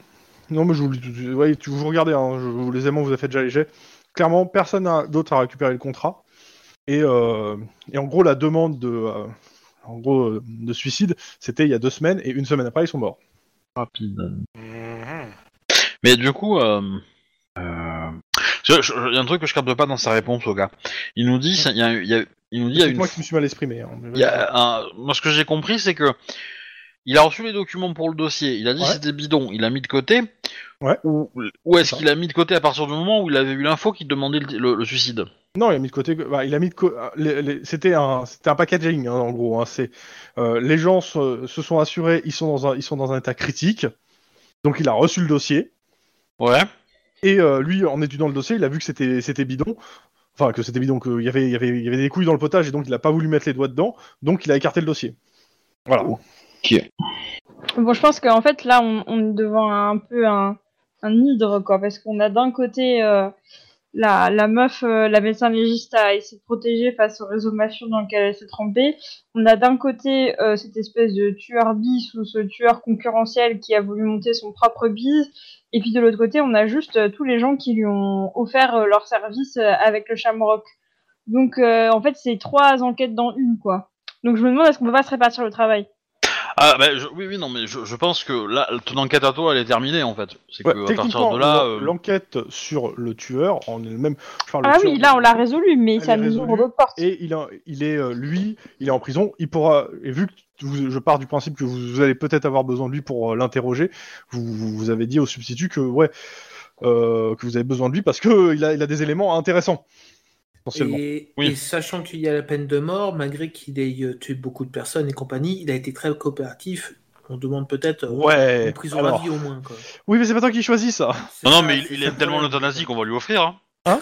Non mais je vous, tu vous regardez, hein, je, vous- les aimants vous avez fait déjà les jets. Clairement, personne d'autre a récupéré le contrat. Et, euh, et en gros, la demande de, euh, en gros, euh, de suicide, c'était il y a deux semaines, et une semaine après, ils sont morts. Rapide. Mhm. Mais du coup, euh, euh, il y a un truc que je capte pas dans sa réponse au gars. Il nous dit, il y a, il y a- il nous dit, y a une moi qui me suis mal exprimé. hein. Il y a un- Moi, ce que j'ai compris, c'est que il a reçu les documents pour le dossier. Il a dit Ouais. que c'était bidon. Il a mis de côté. Ouais. Ou, ou est-ce qu'il a mis de côté à partir du moment où il avait eu l'info qui demandait le, le- le suicide Non, il a mis de côté. bah, il a mis les- C'était un, c'était un packaging hein, en gros. hein, c'est euh, les gens se, se sont assurés, ils sont dans un, ils sont dans un état critique. Donc il a reçu le dossier Ouais. et euh, lui, en étudiant le dossier, il a vu que c'était, c'était bidon. Enfin, que c'était bidon, qu'il y avait, il y avait, il y avait des couilles dans le potage et donc il a pas voulu mettre les doigts dedans. Donc il a écarté le dossier. Voilà. Bon, je pense qu'en fait, là, on, est devant un peu un, hydre, quoi, parce qu'on a d'un côté euh, la, meuf, euh, la médecin légiste a essayé de protéger face au réseau mafieux dans lequel elle s'est trempée. On a d'un côté euh, cette espèce de tueur bis ou ce tueur concurrentiel qui a voulu monter son propre bise. Et puis de l'autre côté, on a juste tous les gens qui lui ont offert leur service avec le Shamrock. Donc, en fait, c'est trois enquêtes dans une, quoi. Donc, je me demande est-ce qu'on peut pas se répartir le travail? Ah, bah, je- oui, oui, non, mais je, je pense que là, ton enquête à toi, elle est terminée en fait. C'est Ouais, que à partir techniquement, de là. l'en- euh, l'enquête sur le tueur en elle-même. je parle Ah le oui, tueur, là on l'a résolu, mais Elle ça est nous ouvre résolue. d'autres portes. Et il, a- il est, euh, lui, il est en prison. Il pourra, et vu que vous- je pars du principe que vous, vous allez peut-être avoir besoin de lui pour euh, l'interroger, vous, vous vous avez dit au substitut que ouais, euh, que vous avez besoin de lui parce que il a, il a des éléments intéressants. Et, Oui. et sachant qu'il y a la peine de mort, malgré qu'il ait euh, tué beaucoup de personnes et compagnie, il a été très coopératif. On demande peut-être euh, Ouais. une prison alors- à vie au moins. Quoi. Oui, mais c'est pas toi qui choisis ça. Non, non, mais il, aime le tellement l'euthanasie qu'on va lui offrir. Hein.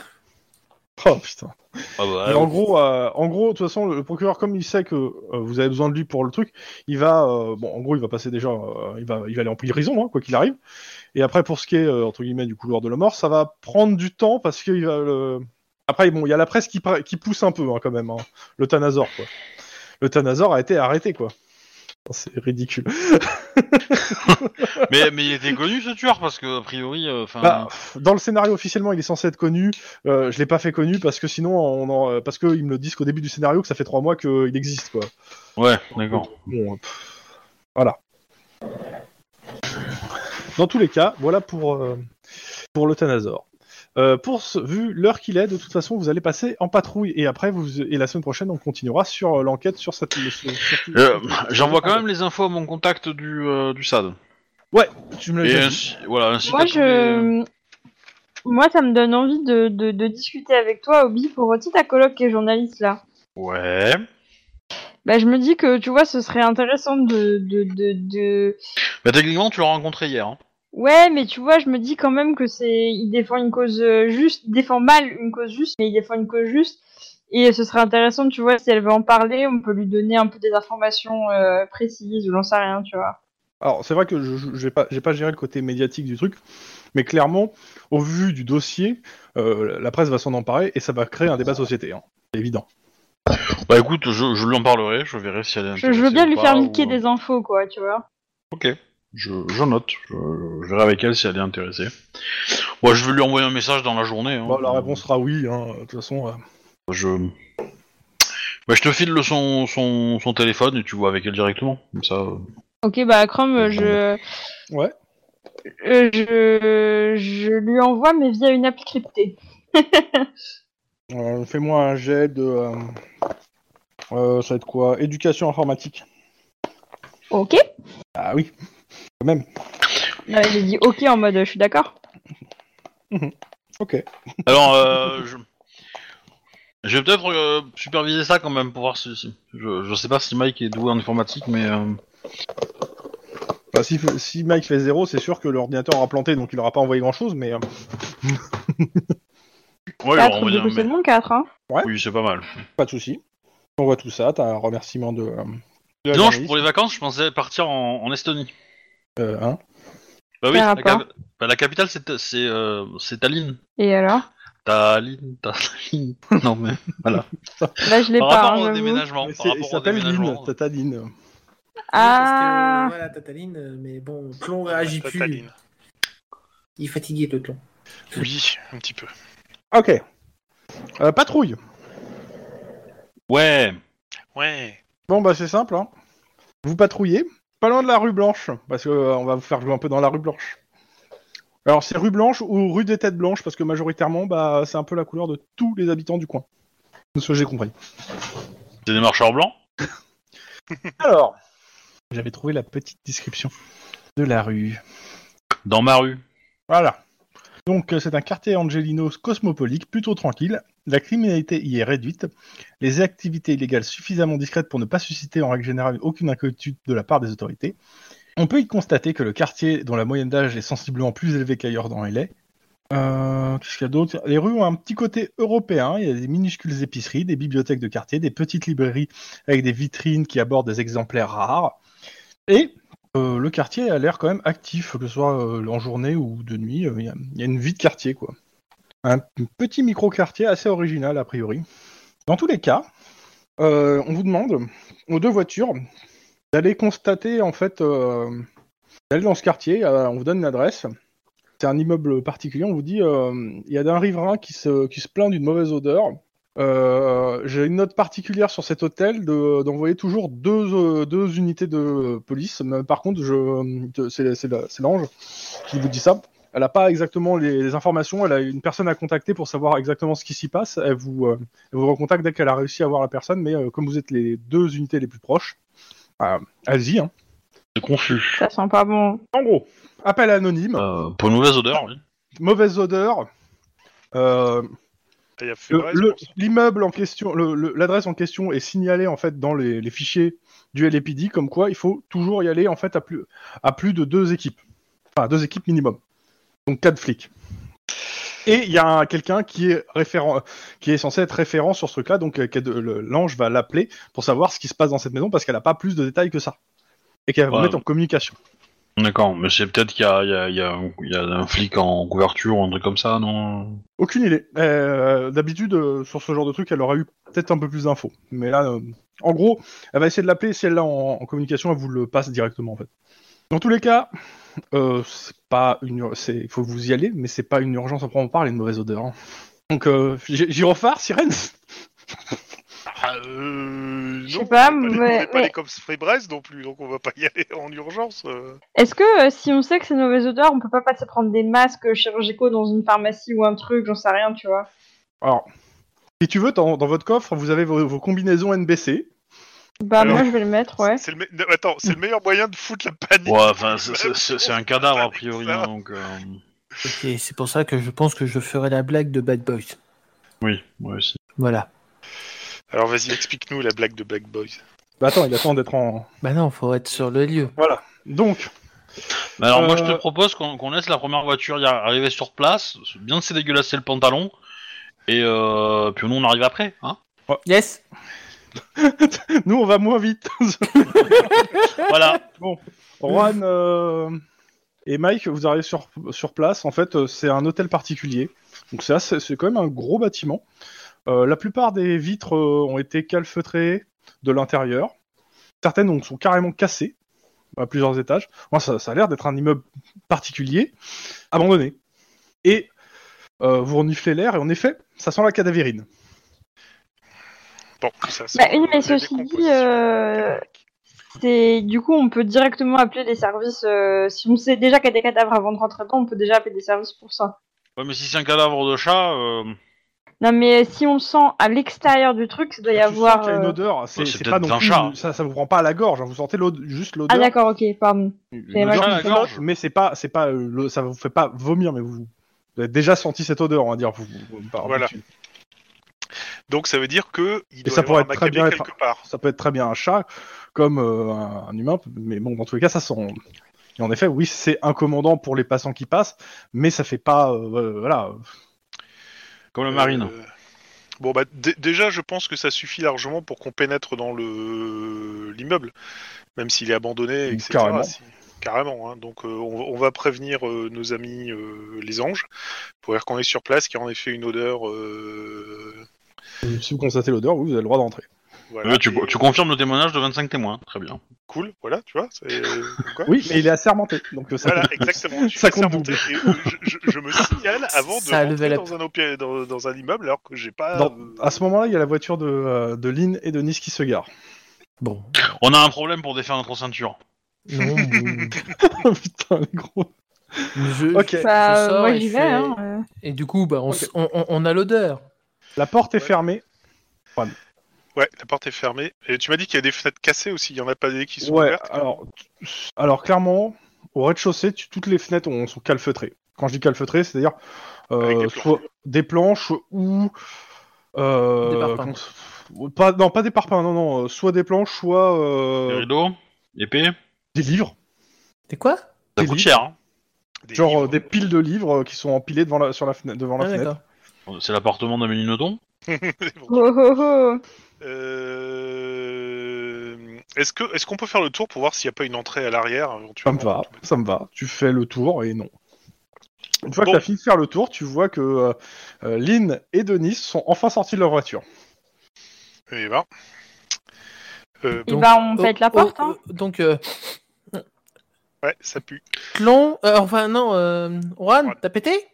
Oh putain. Ah bah, Mais ouais. en gros, euh, en gros, de toute façon, le procureur, comme il sait que euh, vous avez besoin de lui pour le truc, il va, euh, bon, en gros, il va passer déjà, euh, il va, il va aller en prison, hein, quoi qu'il arrive. Et après, pour ce qui est euh, entre guillemets du couloir de la mort, ça va prendre du temps parce qu'il va le. Après, bon, il y a la presse qui, pousse un peu hein, quand même, hein, le Thanazor, quoi. Le Thanazor a été arrêté, quoi. C'est ridicule. mais, mais il était connu ce tueur parce que, a priori, euh. Bah, dans le scénario officiellement, il est censé être connu. Euh, je l'ai pas fait connu parce que sinon, on en- parce qu'ils me le disent qu'au début du scénario que ça fait trois mois qu'il existe, quoi. ouais, d'accord. Bon, euh, pff, voilà. Dans tous les cas, voilà pour, euh, pour le Thanazor. Euh, pour ce, vu l'heure qu'il est, de toute façon, vous allez passer en patrouille et après, vous, et la semaine prochaine, on continuera sur euh, l'enquête sur cette. le- sur- sur- Euh, J'envoie quand même les infos à mon contact du, euh, du SAD. Ouais, tu me l'as dit. ainsi, voilà, ainsi Moi, les- je... Moi, ça me donne envie de, de, de discuter avec toi, Obi, pour aussi ta coloc qui est journaliste là. Ouais. Bah, je me dis que, tu vois, ce serait intéressant de... de, de, de... Bah, techniquement, tu l'as rencontré hier. Hein. Ouais, mais tu vois, je me dis quand même que c'est... Il défend une cause euh, juste, il défend mal une cause juste, mais il défend une cause juste. Et ce serait intéressant, tu vois, si elle veut en parler, on peut lui donner un peu des informations euh, précises, ou j'en sais rien, tu vois. Alors, c'est vrai que je j'ai pas, j'ai pas géré le côté médiatique du truc, mais clairement, au vu du dossier, euh, la presse va s'en emparer et ça va créer un débat société. Hein. C'est évident. [laughs] Bah, écoute, je, je lui en parlerai, je verrai si elle est Je, je veux bien lui faire niquer ou, des infos, quoi, tu vois. Ok. Je, je note. Je, je verrai avec elle si elle est intéressée. Moi, je vais lui envoyer un message dans la journée. Hein. Bon, la réponse sera oui. Hein. De toute façon, euh, Je. Bah, je te file le son, son, son téléphone et tu vois avec elle directement. Comme ça. euh. Ok, bah, Chrome, je... ouais. Euh, je, je lui envoie, mais via une appli cryptée. [laughs] Euh, Fais-moi un jet de. euh, euh, ça va être quoi? Éducation informatique. Ok. Ah oui, quand même. Ouais, J'ai dit ok en mode je suis d'accord. [laughs] Ok. Alors, euh, je... je vais peut-être euh, superviser ça quand même pour voir si. si- Je, je sais pas si Mike est doué en informatique, mais. euh, Bah, si, si Mike fait zéro, c'est sûr que l'ordinateur aura planté, donc il aura pas envoyé grand-chose, mais. euh, [laughs] Ouais, il 4, aura envoyé du coup c'est bon 4, hein. Oui, c'est pas mal. Pas de souci. On voit tout ça. T'as un remerciement de. euh, de la Non, journaliste. pour les vacances, je pensais partir en, en Estonie. Euh, hein Bah oui, la, cap- bah, la capitale c'est c'est euh, c'est Tallinn. Et alors? Tallinn, Tallinn. [laughs] non mais voilà. Là je l'ai Par pas, rapport hein, au déménagement. Par rapport au s'appelle déménagement. Lynn, Tata Lynn. Ah. Parce que, voilà, Tataline, mais bon, Plon réagit plus. Tataline. Il est fatigué, le Plon. Oui, un petit peu. Ok. Euh, patrouille. Ouais. Ouais. Bon, bah c'est simple. Hein. Vous patrouillez, pas loin de la rue Blanche, parce que euh, on va vous faire jouer un peu dans la rue Blanche. Alors c'est rue Blanche ou rue des Têtes Blanches, parce que majoritairement, bah c'est un peu la couleur de tous les habitants du coin. De ce que j'ai compris. C'est des marcheurs blancs? [laughs] Alors, j'avais trouvé la petite description de la rue. Dans ma rue. Voilà. Donc euh, c'est un quartier Angelino cosmopolite, plutôt tranquille. La criminalité y est réduite. Les activités illégales suffisamment discrètes pour ne pas susciter en règle générale aucune inquiétude de la part des autorités. On peut y constater que le quartier, dont la moyenne d'âge est sensiblement plus élevée qu'ailleurs dans LA, euh, qu'est-ce qu'il y a d'autre? Les rues ont un petit côté européen. Il y a des minuscules épiceries, des bibliothèques de quartier, des petites librairies avec des vitrines qui abordent des exemplaires rares. Et euh, le quartier a l'air quand même actif, que ce soit euh, en journée ou de nuit. euh, Il y, a- il y a une vie de quartier, quoi. Un petit micro-quartier assez original, a priori. Dans tous les cas, euh, on vous demande, aux deux voitures, d'aller constater, en fait, euh, d'aller dans ce quartier. euh, on vous donne une adresse. C'est un immeuble particulier. On vous dit, il y a un riverain qui se, plaint d'une mauvaise odeur. J'ai une note particulière sur cet hôtel de- d'envoyer toujours deux, deux unités de police. Mais par contre, c'est l'ange qui vous dit ça. Elle n'a pas exactement les, les informations. Elle a une personne à contacter pour savoir exactement ce qui s'y passe. Elle vous, euh, elle vous recontacte dès qu'elle a réussi à voir la personne. Mais euh, comme vous êtes les deux unités les plus proches, euh, allez-y. Hein. C'est confus. Ça sent pas bon. En gros, appel anonyme, Euh, pour une mauvaise odeur, oui. mauvaise odeur. Euh. L'immeuble en question, l'adresse en question est signalée en fait dans les, les fichiers du LAPD, comme quoi il faut toujours y aller en fait à plus, à plus de deux équipes, enfin deux équipes minimum, donc quatre flics. Et il y a un- quelqu'un qui est référent, qui est censé être référent sur ce truc-là, donc euh, l'ange va l'appeler pour savoir ce qui se passe dans cette maison parce qu'elle n'a pas plus de détails que ça et qu'elle va vous Ouais. mettre en communication. D'accord, mais c'est peut-être qu'il y a, y, y, y un flic en couverture ou un truc comme ça, non? Aucune idée. Euh, D'habitude, euh, sur ce genre de truc, elle aurait eu peut-être un peu plus d'infos. Mais là, euh, en gros, elle va essayer de l'appeler. Si elle l'a en, en communication, elle vous le passe directement, en fait. Dans tous les cas, euh, c'est pas une, c'est, faut vous y aller, mais c'est pas une urgence à prendre part, les mauvaises odeurs. hein. Donc, euh, gy- gyrophare, sirène? Ah, euh, Je sais non, pas, on mais- on pas mais- les cops Brest non plus, donc on va pas y aller en urgence. euh. Est-ce que euh, si on sait que c'est une mauvaise odeur, on peut pas passer prendre des masques chirurgicaux dans une pharmacie ou un truc, j'en sais rien, tu vois? Alors, si tu veux, dans, dans votre coffre, vous avez vos, vos combinaisons NBC. Bah Alors, moi je vais le mettre, ouais. C'est le me- Attends, c'est le meilleur moyen de foutre la panique. Ouais, enfin, c'est- c'est [laughs] c'est- c'est un cadavre a priori, Ça. hein, donc. euh, Ok, c'est pour ça que je pense que je ferai la blague de Bad Boys. Oui, moi aussi. Voilà. Alors vas-y, explique-nous la blague de Black Boys. Bah attends, il attend d'être en. Bah non, faut être sur le lieu. Voilà. Donc, alors, moi, je te Euh, propose qu'on laisse la première voiture y arriver sur place, bien se dégueulasser le pantalon, et euh, puis nous, on arrive après, hein Yes [laughs] nous, on va moins vite. [laughs] Voilà. Juan euh, et Mike, vous arrivez sur, sur place. En fait, euh, c'est un hôtel particulier. Donc c'est assez- c'est quand même un gros bâtiment. Euh, la plupart des vitres euh, ont été calfeutrées de l'intérieur. Certaines donc, sont carrément cassées à plusieurs étages. Moi, ça, ça a l'air d'être un immeuble particulier, abandonné. Et vous reniflez l'air et en effet, ça sent la cadavérine. Bon, ça Bah, oui, mais la ceci dit, euh, C'est du coup on peut directement appeler les services. euh, si on sait déjà qu'il y a des cadavres avant de rentrer dedans, on peut déjà appeler des services pour ça. Ouais, mais si c'est un cadavre de chat, euh, Non mais si on le sent à l'extérieur du truc, ça doit y Tu sens avoir. qu'il y a une euh, odeur. C'est Ouais, pas non plus- chat. Ça, ça vous prend pas à la gorge. hein, Vous sentez juste l'odeur. Ah d'accord, ok, pardon. Une odeur qui flotte, mais c'est pas, c'est pas, euh, le- ça vous fait pas vomir, mais vous, vous avez déjà senti cette odeur, on va dire. Vous, vous- par Voilà. habitude. Donc ça veut dire que il doit ça y pourrait avoir un être très bien être- quelque part. Ça peut être très bien un chat, comme euh, un, un humain, mais bon, dans tous les cas, ça sent. Et en effet, oui, c'est incommodant pour les passants qui passent, mais ça fait pas, euh, euh, voilà. comme la marine. Euh, Bon bah dé- déjà je pense que ça suffit largement pour qu'on pénètre dans le l'immeuble, même s'il est abandonné, etc. Carrément. Si- Carrément. hein. Donc euh, on, on va prévenir euh, nos amis euh, les anges pour dire qu'on est sur place, qu'il y a en effet une odeur. Euh, Si vous constatez l'odeur, oui, vous avez le droit d'entrer. voilà, tu, et- tu confirmes le témoignage de 25 témoins, très bien. cool, voilà, tu vois. c'est- quoi Oui, mais il est assermenté, donc euh, ça. Voilà, compte. [laughs] exactement. Je Ça compte assermenté et, euh, je, je- je me signale avant de Ça a levé rentrer la- dans un, opé- dans, dans un immeuble alors que j'ai pas. Dans- euh, à ce moment-là, il y a la voiture de, euh, de Lynn et de Nice qui se gare. Bon. On a un problème pour défaire notre ceinture. Non, bon. [laughs] Putain, les gros. je, Ok. je Bah euh, sors moi et j'y je vais. fais- Hein, euh. Et du coup, bah, on, Ok. s- on, on- on a l'odeur. La porte est Ouais. fermée. Ouais, la porte est fermée. Et tu m'as dit qu'il y a des fenêtres cassées aussi. Il y en a pas des qui sont Ouais, ouvertes. alors, alors clairement, au rez-de-chaussée, toutes les fenêtres ont- sont calfeutrées. Quand je dis calfeutrées, c'est-à-dire euh, des soit des planches ou euh, Des parpaings. comment- pas, non, pas des parpaings, non, non, euh, soit des planches, soit euh, rideaux, épée, des livres, C'est quoi? Ça Des coûte livres. cher. hein. Des genre livres. des piles de livres qui sont empilés devant la, sur la fenêtre, devant la Ah, fenêtre. C'est l'appartement d'Amélie Nothomb. [laughs] Oh, oh, oh. Euh, Est-ce que est-ce qu'on peut faire le tour pour voir s'il n'y a pas une entrée à l'arrière Ça me va, ça me va. Tu fais le tour et non. Une fois Bon. que tu as fini de faire le tour, tu vois que euh, euh, Lynn et Denis sont enfin sortis de leur voiture. Eh ben. Euh, Et Donc, bah on pète Oh, la porte. oh, hein. oh, donc, euh, ouais, ça pue. Euh, enfin non, euh, Juan, Ouais. t'as pété?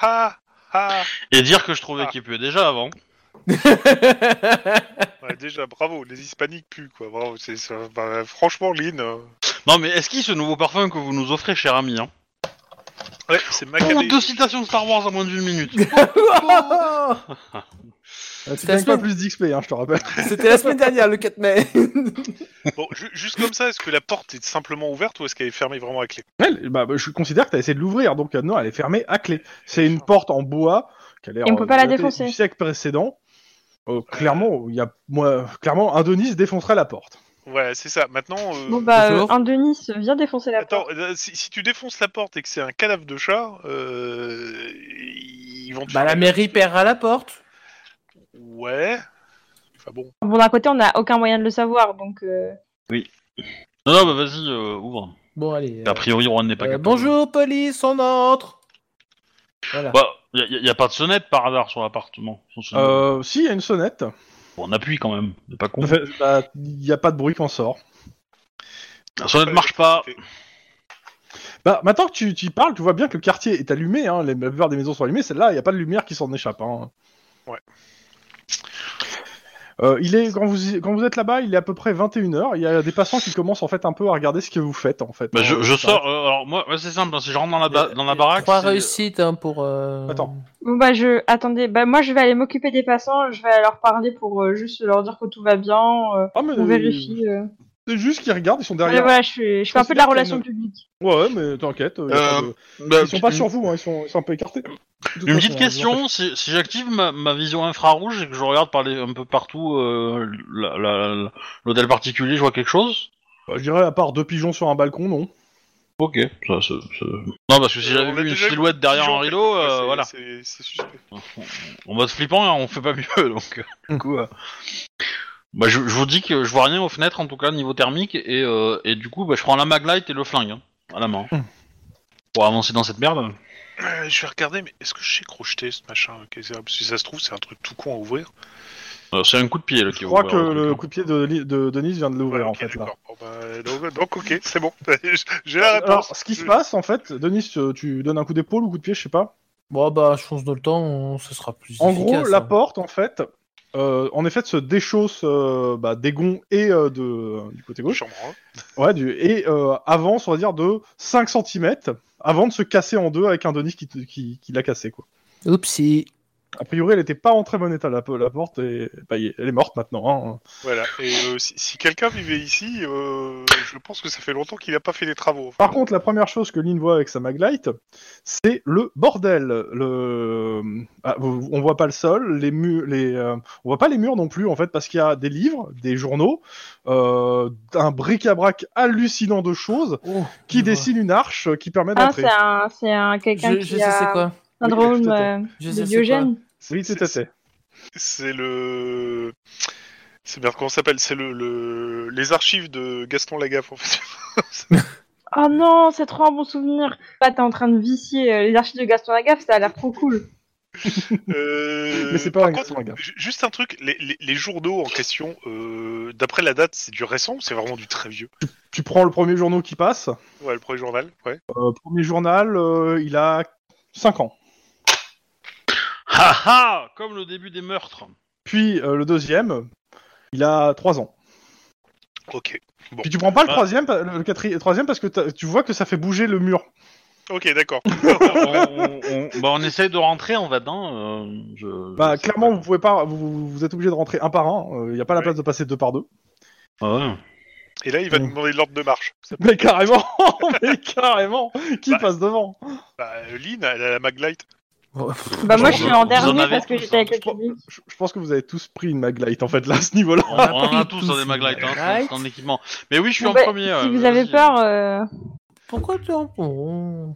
Ha. Et dire que je trouvais Ah. qu'il puait déjà avant. [laughs] Ouais, déjà, bravo, les hispaniques puent, quoi. Bravo, c'est ça. Bah, franchement, Lynn, euh, Non, mais est-ce qu'il ce nouveau parfum que vous nous offrez, cher ami hein ouais, c'est Pour macabé. deux citations de Star Wars en moins d'une minute. [laughs] [laughs] Euh, tu gagnes pas plus d'XP, hein, je te rappelle. [laughs] C'était la semaine dernière, le 4 mai. [laughs] Bon, ju- juste comme ça, est-ce que la porte est simplement ouverte ou est-ce qu'elle est fermée vraiment à clé? Elle, bah, bah, je considère que tu as essayé de l'ouvrir, donc euh, non, elle est fermée à clé. C'est une porte en bois qui a l'air on peut euh, pas la défoncer. du siècle précédent. Euh, clairement, il y a, moi, clairement, un Denis défoncerait la porte. Ouais, c'est ça. Maintenant, euh, Bon bah, euh, un Denis vient défoncer la attends, porte. euh, si, si tu défonces la porte et que c'est un cadavre de chat, euh, ils vont te bah, faire- la mairie paiera la porte. Ouais. Enfin bon. Bon, d'un côté, on n'a aucun moyen de le savoir, donc... euh, Non, non, bah vas-y, euh, ouvre. Bon, allez. A priori, Juan n'est pas euh, capable. bonjour, police, on entre. Voilà. Bah, y, a- y a pas de sonnette par hasard sur l'appartement. Sans sonnette. Euh, si, il y a une sonnette. Bon, on appuie quand même, c'est pas con. Bah, Il n'y a pas de bruit qu'on sort. La sonnette marche pas. Bah, maintenant que tu, tu y parles, tu vois bien que le quartier est allumé, hein, les, la plupart des maisons sont allumées, celle-là, il n'y a pas de lumière qui s'en échappe. Hein. Euh, il est, quand, vous, quand vous êtes là-bas, il est à peu près 21h, il y a des passants qui commencent en fait un peu à regarder ce que vous faites en fait. Bah, je, sors. euh, alors moi, ouais, c'est simple. hein, si je rentre dans la, ba- dans la baraque, Trois c'est- réussites hein, pour. euh, Attends. Bon bah, je... Attendez, bah moi, je vais aller m'occuper des passants, je vais leur parler pour euh, juste leur dire que tout va bien, euh, Ah, mais on vérifie... C'est juste qu'ils regardent, ils sont Ouais, derrière. voilà, je fais, je fais un peu de la relation publique. Ouais, mais t'inquiète, euh, Euh, bah, ils sont pas une- sur vous, hein, ils, sont, ils sont un peu écartés. Une petite question, si, si j'active ma, ma vision infrarouge et que je regarde par les, un peu partout euh, l'hôtel particulier, je vois quelque chose? Bah, je dirais à part deux pigeons sur un balcon, non. Ok, ça, ça- ça- Non, parce que si Euh, j'avais vu une silhouette derrière un rideau, euh, voilà. C'est suspect. En mode flippant, hein, on fait pas mieux, [laughs] donc euh, du coup... euh, Bah, je, je vous dis que je vois rien aux fenêtres, en tout cas, niveau thermique, et, euh, et du coup, bah, je prends la maglite et le flingue, hein, à la main. Hmm. Pour avancer dans cette merde. Euh, je vais regarder, mais est-ce que je sais crocheter ce machin Qu'est-ce que c'est Si ça se trouve, c'est un truc tout con à ouvrir. Euh, c'est un coup de pied, là, qui Je crois que euh, le coup de pied de, Li- de Denise vient de l'ouvrir Ouais, en fait là. Bon, bah, donc, donc, ok, c'est bon. [laughs] J'ai la réponse. Alors, ce qui se passe en fait, Denis, tu- tu donnes un coup d'épaule ou coup de pied, je sais pas. Bon, bah, je pense dans le temps, on- ce sera plus. En efficace, gros, la hein. porte, en fait, euh, en effet, se déchausse euh, bah, des gonds et euh, de, euh, du côté gauche. Chambre, hein. Ouais, du, et euh, avance, on va dire, de 5 cm avant de se casser en deux avec un Denis qui, qui, qui l'a cassé. Quoi. Oupsie. A priori, elle était pas en très bon état, la, la porte, et bah, elle est morte maintenant. hein. Voilà. Et euh, si, si quelqu'un vivait ici, euh, je pense que ça fait longtemps qu'il n'a pas fait les travaux. Par contre, la première chose que Lynn voit avec sa maglite, c'est le bordel. Le... Ah, on voit pas le sol, les murs, les, euh, on voit pas les murs non plus en fait parce qu'il y a des livres, des journaux, euh, un bric-à-brac hallucinant de choses Oh, qui dessine une arche qui permet Ah, d'entrer. c'est un, c'est un quelqu'un qui je sais a c'est quoi. Oui, euh, Je de Diogène. Oui, tout à C'est- fait. C'est le. C'est bien comment ça s'appelle? C'est le, le les archives de Gaston Lagaffe en fait. [laughs] Oh non, c'est trop un bon souvenir. Là, t'es en train de vicier euh, les archives de Gaston Lagaffe, ça a l'air trop cool. Euh, [laughs] Mais c'est pas par un contre, Gaston Lagaffe. ju- Juste un truc, les, les- les journaux en question, euh, d'après la date, c'est du récent ou c'est vraiment du très vieux? Tu prends le premier journal qui passe. Ouais, le premier journal, ouais. Euh, premier journal, euh, il a 5 ans. Ha ha Comme le début des meurtres. Puis euh, le deuxième, il a 3 ans. Ok. Bon. Puis tu prends pas le Ah. troisième, pa- le quatrième, troisième parce que t'as- tu vois que ça fait bouger le mur. Ok, d'accord. [laughs] on, on- on- bah, on essaye de rentrer. Hein, euh, je- Bah je sais clairement vous pouvez pas, vous, vous êtes obligé de rentrer un par un. Il y a pas la Ouais. place de passer deux par deux. Ah ouais. Et là, il va Mm. nous demander l'ordre de marche. Ça- Mais carrément, [laughs] mais carrément, qui Bah. passe devant? Bah, Lynn, elle a la maglite. Bah, moi, je suis en en dernier parce que tous, j'étais hein. avec le je, pense- public. je- pense que vous avez tous pris une maglite en fait là à ce niveau-là. On, On a en tous des maglites, hein, un équipement. Mais oui, je suis Bon, en bah, premier. si euh, vous avez peur, euh, Pourquoi tu en bon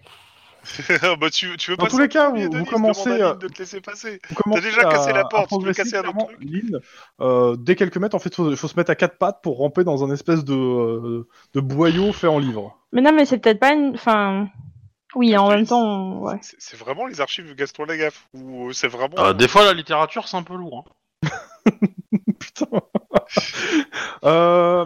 [laughs] bah, tu, tu veux Dans pas tous les cas, premier, vous- vous commencez, à euh, de te laisser passer. Commencez déjà cassé la porte, tu veux casser un autre truc Lynn, euh, dès quelques mètres, en fait, faut, faut se mettre à quatre pattes pour ramper dans un espèce de, euh, de boyau fait en livre. Mais non, mais c'est peut-être pas une. Enfin. Oui, en même temps, ouais. C'est vraiment les archives de Gaston Lagaffe ou c'est vraiment. Euh, des fois, la littérature, c'est un peu lourd. hein. [laughs] Putain. [laughs] Euh,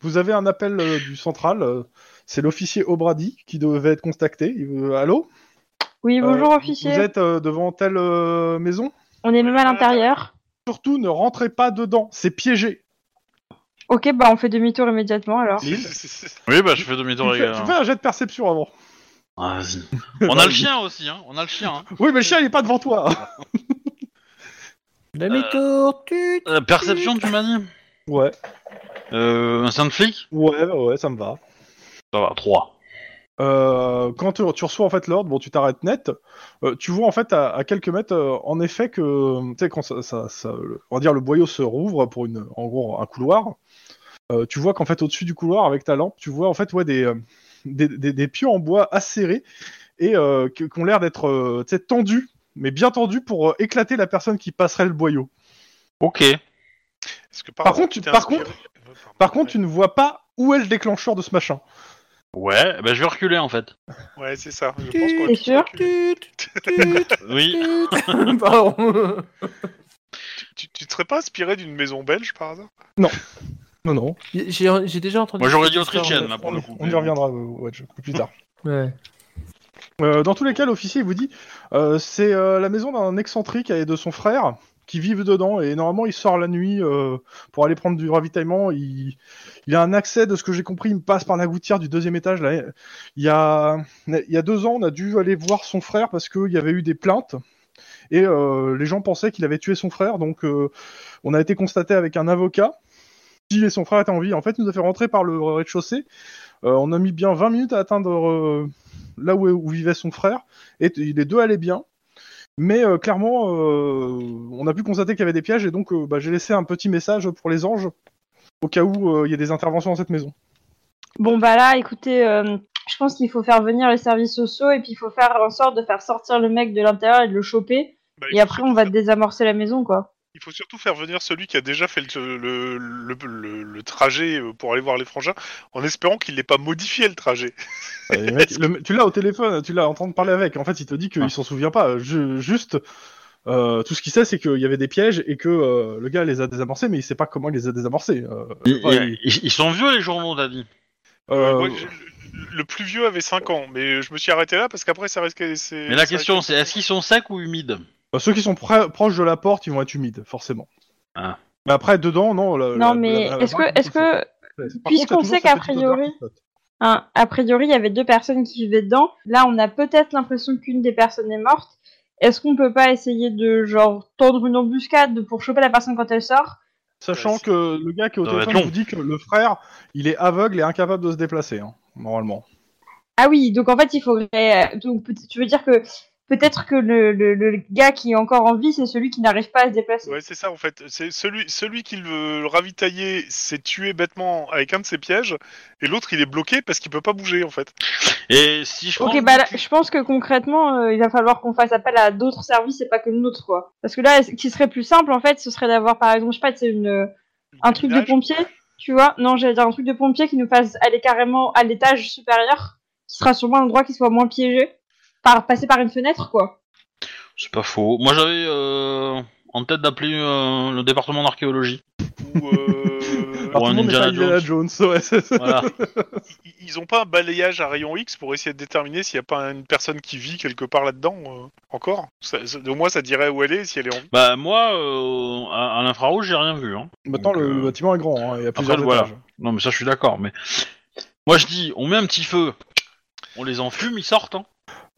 vous avez un appel euh, du central. euh, c'est l'officier Obrady qui devait être contacté. Allô? Oui, bonjour Euh, officier. Vous êtes euh, devant telle euh, maison? On est même à l'intérieur. Surtout, ne rentrez pas dedans, c'est piégé. Ok, bah on fait demi-tour immédiatement alors. [laughs] Oui, bah je fais Tu demi-tour fais, tu fais un jet de perception avant. Ah, vas-y. On a le chien aussi, hein. On a le chien. Hein. Oui, mais le chien, il est pas devant toi. [laughs] Demi-tour, tut. Euh, perception, tu m'as dit Ouais, Euh, instinct de flic ouais, ouais, ça me va. Ça va, 3. Euh, quand tu, tu reçois en fait l'ordre, bon, tu t'arrêtes net. euh, tu vois en fait à, à quelques mètres, euh, en effet que, tu sais, quand ça, ça- ça- le- on va dire le boyau se rouvre pour une, en gros, un couloir. euh, tu vois qu'en fait au-dessus du couloir avec ta lampe, tu vois en fait ouais des, euh, des, des, des pieux en bois acérés et euh, qui, ont l'air d'être, euh, tu tendus, mais bien tendus pour euh, éclater la personne qui passerait le boyau. Ok. Est-ce que Par contre, tu tu- par contre- Par contre, tu ne vois pas où est le déclencheur de ce machin. Ouais, bah je vais reculer en fait. Ouais, c'est ça. Je Tu- pense qu'on T'es sûr Tut, tut, [laughs] Oui. [laughs] Pardon. tu, tu te serais pas inspiré d'une maison belge par hasard? Non, non. J'ai j'ai déjà entendu. Moi j'aurais dit autrichienne là pour le coup. On y reviendra, euh, plus tard. Ouais. Euh, dans tous les cas, l'officier il vous dit euh, c'est euh, la maison d'un excentrique et de son frère qui vivent dedans et normalement il sort la nuit euh, pour aller prendre du ravitaillement. Il, il a un accès de ce que j'ai compris, il me passe par la gouttière du deuxième étage. Là, il y a il y a deux ans, on a dû aller voir son frère parce qu'il y avait eu des plaintes et euh, les gens pensaient qu'il avait tué son frère. Donc euh, on a été constaté avec un avocat. Si son frère était en vie, en fait, il nous a fait rentrer par le rez-de-chaussée. Euh, on a mis bien 20 minutes à atteindre euh, là où, où vivait son frère, et les deux allaient bien. Mais euh, clairement, euh, on a pu constater qu'il y avait des pièges, et donc euh, bah, j'ai laissé un petit message pour les anges, au cas où euh, il y a des interventions dans cette maison. Bon bah là, écoutez, euh, je pense qu'il faut faire venir les services sociaux et puis il faut faire en sorte de faire sortir le mec de l'intérieur et de le choper. Bah, Et après, on va désamorcer la maison, quoi. Il faut surtout faire venir celui qui a déjà fait le, le, le, le- le trajet euh, pour aller voir les frangins, en espérant qu'il n'ait pas modifié le trajet. [laughs] Et mec, tu l'as au téléphone, tu l'as en train de parler avec. En fait, il te dit qu'il Ah. s'en souvient pas. Je- juste, euh, tout ce qu'il sait, c'est qu'il y avait des pièges et que euh, le gars les a désamorcés, mais il sait pas comment il les a désamorcés. Euh, Ils, ouais, il- ils- ils sont vieux les journaux, t'as dit. euh, Moi, j'ai- le, plus vieux avait 5 ans, mais je me suis arrêté là parce qu'après ça risquait. c'est- Mais la question c'est est-ce qu'ils sont secs ou humides? Bah, ceux qui sont proches de la porte, ils vont être humides, forcément. Ah. Mais après, dedans, non. la- Non, la- mais est-ce que, est-ce que, puisqu'on sait qu'a priori- hein, a priori, il y avait deux personnes qui vivaient dedans. Là, on a peut-être l'impression qu'une des personnes est morte. Est-ce qu'on peut pas essayer de, genre, tendre une embuscade pour choper la personne quand elle sort? Sachant Ouais, que le gars qui est au téléphone vous dit que le frère, il est aveugle et incapable de se déplacer, hein, normalement. Ah oui, donc en fait, il faudrait. euh, Donc, tu veux dire que peut-être que le, le, le gars qui est encore en vie, c'est celui qui n'arrive pas à se déplacer. Ouais, c'est ça en fait. C'est celui, celui qui veut le ravitailler s'est tué bêtement avec un de ses pièges, et l'autre il est bloqué parce qu'il peut pas bouger en fait. Et si je Ok, bah là, je pense que concrètement, euh, il va falloir qu'on fasse appel à d'autres services et pas que le nôtre, quoi. Parce que là, ce qui serait plus simple, en fait, ce serait d'avoir, par exemple, je sais pas, c'est une un truc de pompier, tu vois Non, j'allais dire un truc de pompier qui nous fasse aller carrément à l'étage supérieur, qui sera sûrement un endroit qui soit moins piégé, par passer par une fenêtre, quoi. C'est pas faux. Moi j'avais euh, en tête d'appeler euh, le département d'archéologie. Ou euh, [laughs] un Indiana Indiana Jones, ouais, ça. Voilà. [laughs] ils- ils ont pas un balayage à rayon X pour essayer de déterminer s'il y a pas une personne qui vit quelque part là-dedans euh, encore? Ça, ça- au moins ça dirait où elle est si elle est en vie. bah moi euh, à, à l'infrarouge j'ai rien vu. Hein. Maintenant, Donc, le, euh, bâtiment est grand, hein, il y a plusieurs Après, voilà. Non mais ça je suis d'accord. Mais moi je dis on met un petit feu, on les enfume, ils sortent. Hein.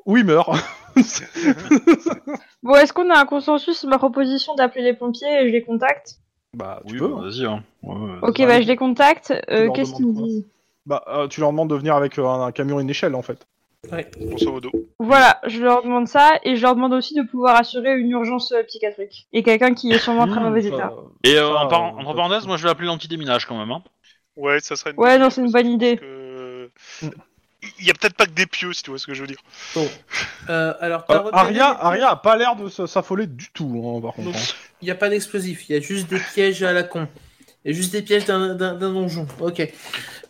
Ou il meurt. [laughs] Bon, est-ce qu'on a un consensus sur ma proposition d'appeler les pompiers et je les contacte bah, tu Oui, peux. bah, hein. vas-y. Hein. Ouais, ouais, Ok, bah arrive. je les contacte. Euh, Qu'est-ce qu'ils me disent Bah, euh, tu leur demandes de venir avec euh, un, un camion et une échelle, en fait. Grosso modo. Voilà, je leur demande ça et je leur demande aussi de pouvoir assurer une urgence psychiatrique. Et quelqu'un qui est sûrement en très Mmh, mauvais état. Et euh, ça, en par- entre parenthèses, moi je vais appeler l'anti-déminage quand même. Hein. Ouais, ça serait. Une Ouais, bonne non, idée c'est une bonne idée. que-. Il y a peut-être pas que des pieux, si tu vois ce que je veux dire. Euh, alors, t'as Euh, repéré Aria, Aria a pas l'air de s- s'affoler du tout, hein, par contre. Non. hein. Il n'y a pas d'explosif, il y a juste des pièges à la con. Il y a juste des pièges d'un d'un- d'un donjon. Ok.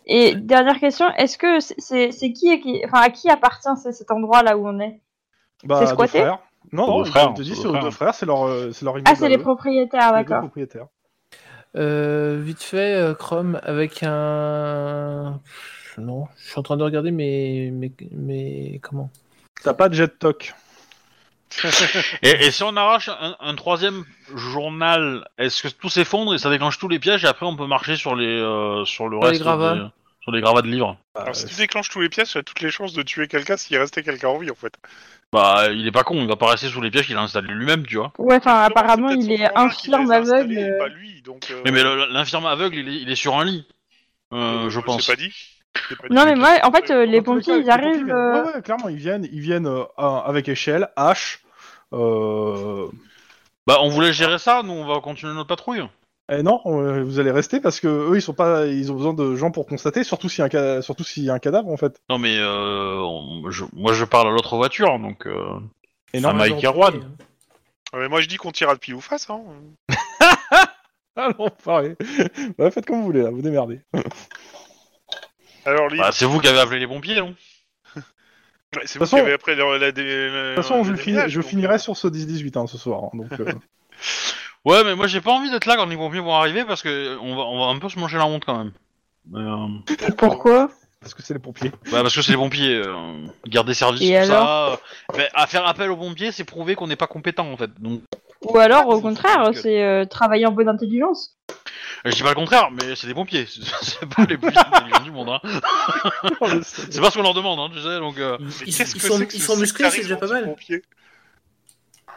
Et dernière question, est-ce que c'est- c'est c'est qui, et qui, enfin à qui appartient ce- cet endroit là où on est? Bah, C'est deux squatté? frères. Non, non, Deux il frères, te dit aux deux frères, c'est leur, euh, c'est leur immeuble. Ah, c'est les eux, propriétaires, les deux d'accord. propriétaires. Euh, vite fait, euh, Chrome, avec un. Non, je suis en train de regarder mes. mes, mes... Comment T'as pas de jet talk. [laughs] Et, et si on arrache un, un troisième journal, est-ce que tout s'effondre et ça déclenche tous les pièges et après on peut marcher sur les euh, sur le Sur les reste gravats. des- sur les gravats de livres? Alors, si tu déclenches tous les pièces, tu as toutes les chances de tuer quelqu'un s'il restait quelqu'un en vie, en fait. Bah il est pas con, il va pas rester sous les pièges qu'il a installé lui-même, tu vois. Ouais, enfin, apparemment, c'est il est infirme aveugle. et euh, Pas lui, donc. euh, Mais, mais l'infirme aveugle, il est, il est sur un lit, euh, je c'est pense. pas dit. Non, mais moi, en fait, euh, les pompiers, cas, ils les arrivent. viennent. euh, Ouais, ouais, clairement, ils viennent, ils viennent euh, avec échelle, hache. Euh... Bah on voulait gérer ça, nous on va continuer notre patrouille. Eh non, vous allez rester parce que eux, ils sont pas, ils ont besoin de gens pour constater, surtout s'il y a un, ca- surtout s'il y a un cadavre en fait. Non mais euh, on- je- moi je parle à l'autre voiture, donc... Euh... Et non, Mike Erwan. Mais moi, je dis qu'on tira de pile ou face. Hein. [laughs] ah non, pareil. bah, faites comme vous voulez là, vous démerdez. Alors, Lynn, Bah, c'est vous qui avez appelé les pompiers, non? [laughs] C'est de vous façon- qui avez après le, la, dé- De toute façon, je, finis- je finirai sur ce 10-18 hein, ce soir. hein, donc, euh, [laughs] Ouais, mais moi j'ai pas envie d'être là quand les pompiers vont arriver parce que on va, on va un peu se manger la honte quand même. Mais, euh, Pourquoi? Parce que c'est les pompiers. bah, parce que c'est les pompiers, euh, garder service, Et tout ça. alors euh, mais à faire appel aux pompiers, c'est prouver qu'on n'est pas compétent en fait. Donc, Ou alors, au contraire, c'est- euh, travailler en bonne intelligence. je dis pas le contraire, mais c'est des pompiers. C'est [laughs] c'est pas les plus intelligents du monde. Hein. [laughs] C'est pas ce qu'on leur demande, hein, tu sais. Donc, euh, Ils, Mais ils- qu'est-ce ils que sont, c'est que ils ce sont musclés, c'est déjà sectarisme pas mal. anti-pompier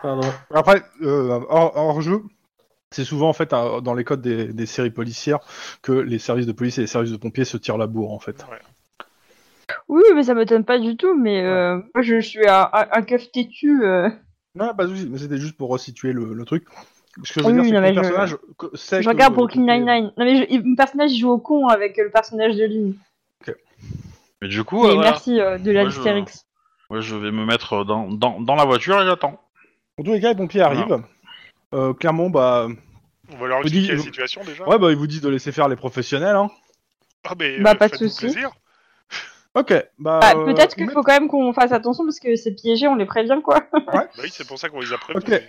Pardon. Après, euh, hors, hors jeu, c'est souvent en fait un- dans les codes des, des séries policières que les services de police et les services de pompiers se tirent la bourre en fait. Oui, mais ça m'étonne pas du tout, mais euh, moi, je suis un, un, un keuf têtu. euh, Non, pas de souci, mais c'était juste pour resituer le, le truc. Ce que je veux Oui, dire, c'est non, que mais le je- personnage que- sait Je que regarde Brooklyn Nine-Nine. Non, mais je- il- mon personnage, il joue au con avec le personnage de Lynn. mais du coup, Mais euh, voilà. merci euh, de la Moi, je- Lystérix. Moi, je vais me mettre dans, dans, dans la voiture et j'attends. En tous les cas, les pompiers arrivent. Euh, clairement, bah, On va leur expliquer la situation déjà. ouais, bah, ils vous disent de laisser faire les professionnels. Hein. Ah, mais, Bah, euh, pas de faites-vous souci. plaisir. Ok, bah. Ah, euh, Peut-être qu'il mais- faut quand même qu'on fasse attention parce que c'est piégé, on les prévient quoi. [laughs] Bah oui, c'est pour ça qu'on les a prévenus. Ok. mais-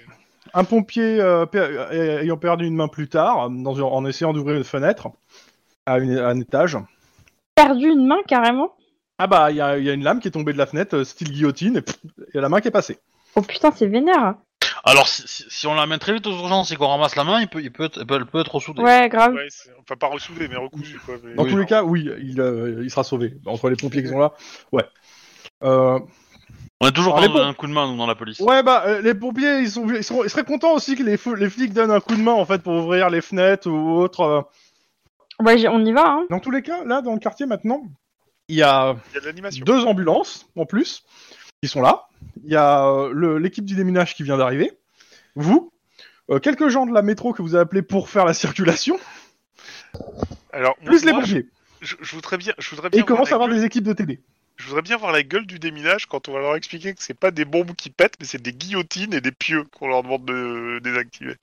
Un pompier euh, per- euh, ayant perdu une main plus tard, dans une- en essayant d'ouvrir une fenêtre à, une- à un étage. Perdu une main carrément? Ah bah, il y, y a une lame qui est tombée de la fenêtre, style guillotine, et pff, il y a la main qui est passée. Oh putain, c'est vénère. Alors, si, si- si on l'amène très vite aux urgences et qu'on ramasse la main, il peut, il peut, être, elle peut, elle peut être ressoudée. Ouais, grave. Ouais, c'est- enfin, pas ressouvé, mais recousu. Quoi, mais- Dans Oui. tous les cas, oui, il, euh, il sera sauvé. Entre les pompiers qui sont là, ouais. Euh, On est toujours Alors, pas les pom- un coup de main, nous, dans la police. ouais, bah, euh, les pompiers, ils, sont, ils, sont- ils seraient contents aussi que les, feux- les flics donnent un coup de main, en fait, pour ouvrir les fenêtres ou autre. euh. Ouais, j'ai- on y va, hein. Dans tous les cas, là, dans le quartier, maintenant, il y a Il y a de l'animation. deux ambulances, en plus, qui sont là. Il y a euh, l'équipe du déminage qui vient d'arriver. Vous, euh, quelques gens de la métro que vous avez appelés pour faire la circulation, Alors, plus les pompiers. je, je voudrais bien, je voudrais Et bien ils commencent à voir avoir gueule- des équipes de télé. Je voudrais bien voir la gueule du déminage quand on va leur expliquer que c'est pas des bombes qui pètent, mais c'est des guillotines et des pieux qu'on leur demande de désactiver.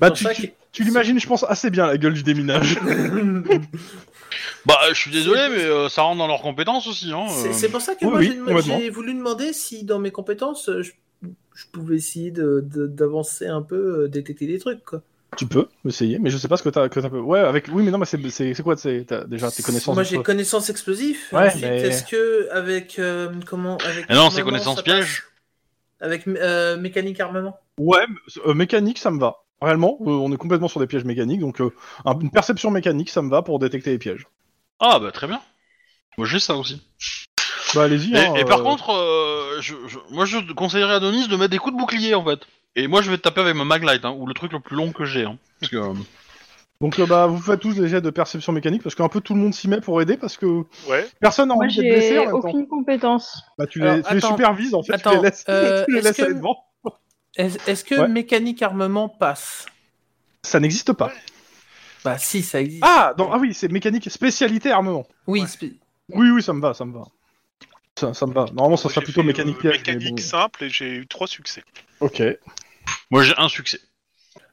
Bah, pour tu, ça tu, que- tu l'imagines, je pense, assez bien, la gueule du déminage. [laughs] Bah, je suis désolé, mais euh, ça rentre dans leurs compétences aussi. Hein, C'est euh. c'est pour ça que oui, moi oui, j'ai voulu demander si dans mes compétences euh, je, je pouvais essayer de- de- d'avancer un peu, euh, détecter des trucs quoi. tu peux essayer, mais je sais pas ce que t'as que t'as. Ouais, avec. Oui, mais non, mais c'est quoi t'as déjà tes connaissances Moi j'ai connaissances explosifs. Ouais, mais- est-ce que avec euh, comment avec Et non, c'est armement, connaissance ça piège. passe Avec euh, mécanique armement? Ouais, euh, mécanique, ça me va. Réellement, euh, on est complètement sur des pièges mécaniques, donc euh, un- une perception mécanique, ça me va pour détecter les pièges. Ah, bah très bien. Moi, j'ai ça aussi. Bah allez-y. Et, hein, et par euh, contre, euh, je, je- moi, je conseillerais à Denis de mettre des coups de bouclier, en fait. Et moi, je vais te taper avec ma maglite, hein, ou le truc le plus long que j'ai. Hein, parce que, euh, Donc euh, bah vous faites tous des jets de perception mécanique parce qu'un peu tout le monde s'y met pour aider parce que Ouais. personne n'a Moi, envie d'être blessé j'ai en même temps. aucune compétence. Bah tu Alors, les, tu les attends. supervises en fait, tu Attends, les laisses, [laughs] euh, tu les est-ce laisses que- aller devant. Est- Est-ce que Ouais. mécanique armement passe? Ça n'existe pas. Bah si ça existe. Ah, non, ah oui, c'est mécanique spécialité armement. oui. ouais. spé- Oui, oui, ça me va, ça me va. Ça, ça me va. Normalement, ça Moi, sera plutôt mécanique euh, piège. mécanique bon. simple et j'ai eu trois succès. Ok. moi, j'ai un succès.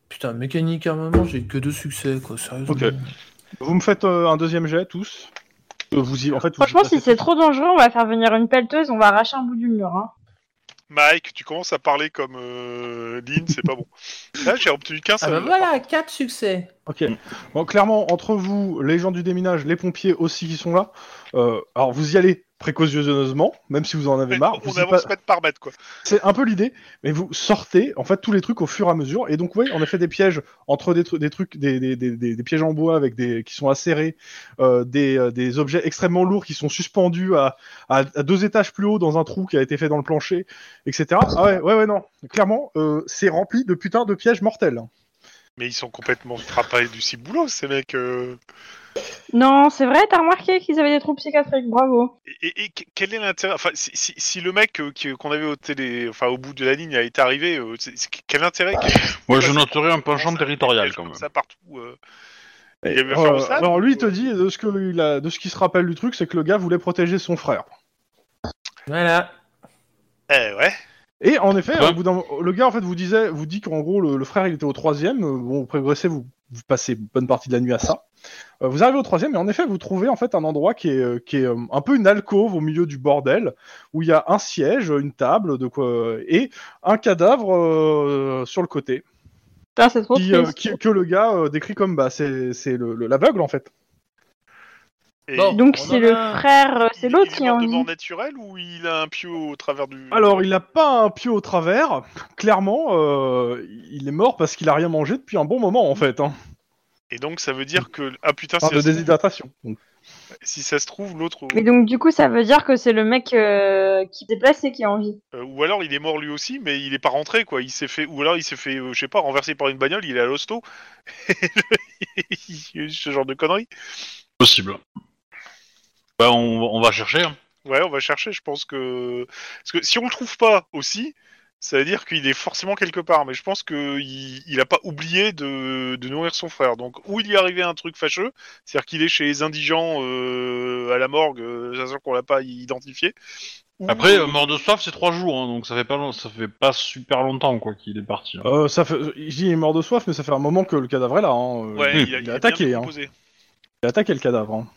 Putain mécanique armement j'ai que deux succès quoi sérieusement. Ok. Vous me faites euh, un deuxième jet tous? Euh, vous y, en fait, vous y Franchement, si c'est trop dangereux, on va faire venir une pelleteuse, on va arracher un bout du mur. Hein. Mike, tu commences à parler comme euh, Lynn, c'est pas bon. Là, [laughs] j'ai obtenu qu'un Ah seul. bah voilà quatre succès. Ok. Bon, clairement, entre vous, les gens du déminage, les pompiers aussi qui sont là, euh, alors vous y allez précautionneusement, même si vous en avez marre. on avance pas- mètre par mètre, quoi. C'est un peu l'idée, mais vous sortez en fait tous les trucs au fur et à mesure. Et donc oui, on a fait des pièges entre des, tru- des trucs, des, des, des, pièges en bois avec des qui sont acérés, euh, des, euh, des objets extrêmement lourds qui sont suspendus à, à, à deux étages plus haut dans un trou qui a été fait dans le plancher, etc. Ah ouais, ouais, ouais, non. Clairement, euh, c'est rempli de putain de pièges mortels. Mais ils sont complètement frappés du ciboulot, ces mecs. euh. Non, c'est vrai, t'as remarqué qu'ils avaient des troubles psychiatriques, bravo. Et, et- et quel est l'intérêt Enfin, si, si- si le mec euh, qui- qu'on avait au télé, enfin au bout de la ligne, a été arrivé, euh, c'est- c'est- quel intérêt qu'il- Moi, je c'est- noterai un penchant territorial quand comme même. Ça partout. euh. Et, Il y avait euh, alors lui, il te dit de ce que il a, de ce qu'il se rappelle du truc, c'est que le gars voulait protéger son frère. Voilà. Eh ouais. Et en effet, Ouais. au bout d'un- le gars en fait vous disait, vous dit qu'en gros le, le frère il était au troisième. euh, Bon, vous progressez, vous, vous passez une bonne partie de la nuit à ça. Euh, vous arrivez au troisième et en effet vous trouvez en fait un endroit qui est, euh, qui est un peu une alcôve au milieu du bordel où il y a un siège, une table, de quoi et un cadavre euh, sur le côté Putain, c'est trop qui, euh, que le gars euh, décrit comme bah c'est c'est le- le- l'aveugle en fait. Et Bon. Donc On c'est en le a- frère, euh, c'est il l'autre est qui est mort en de mort naturelle ou il a un pieu au travers du. Alors il a pas un pied au travers, clairement euh, il est mort parce qu'il a rien mangé depuis un bon moment en fait. Hein. Et donc ça veut dire que ah putain, Enfin, si, de ça se trouve, déshydratation. Donc, si ça se trouve l'autre, Et donc du coup, ça veut dire que c'est le mec euh, qui s'est déplacé qui est en vie. euh, ou alors il est mort lui aussi, mais il est pas rentré quoi. Il s'est fait, ou alors il s'est fait, euh, je sais pas, renversé par une bagnole. Il est à l'hosto. [laughs] Ce genre de conneries. Possible. Bah, on, on va chercher. hein. Ouais, on va chercher. Je pense que parce que si on le trouve pas aussi, ça veut dire qu'il est forcément quelque part. Mais je pense que il, a pas oublié de, de nourrir son frère. Donc ou il y est arrivé un truc fâcheux, c'est-à-dire qu'il est chez les indigents euh, à la morgue, euh, qu'on l'a pas identifié. ou- Après, euh, mort de soif, c'est trois jours, hein, donc ça fait pas, long- ça fait pas super longtemps quoi qu'il est parti. hein. Euh, ça fait, je dis il est mort de soif, mais ça fait un moment que le cadavre est là. Hein. Euh, Ouais, il- il, a, il a a attaqué, hein. Il a attaqué le cadavre. Hein.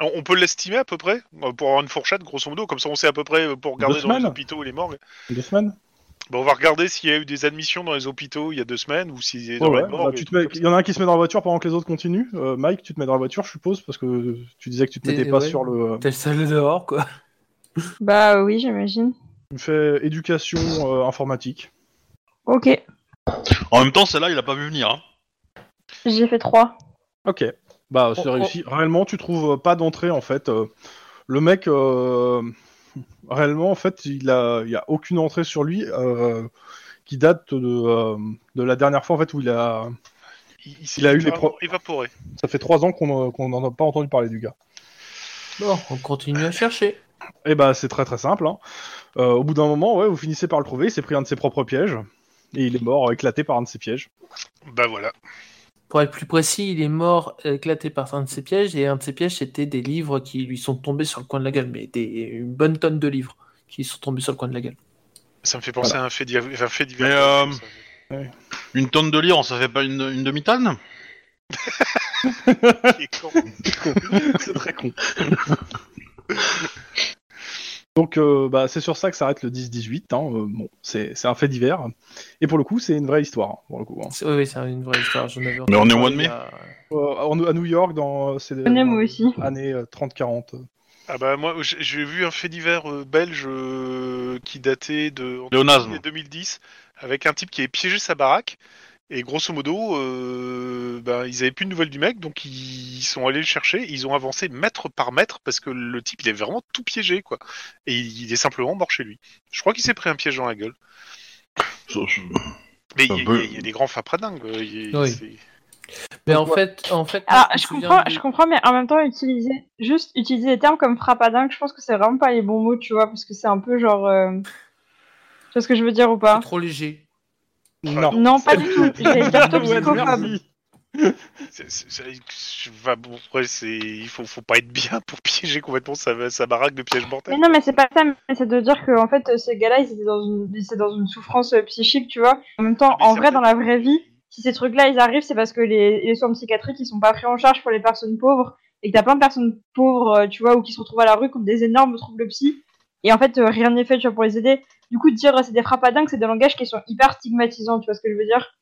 On, peut l'estimer à peu près euh, pour avoir une fourchette, grosso modo, comme ça on sait à peu près euh, pour regarder dans les hôpitaux et les morgues. Deux semaines. Bon, on va regarder s'il y a eu des admissions dans les hôpitaux il y a deux semaines ou s'il est dans Ouais, les ouais, morgues. bah, tu te mets-. Il y en a un qui se met dans la voiture pendant que les autres continuent. Euh, Mike, tu te mets dans la voiture, je suppose, parce que tu disais que tu te mettais pas ouais. sur le. T'es le seul dehors, quoi. Bah oui, j'imagine. Tu fais éducation euh, informatique. Ok, En même temps, celle-là, il a pas vu venir. Hein. j'ai fait 3. Ok. Bah, c'est Oh, oh. réussi. Réellement, tu trouves pas d'entrée en fait. Euh, le mec, euh, réellement, en fait, il a, il y a aucune entrée sur lui euh, qui date de, euh, de la dernière fois en fait où il a. Il, il il a eu les pro- évaporé. Ça fait trois ans qu'on qu'on n'en a pas entendu parler du gars. Bon, on continue à chercher. Et bah, c'est très très simple. Hein. Euh, au bout d'un moment, ouais, vous finissez par le trouver. Il s'est pris un de ses propres pièges et il est mort éclaté par un de ses pièges. Bah voilà. Pour être plus précis, il est mort éclaté par un de ses pièges, et un de ses pièges, c'était des livres qui lui sont tombés sur le coin de la gueule, mais des, une bonne tonne de livres qui sont tombés sur le coin de la gueule. Ça me fait penser à un fait, div- un fait divers. Mais, euh, comme ça. Une tonne de livres, ça fait pas une, une demi-tonne? [laughs] C'est très con. [laughs] Donc, euh, bah, c'est sur ça que s'arrête le 10-18. Hein. euh, bon, c'est un fait divers. Et pour le coup, c'est une vraie histoire. hein, pour le coup. hein. Oui, oui, c'est une vraie histoire. Mais on est au mois de mai. Euh, à New York, dans ces moi aussi. années euh, 30-40. Ah bah moi j'ai vu un fait divers euh, belge euh, qui datait de entre Léonasme. 2000 et 2010 avec un type qui avait piégé sa baraque et grosso modo euh, ben, ils avaient plus de nouvelles du mec donc ils sont allés le chercher ils ont avancé mètre par mètre parce que le type il est vraiment tout piégé quoi et il, il est simplement mort chez lui. Je crois qu'il s'est pris un piège dans la gueule. Ça, Mais il y, a- y y des grands fapradingues. Oui. Mais en fait, en fait, Alors, je comprends, je comprends, mais en même temps, utiliser juste utiliser des termes comme frappadingue, je pense que c'est vraiment pas les bons mots, tu vois, parce que c'est un peu genre. euh, Tu vois ce que je veux dire ou pas? Trop léger. Non. Non, pas du tout. Dire Ouais, toxicophobe. bon, c'est il faut, faut pas être bien pour piéger complètement sa, sa baraque de piège mortel. Mais non, mais c'est pas ça, c'est de dire que en fait, ces gars-là, ils étaient dans une, ils étaient dans une souffrance euh, psychique, tu vois. En même temps, Mais en vrai, dans la vraie vie, si ces trucs-là, ils arrivent, c'est parce que les, les soins psychiatriques, ils sont pas pris en charge pour les personnes pauvres, et que t'as plein de personnes pauvres, euh, tu vois, ou qui se retrouvent à la rue comme des énormes troubles psy, et en fait, euh, rien n'est fait, tu vois, pour les aider. Du coup, dire euh, c'est des frappadingues, c'est des langages qui sont hyper stigmatisants, tu vois ce que je veux dire?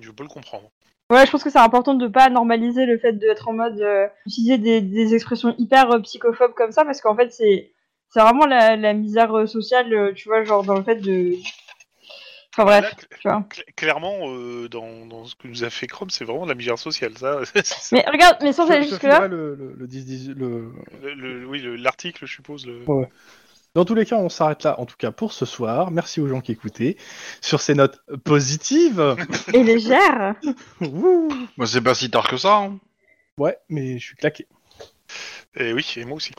Je peux le comprendre. Ouais, je pense que c'est important de pas normaliser le fait d'être en mode euh, utiliser des, des expressions hyper euh, psychophobes comme ça parce qu'en fait c'est c'est vraiment la, la misère euh, sociale, tu vois, genre dans le fait de. Enfin Là, bref, cl- tu vois. cl- clairement, euh, dans, dans ce que nous a fait Chrome, c'est vraiment de la misère sociale. Ça. [laughs] Mais regarde, mais sans aller jusque là. le, le, le 10 le- Le- le- oui, le- l'article, je suppose. Le... Dans tous les cas, on s'arrête là, en tout cas pour ce soir. Merci aux gens qui écoutaient. Sur ces notes positives. [laughs] Et légère. Wouh. Bah, c'est pas si tard que ça. hein. ouais, mais je suis claqué. Et oui, et moi aussi.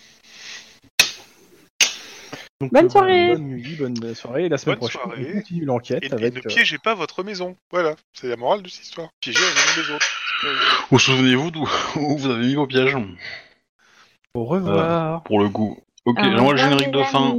Donc, Bonne euh, soirée. Bonne nuit, bonne soirée. Et la semaine Bonne prochaine, soirée. on continue l'enquête Et, et avec. ne euh, piégez pas votre maison. Voilà, c'est la morale de cette histoire. Piégez la maison des autres. Ou souvenez-vous d'où [laughs] où vous avez mis vos pièges? Au revoir. Pour le coup. Ok, Au j'envoie le revoir, générique de fin.